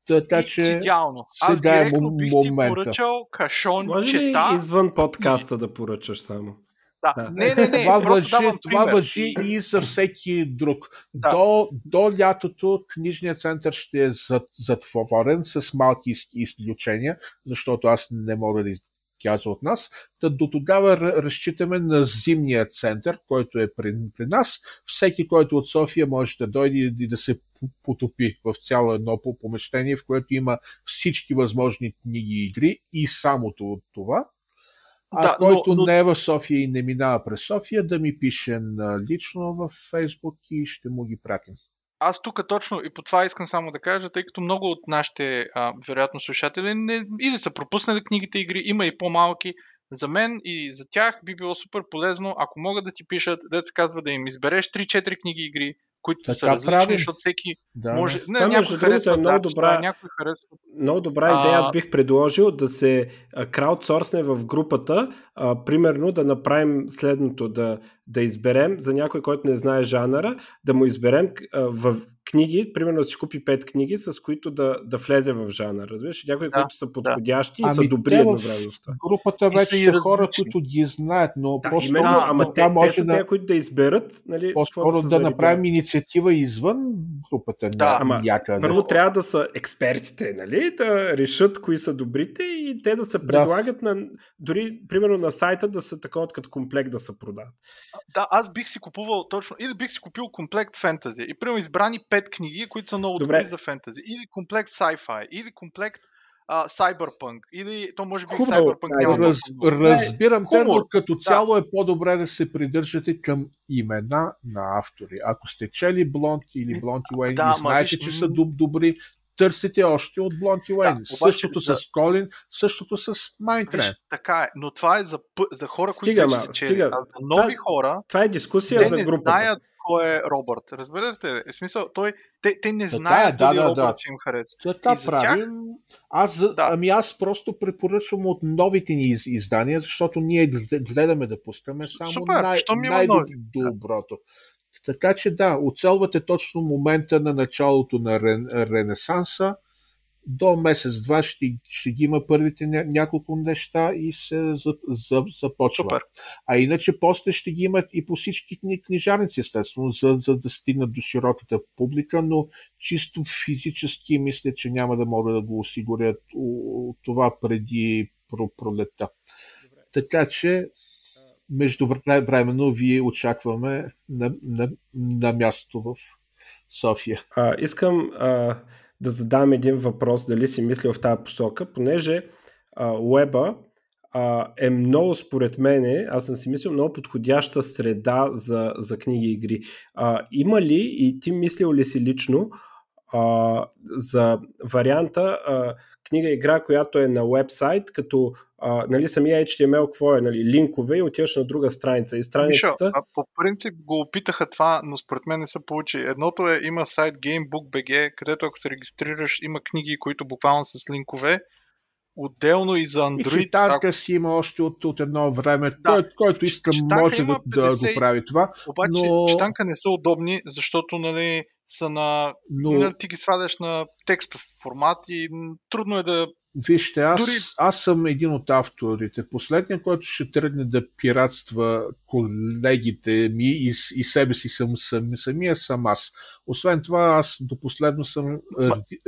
Така че идеално. Аз е бих ти поръчал кашон Може ли извън подкаста да поръчаш само? Да. да. Не, не, не. Това въжи, това въжи и за всеки друг. Да. До, до лятото книжният център ще е затворен с малки изключения, защото аз не мога да изказа от нас. Та до тогава разчитаме на зимния център, който е при, при нас. Всеки, който от София може да дойде и да се потопи в цяло едно помещение, в което има всички възможни книги и игри и самото от това а да, който но, не е в София и не минава през София, да ми пише лично в Фейсбук и ще му ги пратим. Аз тук точно и по това искам само да кажа, тъй като много от нашите, а, вероятно, слушатели не, или са пропуснали книгите игри, има и по-малки. За мен и за тях би било супер полезно, ако могат да ти пишат, да се казва да им избереш 3-4 книги игри, които така са различни, правим. защото всеки да. може... Не, Това, между другото, е много добра, някой харесва... много добра идея. Аз бих предложил да се краудсорсне в групата, а, примерно да направим следното, да, да изберем за някой, който не знае жанъра, да му изберем а, в книги, примерно да си купи пет книги, с които да, да влезе в жанър. Разбираш? Някои, да, които са подходящи да. и ами са добри едновременно. Групата вече са хора, които ги знаят, но да, просто именно, да, ама те, може те са да, те, които да изберат. Нали, по-скоро да, да направим инициатива извън групата. Да, ама някъде. първо трябва да са експертите, нали, да решат кои са добрите и те да се предлагат да. на, дори примерно на сайта да са такова като комплект да се продават. Да, аз бих си купувал точно, или бих си купил комплект фентази и примерно избрани пет книги, които са много добри за фентази. Или комплект sci-fi, или комплект а, Cyberpunk, или то може би Хубаво, Cyberpunk няма раз, Разбирам те, но като цяло да. е по-добре да се придържате към имена на автори. Ако сте чели Блонд или Блонд и Уейн да, и знаете, че са добри, търсите още от Блонти Уейн. Да, същото за... с Колин, същото с Майнтрен. Така е, но това е за, за хора, стига, които вече стига. За нови това, хора. Това е дискусия за групата. Знаят кой е Робърт. Разбирате ли? Е смисъл, той, те, те не знаят да, дали да, Робърт да. им харесва. Така правим. Тях... Аз, да. Ами аз просто препоръчвам от новите ни из, издания, защото ние гледаме да пускаме само Супер, най- най-доброто. Така че да, оцелвате точно момента на началото на Ренесанса. До месец-два ще, ще ги има първите ня- няколко неща и се за, за, започва. Супер. А иначе после ще ги имат и по всички кни, книжарници, естествено, за, за да стигнат до широката публика, но чисто физически мисля, че няма да могат да го осигурят това преди пролета. Така че междувременно вие очакваме на, на, на място в София. А, искам а, да задам един въпрос, дали си мислил в тази посока, понеже а, уеба а, е много, според мен, аз съм си мислил, много подходяща среда за, за книги и игри. А, има ли и ти мислил ли си лично а, за варианта, а, книга-игра, която е на вебсайт, като а, нали, самия HTML какво е, нали, линкове и отиваш на друга страница. И страницата... Мишо, а по принцип го опитаха това, но според мен не се получи. Едното е, има сайт Gamebook.bg, където ако се регистрираш, има книги, които буквално са с линкове отделно и за Android. И читалка ако... си има още от, от едно време. Да. Кой, който иска, читанка може да, да го прави това. Обаче но... читанка не са удобни, защото нали, са на... Но... Ти ги сваляш на текстов формат и трудно е да Вижте, аз, Дори... аз съм един от авторите. Последният, който ще тръгне да пиратства колегите ми и, и себе си съм, съм, самия съм аз. Освен това, аз до последно съм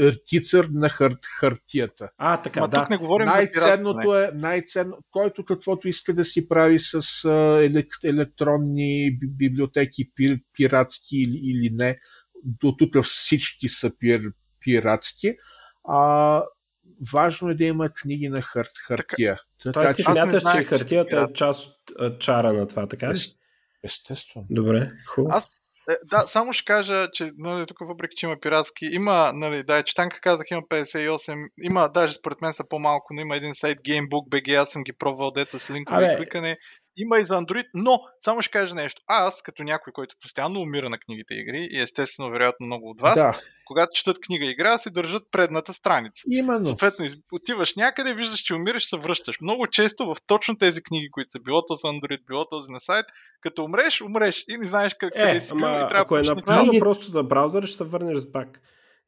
артицър на хар, хартията. А, така, Ма, да. Тук не говорим най-ценното е, най-ценно, който каквото иска да си прави с елек, електронни библиотеки, пиратски или, или не, до тук всички са пир, пиратски. А, важно е да има книги на хар- хартия. Така, Тоест ти смяташ, че хартията е част от чара на това, така ли? Естествено. Добре, хубаво. Аз е, да, само ще кажа, че нали, тук въпреки, че има пиратски, има, нали, да, четанка казах, има 58, има, даже според мен са по-малко, но има един сайт Gamebook.bg, аз съм ги пробвал деца с линкове и кликане. Има и за Android, но само ще кажа нещо. Аз, като някой, който постоянно умира на книгите и игри, и естествено, вероятно много от вас, да. когато четат книга и игра, се държат предната страница. Именно. Съответно, отиваш някъде, виждаш, че умираш, се връщаш. Много често в точно тези книги, които са било то за Android, било то на сайт, като умреш, умреш и не знаеш къде, е, си бил. И трябва ако е направено просто за браузър, ще се върнеш с бак.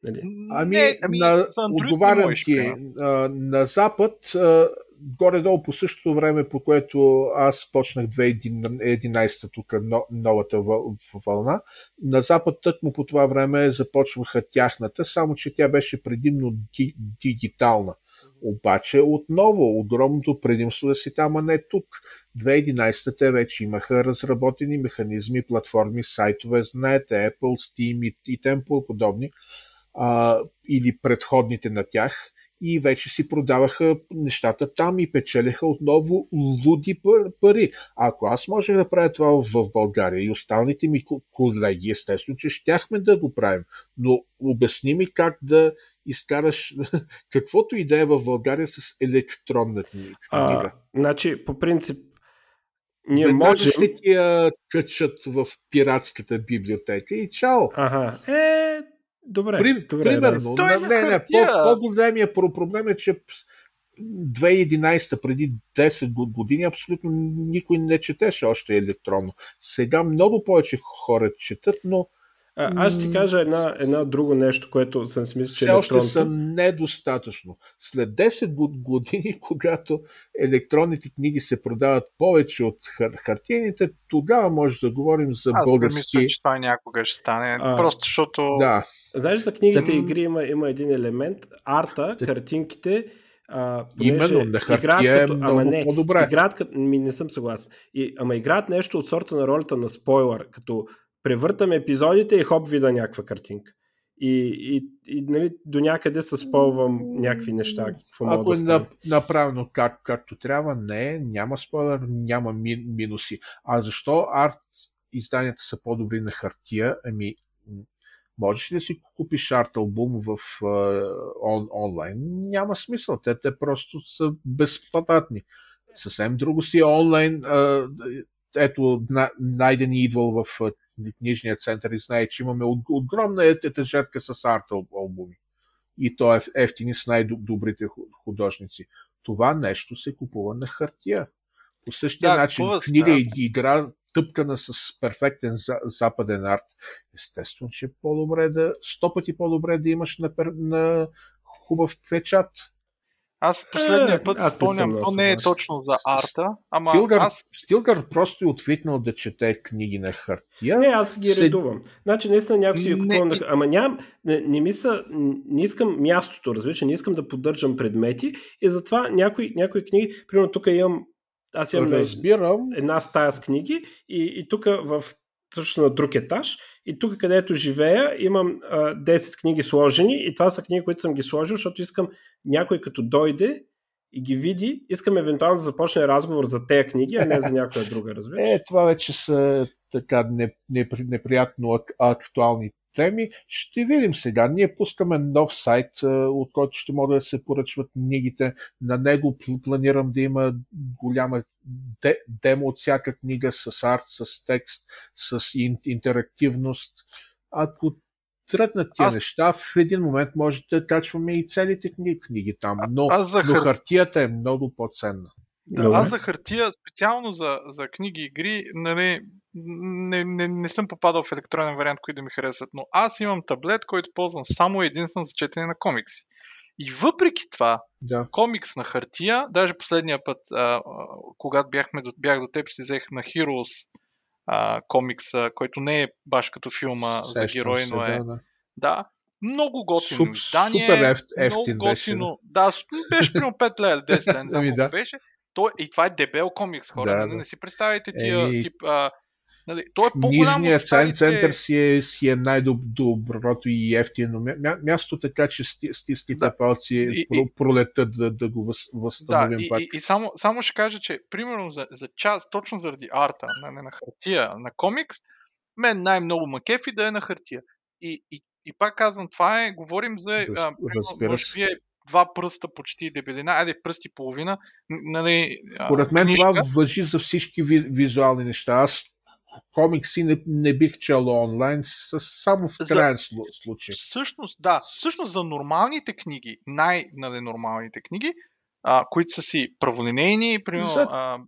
Нали? Ами, не, ами на, отговарям ти, на Запад горе-долу по същото време, по което аз почнах 2011 тук новата вълна, на Запад тъкмо по това време започваха тяхната, само че тя беше предимно дигитална. Обаче отново огромното предимство да си там, а не тук. 2011 те вече имаха разработени механизми, платформи, сайтове, знаете, Apple, Steam и, и тем подобни, а, или предходните на тях и вече си продаваха нещата там и печелиха отново луди пари. А ако аз можех да правя това в България и останалите ми колеги, естествено, че щяхме да го правим. Но обясни ми как да изкараш <laughs> каквото и да е в България с електронна книга. А, значи, по принцип, ние Веднага можем... ще ти я качат в пиратската библиотека и чао. Ага. Е, Добре, При, добре примерно. Да. Не, не, не, по, по-големия проблем е, че 2011, преди 10 години, абсолютно никой не четеше още електронно. Сега много повече хора четат, но а, аз ще ти кажа една, една друго нещо, което съм си мисля, че Все още са недостатъчно. След 10 години, <laughs> когато електронните книги се продават повече от хар- хартиените, тогава може да говорим за аз български... Аз мисля, че това някога ще стане. А, просто защото... Да. Знаеш, за книгите и игри има, има един елемент. Арта, картинките, а, Именно, на хартия е много ама не, по-добре. Играят, като, ми не съм съгласен. И, ама играят нещо от сорта на ролята на спойлер, като превъртам епизодите и хоп вида някаква картинка. И, и, и нали, до някъде се спълвам някакви неща. Ако е да направено как, както трябва, не, няма спойлер, няма ми, минуси. А защо арт изданията са по-добри на хартия? Ами, можеш ли да си купиш арт албум в uh, он, онлайн? Няма смисъл. Те, те просто са безплатни. Съвсем друго си е онлайн. Uh, ето, найден идвал в книжния център и знае, че имаме огромна етажетка с арт албуми. И то е ефтини с най-добрите художници. Това нещо се купува на хартия. По същия да, начин, книга и игра, тъпкана с перфектен западен арт, естествено, че по-добре да, сто пъти по-добре да имаш на, на хубав печат. Аз последния е, път е, спомням, то не е точно за арта, ама Стилгър, аз... Стилгър просто е отвикнал да чете книги на хартия. Не, аз ги Се... редувам. Значи, наистина някой си ги купувам на... Ама нямам, не, не, мисля, не искам мястото, разбираш, не искам да поддържам предмети и затова някои, някои книги, примерно тук имам аз имам Разбирам. една стая с книги и, и тук в също на друг етаж. И тук, където живея, имам а, 10 книги сложени и това са книги, които съм ги сложил, защото искам някой като дойде и ги види, искам евентуално да започне разговор за тези книги, а не за някоя друга, разбираш? <laughs> Е, това вече са така неприятно актуални проблеми. Ще видим сега. Ние пускаме нов сайт, от който ще могат да се поръчват книгите. На него планирам да има голяма демо от всяка книга с арт, с текст, с интерактивност. Ако тръгнат тия Аз... неща, в един момент може да качваме и целите книги, книги там, но, а, за но хартията е много по-ценна. Аз за хартия, специално за, за книги и игри, нали, не, не, не съм попадал в електронен вариант, които да ми харесват, но аз имам таблет, който ползвам само единствено за четене на комикси. И въпреки това, да. комикс на хартия, даже последния път, а, когато бяхме, бях до теб, си взех на Heroes а, комикса, който не е баш като филма Сещам за герой, но е... Да, да. да много готино Суп, издание. Супер ефт, ефтин много готино. Беше. Да, беше примерно <laughs> 5 лева, 10 лева, ами да. беше. То, и това е дебел комикс, хора. Да, не, да. не си представяте тия е, тип... А, Нали, той е по-голям от център, център си е, си е най-доброто и ефтино мя, място, така че стиските да. палци и, пролетат да, да го възстановим да, пак. И, и, и само, само ще кажа, че примерно за, за час, точно заради арта, на, на, хартия, на комикс, мен най-много макефи да е на хартия. И, и, и пак казвам, това е, говорим за, Раз, а, може би е два пръста почти дебелина, айде пръсти половина. Нали, Поред мен книжка. това въжи за всички ви, визуални неща. Аз комикси не, не бих чел онлайн, само в крайен случай. Всъщност, да, всъщност за нормалните книги, най-нормалните книги, а, които са си праволинейни, примерно, за... а,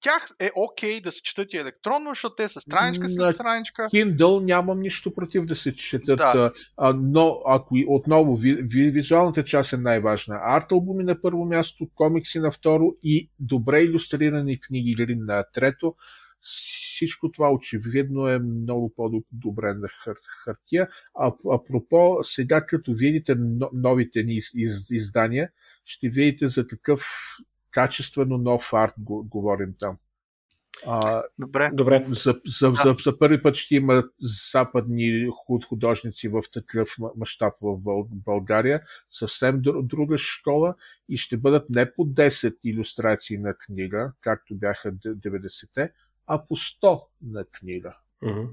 тях е окей okay да се четат и електронно, защото те са страничка след страничка. Kindle нямам нищо против да се четат, да. а, но ако и отново ви, ви, визуалната част е най-важна. Арт албуми на първо място, комикси на второ и добре иллюстрирани книги или на трето всичко това очевидно е много по-добре на хар- хартия. А, апропо, сега като видите новите ни из, из, издания, ще видите за какъв качествено нов арт го, говорим там. А, Добре. Добре. За, за, за, за първи път ще има западни художници в такъв мащаб в България, съвсем друга школа и ще бъдат не по 10 иллюстрации на книга, както бяха 90-те, а по 100 на книга. Mm-hmm.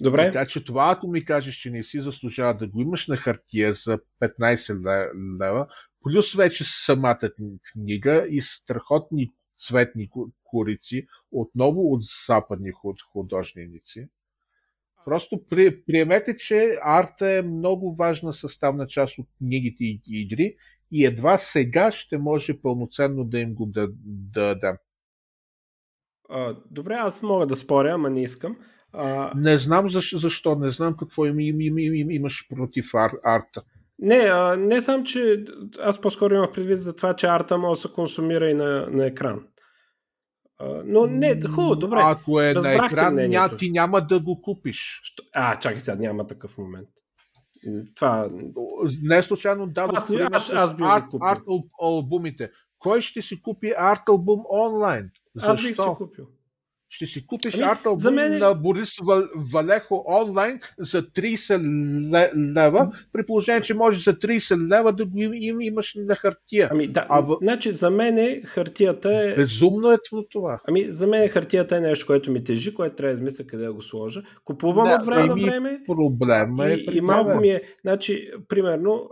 Добре. Така че това, ако ми кажеш, че не си заслужава да го имаш на хартия за 15 лева, плюс вече самата книга и страхотни цветни корици, отново от западни художници. Просто при, приемете, че арта е много важна съставна част от книгите и игри и едва сега ще може пълноценно да им го дадем. Да, да. А, добре, аз мога да споря, ама не искам. А... Не знам защо, защо, не знам какво им, им, им, им, имаш против ар, арта. Не, а, не сам, че аз по-скоро имах предвид за това, че арта може да се консумира и на, на екран. А, но не, хубаво, добре. Ако е на екран, ня, ти няма да го купиш. А, чакай сега, няма такъв момент. Това... Не случайно дадох аз, аз, аз арт, арт албумите. Кой ще си купи арт албум онлайн? Защо? Аз бих си купил. Ще си купиш ами, арт албум мен... на Борис Валехо онлайн за 30 лева, при положение, че можеш за 30 лева да го им, имаш на хартия. Ами да, а в... значи за мен хартията е... Безумно е това. Ами за мен хартията е нещо, което ми тежи, което трябва да измисля къде да го сложа. Купувам да, от време на време. Проблема е и, и малко ми е, значи, примерно,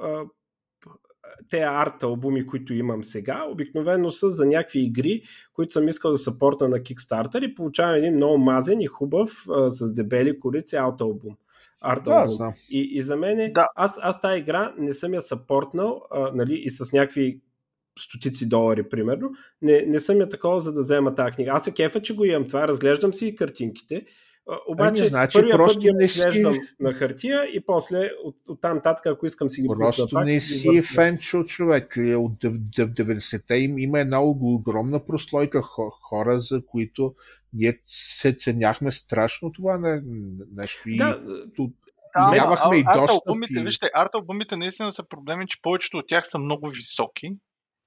те арт албуми, които имам сега, обикновено са за някакви игри, които съм искал да съпорта на Kickstarter и получавам един много мазен и хубав а, с дебели корици аут албум. Арт да, албум. И, и за мен, да. аз, аз тази игра не съм я съпортнал а, нали, и с някакви стотици долари, примерно. Не, не съм я такова, за да взема тази книга. Аз се кефа, че го имам това, разглеждам си и картинките обаче, ами, значи, първия просто път ги не си... на хартия и после от, от там татък, ако искам си ги Просто пусна, не си е фенчо човек. Е, от 90-те им има една огромна прослойка хора, за които ние се ценяхме страшно това не, нещо. Да, и, да, нямахме и достъп. Арт-албумите, вижте, арт-албумите наистина са проблеми, че повечето от тях са много високи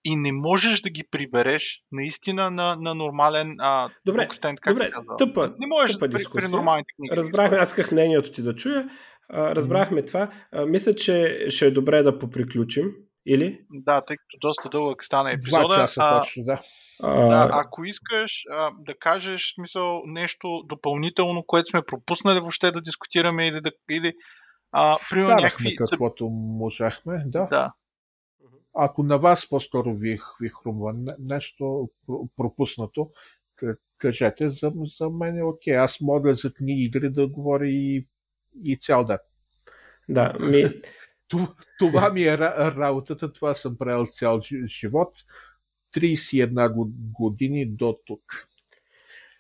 и не можеш да ги прибереш наистина на, на нормален а, добре, стенд, как добре, тъпа, не можеш тъпа да при, при нормалните книги. Разбрахме, аз исках мнението ти да чуя. А, разбрахме mm-hmm. това. А, мисля, че ще е добре да поприключим Или? Да, тъй като доста дълъг стана епизода. Два часа а, точно, да. Да, ако искаш а, да кажеш смисъл, нещо допълнително, което сме пропуснали въобще да дискутираме или да. Или, а, примерно някакви... каквото можахме, да. да. Ако на вас по-скоро ви, ви хрумва нещо пропуснато, кажете, за, за мен е окей. Аз мога за книги игри да говоря и, и цял ден. Да, ми... Това ми е работата, това съм правил цял живот. 31 години до тук.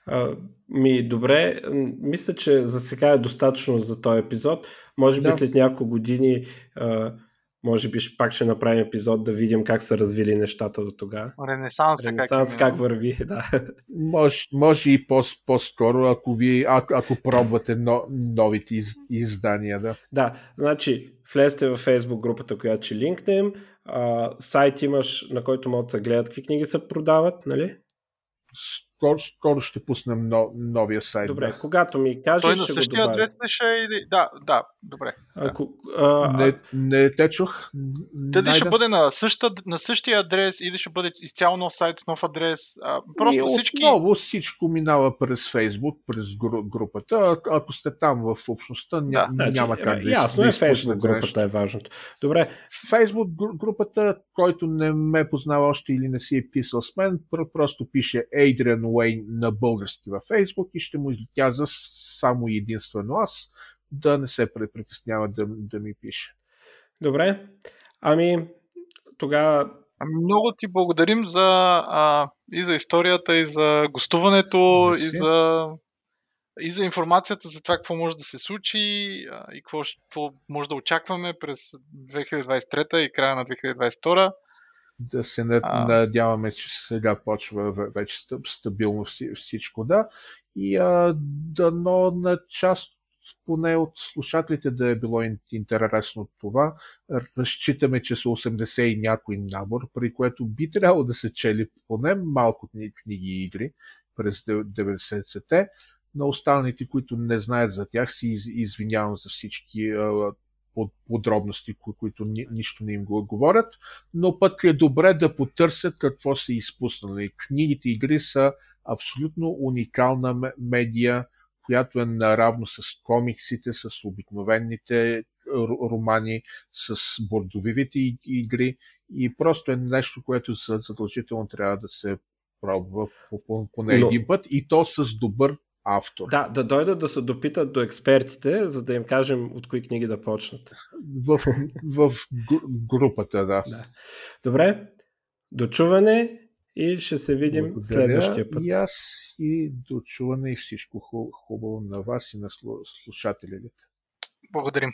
А, ми, добре, мисля, че за сега е достатъчно за този епизод. Може би да. след няколко години а, може би пак ще направим епизод да видим как са развили нещата до тогава. Ренесанс, Ренесанс как, как върви, <laughs> да. Може, може и по- по-скоро, ако, ви, ако, ако пробвате но, новите из, издания. Да. да, значи влезте във Facebook групата, която ще линкнем. А, сайт имаш, на който могат да гледат какви книги се продават, нали? Скоро, скоро ще пуснем но, новия сайт. Добре, да. когато ми кажеш, Той на същия адрес ли ще или... Да, да, добре. Ако, а, не, не те чух. Дали ще бъде на, съща, на същия адрес или ще бъде изцяло нов сайт с нов адрес? А, просто и всички... Отново всичко минава през Фейсбук, през групата. Ако сте там в общността, да, няма значи, как да Ясно е, Фейсбук групата е важното. Добре. Фейсбук групата, който не ме познава още или не си е писал с мен, просто пише Adrian Уейн на български във Фейсбук и ще му излетя за само единствено аз да не се притеснява да, да ми пише. Добре. Ами, тогава Ами много ти благодарим за, а, и за историята, и за гостуването, и за, и за информацията за това какво може да се случи а, и какво, какво може да очакваме през 2023 и края на 2022 да се надяваме, че сега почва вече стабилно всичко, да. И а, дано на част поне от слушателите да е било интересно това. Разчитаме, че са 80 и някой набор, при което би трябвало да се чели поне малко книги и игри през 90-те. На останалите, които не знаят за тях, си извинявам за всички подробности, които ни, нищо не им го говорят, но пък е добре да потърсят какво са изпуснали. Книгите игри са абсолютно уникална медия, която е наравно с комиксите, с обикновените романи, с бордовивите игри и просто е нещо, което задължително трябва да се пробва поне по, един път и то с добър автор. Да, да дойдат да се допитат до експертите, за да им кажем от кои книги да почнат. В, в групата, да. да. Добре, дочуване и ще се видим Благодаря следващия път. И аз и дочуване и всичко хубаво на вас и на слушателите. Благодарим.